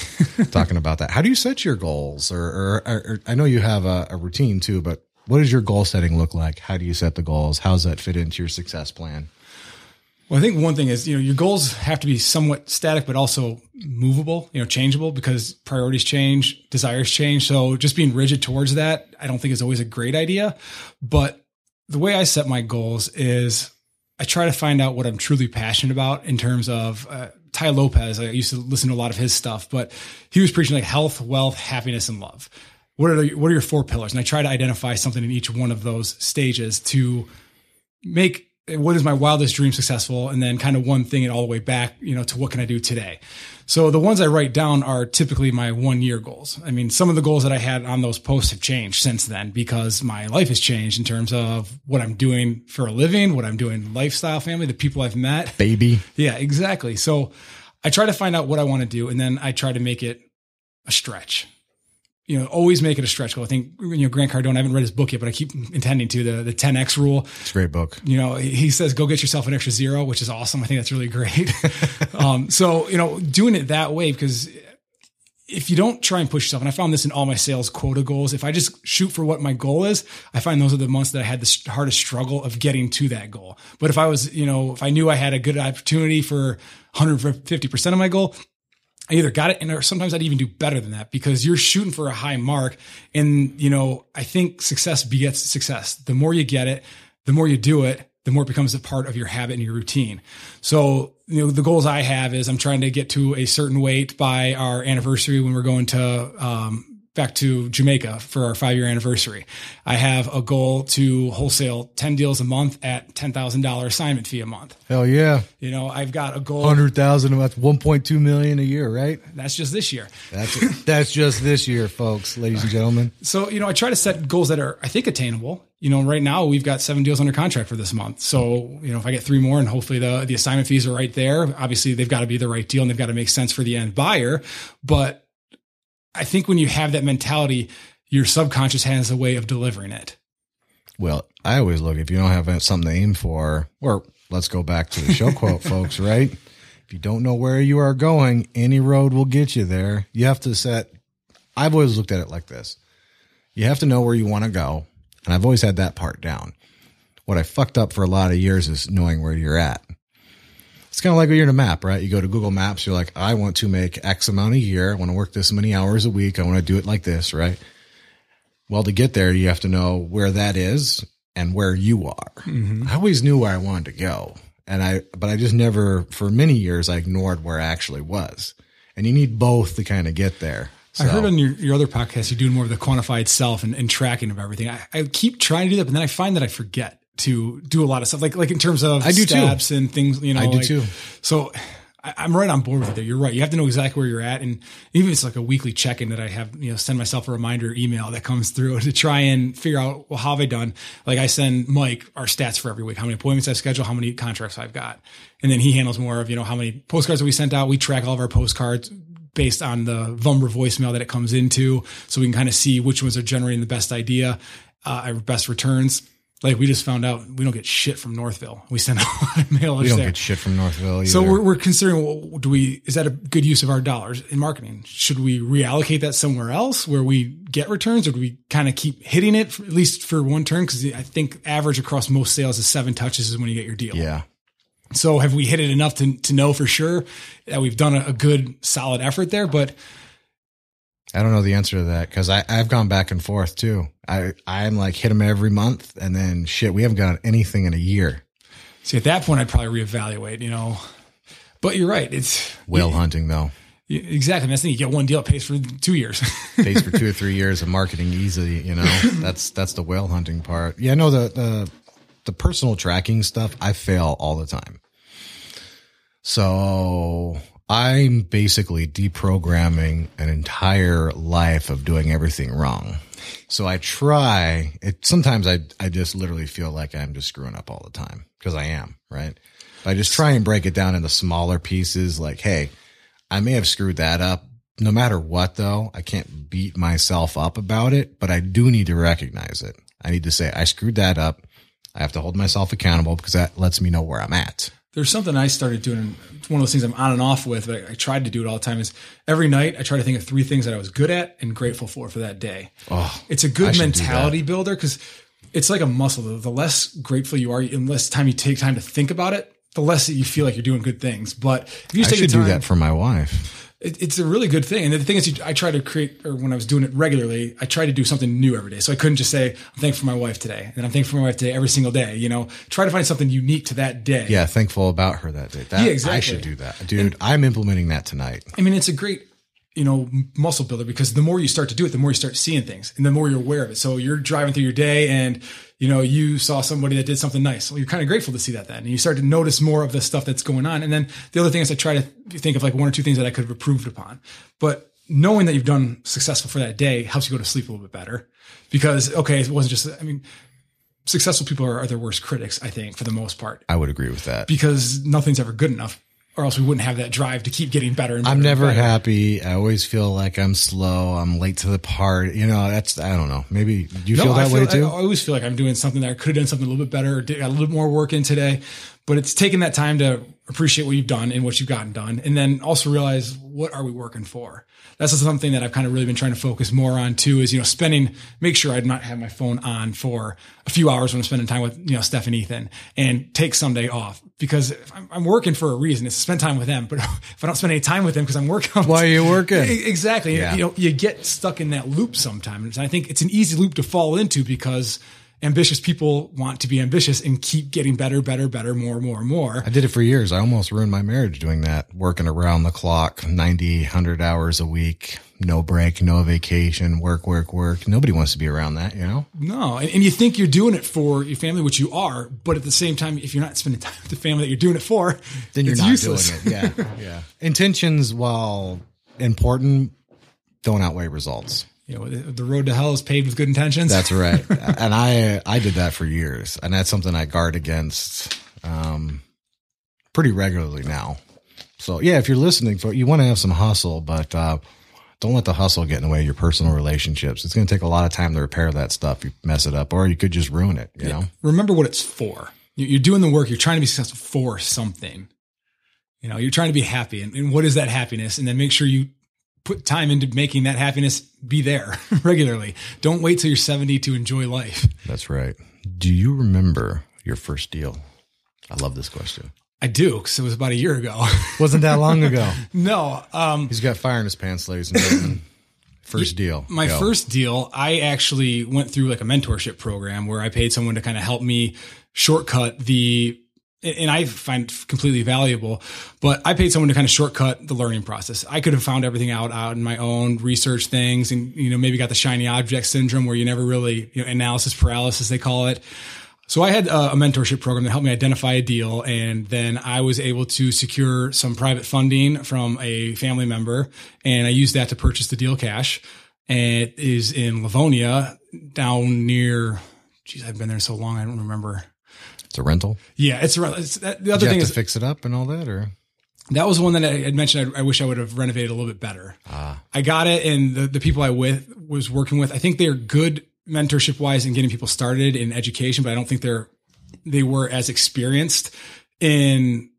(laughs) talking about that. How do you set your goals? Or, or, or, or I know you have a, a routine too, but what does your goal setting look like? How do you set the goals? How does that fit into your success plan? Well, I think one thing is, you know, your goals have to be somewhat static, but also movable, you know, changeable because priorities change, desires change. So just being rigid towards that, I don't think is always a great idea. But the way I set my goals is I try to find out what I'm truly passionate about in terms of uh, Tai Lopez. I used to listen to a lot of his stuff, but he was preaching like health, wealth, happiness, and love. what are the, what are your four pillars? And I try to identify something in each one of those stages to make what is my wildest dream successful and then kind of one thing and all the way back, you know, to what can I do today? So the ones I write down are typically my one year goals. I mean, some of the goals that I had on those posts have changed since then because my life has changed in terms of what I'm doing for a living, what I'm doing lifestyle family, the people I've met. Baby. Yeah, exactly. So I try to find out what I want to do and then I try to make it a stretch you know, always make it a stretch goal. I think, you know, Grant Cardone, I haven't read his book yet, but I keep intending to the, the 10X rule. It's a great book. You know, he says, go get yourself an extra zero, which is awesome. I think that's really great. (laughs) um, so, you know, doing it that way, because if you don't try and push yourself, and I found this in all my sales quota goals, if I just shoot for what my goal is, I find those are the months that I had the hardest struggle of getting to that goal. But if I was, you know, if I knew I had a good opportunity for 150% of my goal, I either got it and or sometimes I'd even do better than that because you're shooting for a high mark. And, you know, I think success begets success. The more you get it, the more you do it, the more it becomes a part of your habit and your routine. So, you know, the goals I have is I'm trying to get to a certain weight by our anniversary when we're going to um, back to Jamaica for our five year anniversary. I have a goal to wholesale 10 deals a month at $10,000 assignment fee a month. Hell yeah. You know, I've got a goal. 100,000, that's 1.2 million a year, right? That's just this year. That's, that's just this year, folks, ladies and gentlemen. So, you know, I try to set goals that are, I think, attainable. You know, right now we've got seven deals under contract for this month. So, you know, if I get three more and hopefully the, the assignment fees are right there, obviously they've got to be the right deal and they've got to make sense for the end buyer. But I think when you have that mentality, your subconscious has a way of delivering it. Well, I always look if you don't have something to aim for, or let's go back to the show quote, (laughs) folks, right? If you don't know where you are going, any road will get you there. You have to set, I've always looked at it like this. You have to know where you want to go. And I've always had that part down. What I fucked up for a lot of years is knowing where you're at. It's kind of like when you're in a map, right? You go to Google Maps, you're like, I want to make X amount a year. I want to work this many hours a week. I want to do it like this, right? Well, to get there, you have to know where that is and where you are. Mm-hmm. I always knew where I wanted to go. And I, but I just never, for many years, I ignored where I actually was. And you need both to kind of get there. So. I heard on your, your other podcast, you're doing more of the quantified self and, and tracking of everything. I, I keep trying to do that, but then I find that I forget to do a lot of stuff, like like in terms of I do steps too. and things. You know, I do like, too. So I, am right on board with it. You're right. You have to know exactly where you're at, and even if it's like a weekly check in that I have, you know, send myself a reminder email that comes through (laughs) to try and figure out well how have I done. Like I send Mike our stats for every week, how many appointments I schedule, how many contracts I've got, and then he handles more of you know how many postcards that we sent out. We track all of our postcards based on the Vumber voicemail that it comes into, so we can kind of see which ones are generating the best idea, uh, our best returns like we just found out we don't get shit from Northville. We send a (laughs) lot of mail. We don't there. get shit from Northville either. So we're, we're considering, well, do we, is that a good use of our dollars in marketing? Should we reallocate that somewhere else where we get returns or do we kind of keep hitting it for, at least for one turn? Cause I think average across most sales is seven touches is when you get your deal. yeah. So have we hit it enough to, to know for sure that we've done a, a good solid effort there? But I don't know the answer to that because I I've gone back and forth too. I I'm like hit them every month and then shit we haven't got anything in a year. see, at that point, I'd probably reevaluate, you know, but you're right. It's Whale hunting though you- exactly. That's the thing. You get one deal, it pays for two years. (laughs) pays for two or three years of marketing easily. You know (laughs) that's that's the whale hunting part. Yeah, no the the the personal tracking stuff I fail all the time. So I'm basically deprogramming an entire life of doing everything wrong. So I try it. Sometimes I, I just literally feel like I'm just screwing up all the time because I am, right? But I just try and break it down into smaller pieces. Like, Hey, I may have screwed that up. No matter what though, I can't beat myself up about it, but I do need to recognize it. I need to say I screwed that up. I have to hold myself accountable because that lets me know where I'm at. There's something I started doing. It's one of those things I'm on and off with, but I, I tried to do it all the time. Is every night I try to think of three things that I was good at and grateful for for that day. Oh, It's a good mentality builder because it's like a muscle. The, the less grateful you are, and less time you take time to think about it, the less that you feel like you're doing good things. But if you I take should time, do that for my wife. It, it's a really good thing. And the thing is, you, I try to create, or when I was doing it regularly, I try to do something new every day. So I couldn't just say, I'm thankful for my wife today. And I'm thankful for my wife today every single day. You know, try to find something unique to that day. Yeah, thankful about her that day. That, Yeah, exactly. I should do that, dude. I'm implementing that tonight. I mean, it's a great you know, muscle builder because the more you start to do it, the more you start seeing things and the more you're aware of it. So you're driving through your day and, you know, you saw somebody that did something nice. Well, you're kind of grateful to see that then. And you start to notice more of the stuff that's going on. And then the other thing is I try to think of like one or two things that I could have improved upon. But knowing that you've done successful for that day helps you go to sleep a little bit better because, okay, it wasn't just, I mean, successful people are, are their worst critics, I think, for the most part, I would agree with that. because nothing's ever good enough or else we wouldn't have that drive to keep getting better and better. I'm never better. happy. I always feel like I'm slow. I'm late to the part. You know, that's I don't know. Maybe you feel I that way too? I always feel like I'm doing something that I could have done something a little bit better, or did, got a little bit more work in today. But it's taking that time to appreciate what you've done and what you've gotten done, and then also realize what are we working for. That's something that I've kind of really been trying to focus more on too. Is you know spending, make sure I'd not have my phone on for a few hours when I'm spending time with you know Steph and Ethan, and take Sunday off because I'm, I'm working for a reason. It's to spend time with them. But (laughs) if I don't spend any time with them because I'm working, Why are you working? (laughs) Exactly. Yeah. You know, you get stuck in that loop sometimes. And I think it's an easy loop to fall into because ambitious people want to be ambitious and keep getting better, better, better, more, more, more. I did it for years. I almost ruined my marriage doing that, working around the clock, 90, 100 hours a week, no break, no vacation, work, work, work. Nobody wants to be around that, you know? No. And, and you think you're doing it for your family, which you are. But at the same time, if you're not spending (laughs) time with the family that you're doing it for, Then you're not useless. doing it. Yeah. (laughs) yeah. Intentions, while important, don't outweigh results. You know, the, road to hell is paved with good intentions. That's (laughs) right. and I I did that for years, and that's something I guard against um, pretty regularly now. So yeah, if you're listening, for you want to have some hustle, but uh, don't let the hustle get in the way of your personal relationships. It's going to take a lot of time to repair that stuff. You mess it up, or you could just ruin it. You know, remember what it's for. You- You're doing the work. You're trying to be successful for something. You know, you're trying to be happy. And, and what is that happiness? And then make sure you put time into making that happiness be there (laughs) regularly. Don't wait till you're 70 to enjoy life. that's right. Do you remember your first deal? I love this question. I do because it was about a year ago. (laughs) Wasn't that long ago? no, um, He's got fire in his pants, ladies and gentlemen. (clears throat) First deal. my Go. first deal, I actually went through like a mentorship program where I paid someone to kind of help me shortcut the and I find completely valuable, but I paid someone to kind of shortcut the learning process. I could have found everything out out in my own research things and, you know, maybe got the shiny object syndrome where you never really, you know, analysis paralysis, they call it. So I had a, mentorship program that helped me identify a deal, and then I was able to secure some private funding from a family member, and I used that to purchase the deal cash. And it is in Livonia, down near. Geez, I've been there so long, I don't remember. It's a rental. Yeah, it's, around- it's that, the other you thing have to is fix it up and all that, or that was one that I had mentioned. I, I wish I would have renovated a little bit better. Ah. I got it, and the, the people I with was working with, I think they're good mentorship wise in getting people started in education, but I don't think they're they were as experienced in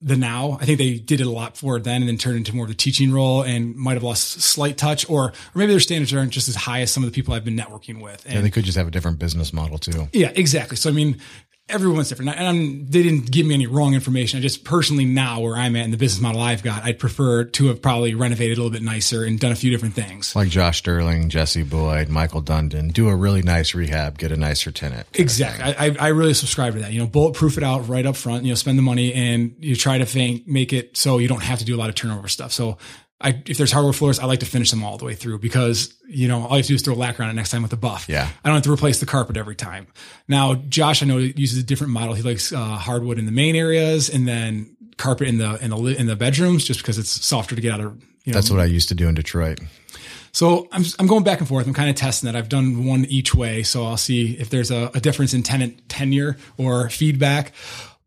the now. I think they did it a lot for it then, and then turned into more of the teaching role, and might have lost slight touch, or or maybe their standards aren't just as high as some of the people I've been networking with. And yeah, they could just have a different business model too. yeah, exactly. So I mean, everyone's different, and I'm, they didn't give me any wrong information. I just personally now where I'm at in the business model I've got, I'd prefer to have probably renovated a little bit nicer and done a few different things. Like Josh Sterling, Jesse Boyd, Michael Dundon, do a really nice rehab, get a nicer tenant. Exactly. I, I I really subscribe to that. You know, bulletproof it out right up front. You know, spend the money and you try to think, make it so you don't have to do a lot of turnover stuff. So. I, if there's hardwood floors, I like to finish them all the way through because, you know, all you have to do is throw lacquer on it next time with a buff. Yeah. I don't have to replace the carpet every time. Now, Josh, I know uses a different model. He likes uh, hardwood in the main areas and then carpet in the in the in the bedrooms, just because it's softer to get out of. You know, That's what I used to do in Detroit. so I'm I'm going back and forth. I'm kind of testing that. I've done one each way, so I'll see if there's a, a difference in tenant tenure or feedback.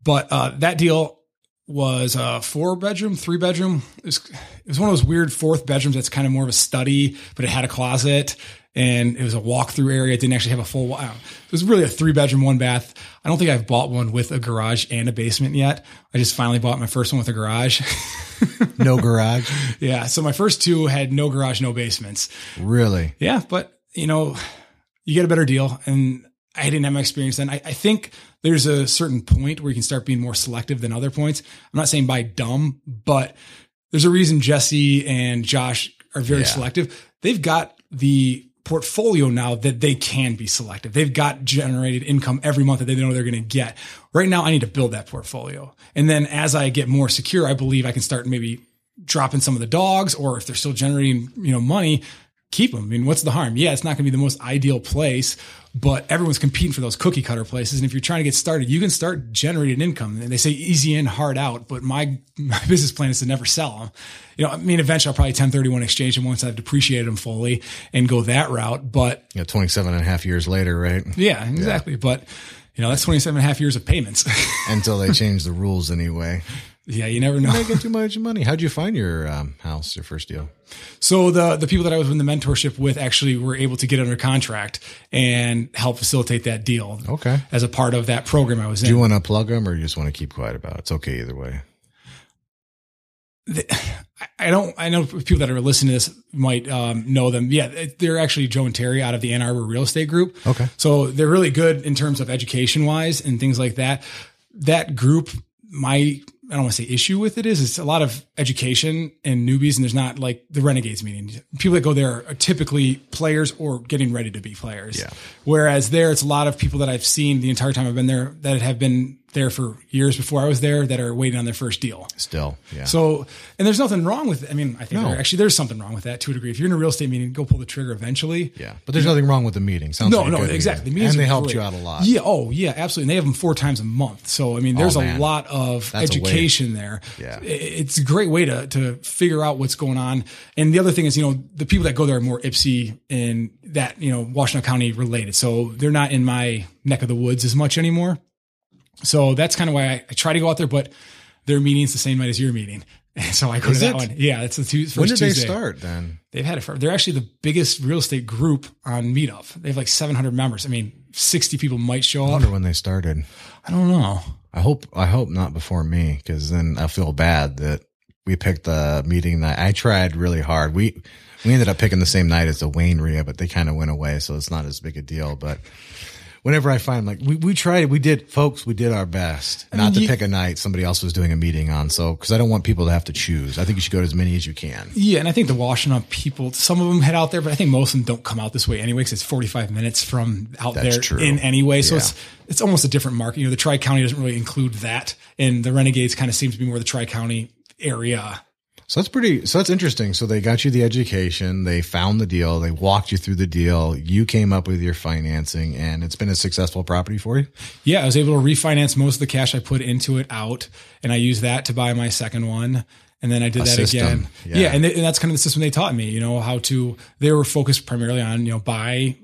But uh, that deal was a four bedroom, three bedroom. It was, it was one of those weird fourth bedrooms that's kind of more of a study, but it had a closet and it was a walk-through area. It didn't actually have a full. It was really a three bedroom, one bath. I don't think I've bought one with a garage and a basement yet. I just finally bought my first one with a garage. (laughs) No garage. yeah, so my first two had no garage, no basements. really? Yeah, but you know, you get a better deal. And I didn't have my experience then. I, I think there's a certain point where you can start being more selective than other points. I'm not saying by dumb, but there's a reason Jesse and Josh are very Yeah. selective. They've got the portfolio now that they can be selective. They've got generated income every month that they know they're going to get. Right now, I need to build that portfolio. And then as I get more secure, I believe I can start maybe dropping some of the dogs or if they're still generating, you know, money, keep them. I mean, what's the harm? Yeah, it's not going to be the most ideal place, but everyone's competing for those cookie cutter places. And if you're trying to get started, you can start generating income. And they say easy in, hard out. But my, (laughs) my business plan is to never sell them. You know, I mean, eventually I'll probably 1031 exchange them once I've depreciated them fully and go that route. But yeah, know, 27 and a half years later, right? yeah, exactly. But you know, that's 27 and a half years of payments. (laughs) Until they change the rules anyway. Yeah, you never know. Making too much money. How'd you find your um, house, your first deal? So the the people that I was in the mentorship with actually were able to get under contract and help facilitate that deal. Okay. As a part of that program I was in. Do you want to plug them or you just want to keep quiet about it? It's okay either way. (sighs) I don't. I know people that are listening to this might um, know them. Yeah, they're actually Joe and Terry out of the Ann Arbor Real Estate Group. Okay. So they're really good in terms of education wise and things like that. That group, my I don't want to say issue with it is it's a lot of education and newbies, and there's not like the renegades meeting. People that go there are typically players or getting ready to be players. Yeah. Whereas there, it's a lot of people that I've seen the entire time I've been there that have been there for years before I was there that are waiting on their first deal. Still, yeah. So, and there's nothing wrong with. I mean, I think No. there, actually there's something wrong with that to a degree. If you're in a real estate meeting, go pull the trigger eventually. yeah, but there's nothing wrong with the meeting. Sounds No, like no, exactly. The meetings and they helped great. you out a lot. Yeah. Oh, yeah, absolutely. And they have them four times a month. So, I mean, there's Oh, a lot of That's education there. Yeah. It's a great way to, to figure out what's going on. And the other thing is, you know, the people that go there are more Ypsi and that, you know, Washtenaw County related. So they're not in my neck of the woods as much anymore. So that's kind of why I, I try to go out there, but their meeting's the same night as your meeting. And (laughs) so I go Is to that it? one. Yeah, that's the two, first when did they start then? They've had it for, they're actually the biggest real estate group on Meetup. They have like 700 members. I mean, 60 people might show up. I wonder when they started. I don't know. I hope I hope not before me because then I feel bad that we picked the meeting that I tried really hard. We we ended up picking the same night as the Wayne Ria, but they kind of went away, so it's not as big a deal. But whenever I find like we we tried, we did, folks, we did our best not to you- pick a night somebody else was doing a meeting on. So because I don't want people to have to choose, I think you should go to as many as you can. Yeah. And I think the Washtenaw people, some of them head out there, but I think most of them don't come out this way anyway, because it's 45 minutes from out That's there true. in anyway. So Yeah. it's, it's almost a different market. You know, the Tri County doesn't really include that. And the Renegades kind of seems to be more the Tri County area. So that's pretty. So that's interesting. So they got you the education. They found the deal. They walked you through the deal. You came up with your financing, and it's been a successful property for you. Yeah, I was able to refinance most of the cash I put into it out, and I used that to buy my second one. And then I did that system. again. Yeah. Yeah, and, th- and that's kind of the system they taught me. You know how to. They were focused primarily on you know buy,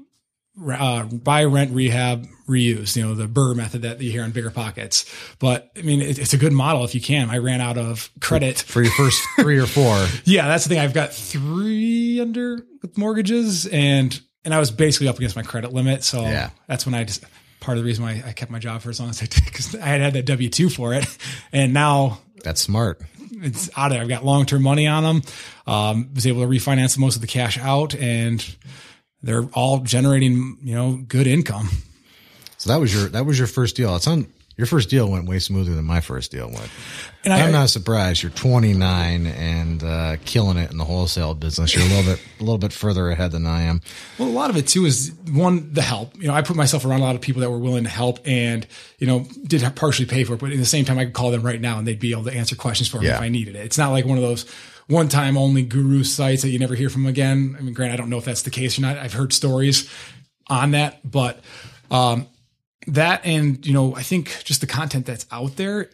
uh, buy, rent, rehab, reuse. You know the BRRRR method that you hear on BiggerPockets. But I mean, it, it's a good model if you can. I ran out of credit. for your first three or four. (laughs) Yeah, that's the thing. I've got three under with mortgages, and and I was basically up against my credit limit. So Yeah. that's when I just part of the reason why I kept my job for as long as I did because I had had that W two for it, (laughs) and now That's smart. it's out of there. I've got long term money on them. Um, was able to refinance most of the cash out, and they're all generating you know good income. So that was your that was your first deal. It's on your first deal went way smoother than my first deal went. And I'm I, not surprised. You're 29 and uh, killing it in the wholesale business. You're a little bit a little bit further ahead than I am. Well, a lot of it too is one the help. You know, I put myself around a lot of people that were willing to help, and you know, did partially pay for it. But at the same time, I could call them right now, and they'd be able to answer questions for me Yeah. if I needed it. It's not like one of those one time only guru sites that you never hear from again. I mean, granted, I don't know if that's the case or not. I've heard stories on that, but um, that and you know, I think just the content that's out there.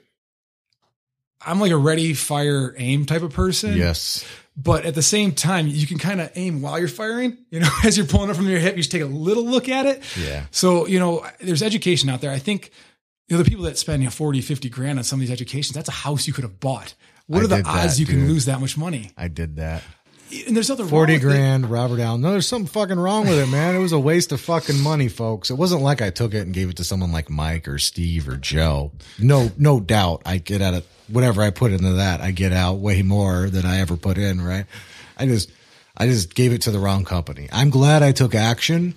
I'm like a ready, fire, aim type of person Yes. but at the same time, you can kind of aim while you're firing. You know, (laughs) as you're pulling up from your hip, you just take a little look at it. Yeah. So, you know, there's education out there. I think, you know, the people that spend you know, 40, 50 grand on some of these educations, that's a house you could have bought. What I are the odds that, you can lose that much money? I did that. And there's nothing 40 wrong with it. grand, Robert Allen. No, there's something fucking wrong with it, man. It was a waste of fucking money, folks. It wasn't like I took it and gave it to someone like Mike or Steve or Joe. No, no doubt I get out of whatever I put into that. I get out way more than I ever put in, right? I just, I just gave it to the wrong company. I'm glad I took action,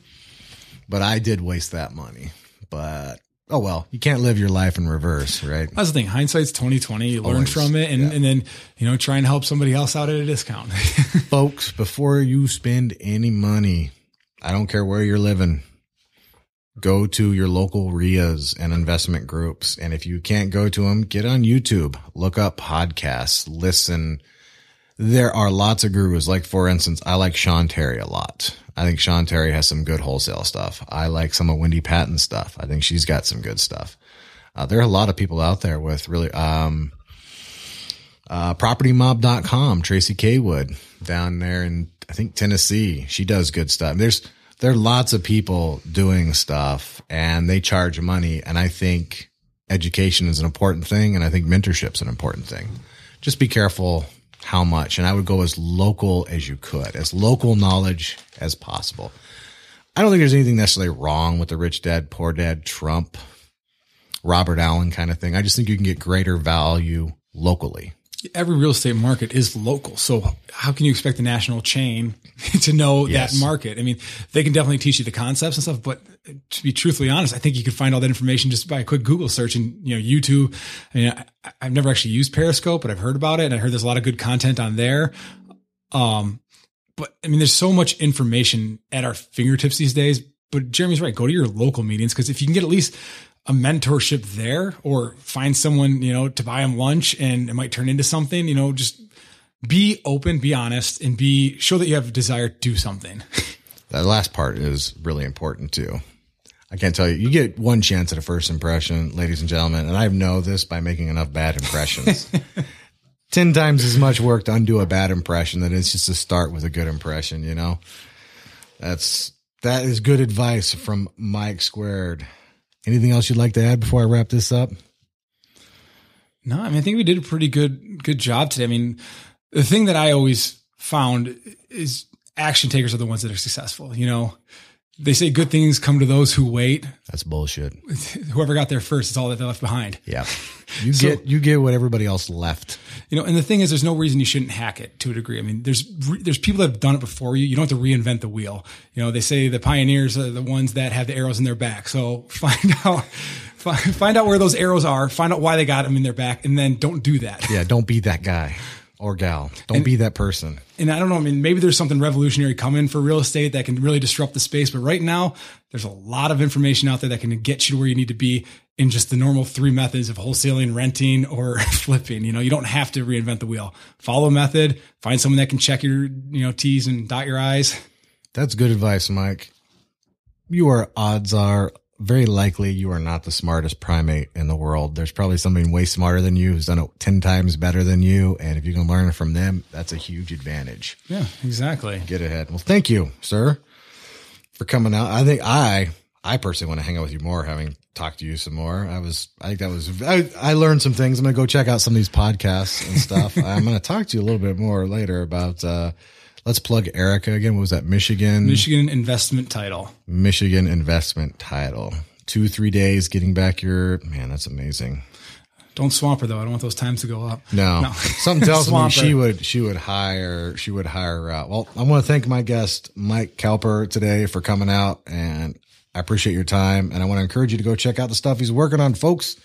but I did waste that money. But, oh well, you can't live your life in reverse, right? That's the thing. Hindsight's 2020. You learn Always. from it and, and then, you know, try and help somebody else out at a discount. (laughs) folks, before you spend any money, I don't care where you're living, go to your local RIAs and investment groups. And if you can't go to them, get on YouTube, look up podcasts, listen, There are lots of gurus. Like for instance, I like Sean Terry a lot. I think Sean Terry has some good wholesale stuff. I like some of Wendy Patton's stuff. I think she's got some good stuff. Uh, there are a lot of people out there with really, um, uh, propertymob.com, Tracy Kaywood down there in, I think Tennessee. She does good stuff. There's, there are lots of people doing stuff and they charge money. And I think education is an important thing. And I think mentorship's an important thing. Just be careful how much. And I would go as local as you could, as local knowledge as possible. I don't think there's anything necessarily wrong with the rich dad, poor dad, Trump, Robert Allen kind of thing. I just think you can get greater value locally. Every real estate market is local. So how can you expect the national chain (laughs) to know Yes. that market? I mean, they can definitely teach you the concepts and stuff, but to be truthfully honest, I think you could find all that information just by a quick Google search and, you know, YouTube. I mean, I, I've never actually used Periscope, but I've heard about it and I heard there's a lot of good content on there. Um, but I mean, there's so much information at our fingertips these days. But Jeremy's right. Go to your local meetings because if you can get at least a mentorship there or find someone, you know, to buy them lunch and it might turn into something, you know, just be open, be honest, and be show that you have a desire to do something. (laughs) That last part is really important too. I can't tell you. You get one chance at a first impression, ladies and gentlemen, and I know this by making enough bad impressions. (laughs) Ten times as much work to undo a bad impression than it's just to start with a good impression. You know, that's that is good advice from Mike Squared. Anything else you'd like to add before I wrap this up? No, I mean, I think we did a pretty good good job today. I mean, the thing that I always found is action takers are the ones that are successful. You know, they say good things come to those who wait. That's bullshit. (laughs) Whoever got there first is all that they left behind. Yeah, (laughs) you get you get what everybody else left. You know, and the thing is, there's no reason you shouldn't hack it to a degree. I mean, there's there's people that have done it before you. You don't have to reinvent the wheel. You know, they say the pioneers are the ones that have the arrows in their back. So (laughs) find out find, find out where those arrows are. Find out why they got them in their back, and then don't do that. Yeah, don't be that guy or gal. Don't be that person. And I don't know. I mean, maybe there's something revolutionary coming for real estate that can really disrupt the space. But right now, there's a lot of information out there that can get you to where you need to be in just the normal three methods of wholesaling, renting, or (laughs) flipping. You know, you don't have to reinvent the wheel. Follow method. Find someone that can check your, you know, T's and dot your I's. That's good advice, Mike. You are odds are very likely you are not the smartest primate in the world. There's probably somebody way smarter than you who's done it 10 times better than you. And if you can learn from them, that's a huge advantage. Yeah, exactly. Get ahead. Well, thank you, sir, for coming out. I think I, I personally want to hang out with you more, having talked to you some more. I was, I think that was, I, I learned some things. I'm going to go check out some of these podcasts and stuff. (laughs) I'm going to talk to you a little bit more later about, uh, let's plug Erica again. What was that? Michigan, Michigan investment title. Michigan investment title. Two, three days getting back your, man, that's amazing. Don't swamp her though. I don't want those times to go up. No, No. (laughs) something tells me she her. would she would hire she would hire her out. Well, I want to thank my guest Mike Cowper today for coming out, and I appreciate your time. And I want to encourage you to go check out the stuff he's working on, folks.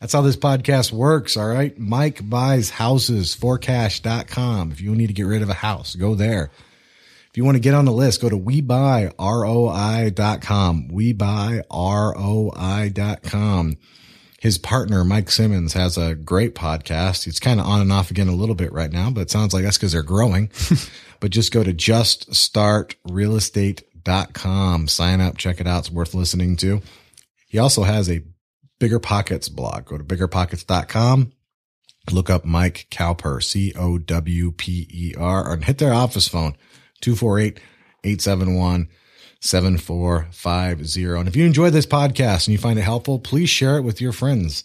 That's how this podcast works. All right, Mike buys houses for cash.com. If you need to get rid of a house, go there. If you want to get on the list, go to WeBuyROI.com. WeBuyROI.com. His partner, Mike Simmons, has a great podcast. It's kind of on and off again a little bit right now, but it sounds like that's because they're growing. (laughs) but just go to juststartrealestate.com. Sign up, check it out. It's worth listening to. He also has a BiggerPockets blog. Go to biggerpockets.com. Look up Mike Cowper, C O W P E R, and hit their office phone, 248 871 7450. And if you enjoy this podcast and you find it helpful, please share it with your friends.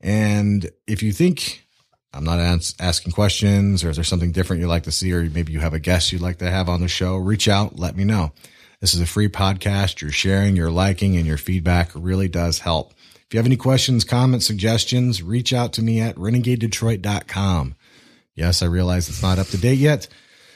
And if you think I'm not ans- asking questions or is there something different you'd like to see, or maybe you have a guest you'd like to have on the show, reach out, let me know. This is a free podcast. Your sharing, your liking, and your feedback really does help. If you have any questions, comments, suggestions, reach out to me at renegadedetroit.com. Yes, I realize it's not up to date yet.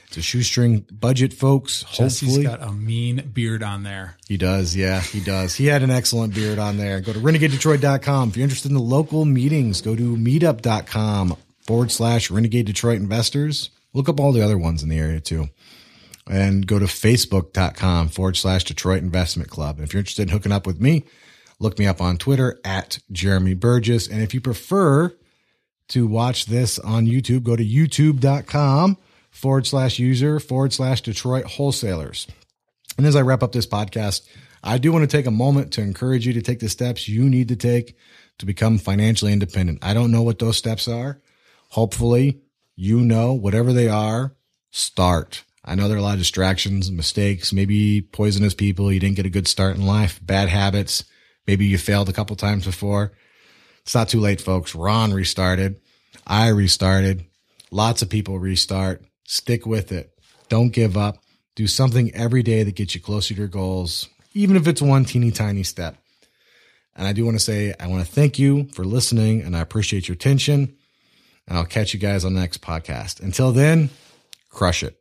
It's a shoestring budget, folks. Jesse's Hopefully, got a mean beard on there. he does. Yeah, he does. He had an excellent beard on there. Go to renegadedetroit.com. If you're interested in the local meetings, go to meetup.com forward slash renegade Detroit investors. Look up all the other ones in the area too. And go to facebook.com forward slash Detroit Investment Club. And if you're interested in hooking up with me, look me up on Twitter at Jeremy Burgess. And if you prefer to watch this on YouTube, go to youtube.com forward slash user forward slash Detroit wholesalers. And as I wrap up this podcast, I do want to take a moment to encourage you to take the steps you need to take to become financially independent. I don't know what those steps are. Hopefully, you know whatever they are, start. I know there are a lot of distractions, mistakes, maybe poisonous people. You didn't get a good start in life, bad habits. Maybe you failed a couple times before. It's not too late, folks. Ron restarted. I restarted. Lots of people restart. Stick with it. Don't give up. Do something every day that gets you closer to your goals, even if it's one teeny tiny step. And I do want to say, I want to thank you for listening and I appreciate your attention. And I'll catch you guys on the next podcast. Until then, crush it.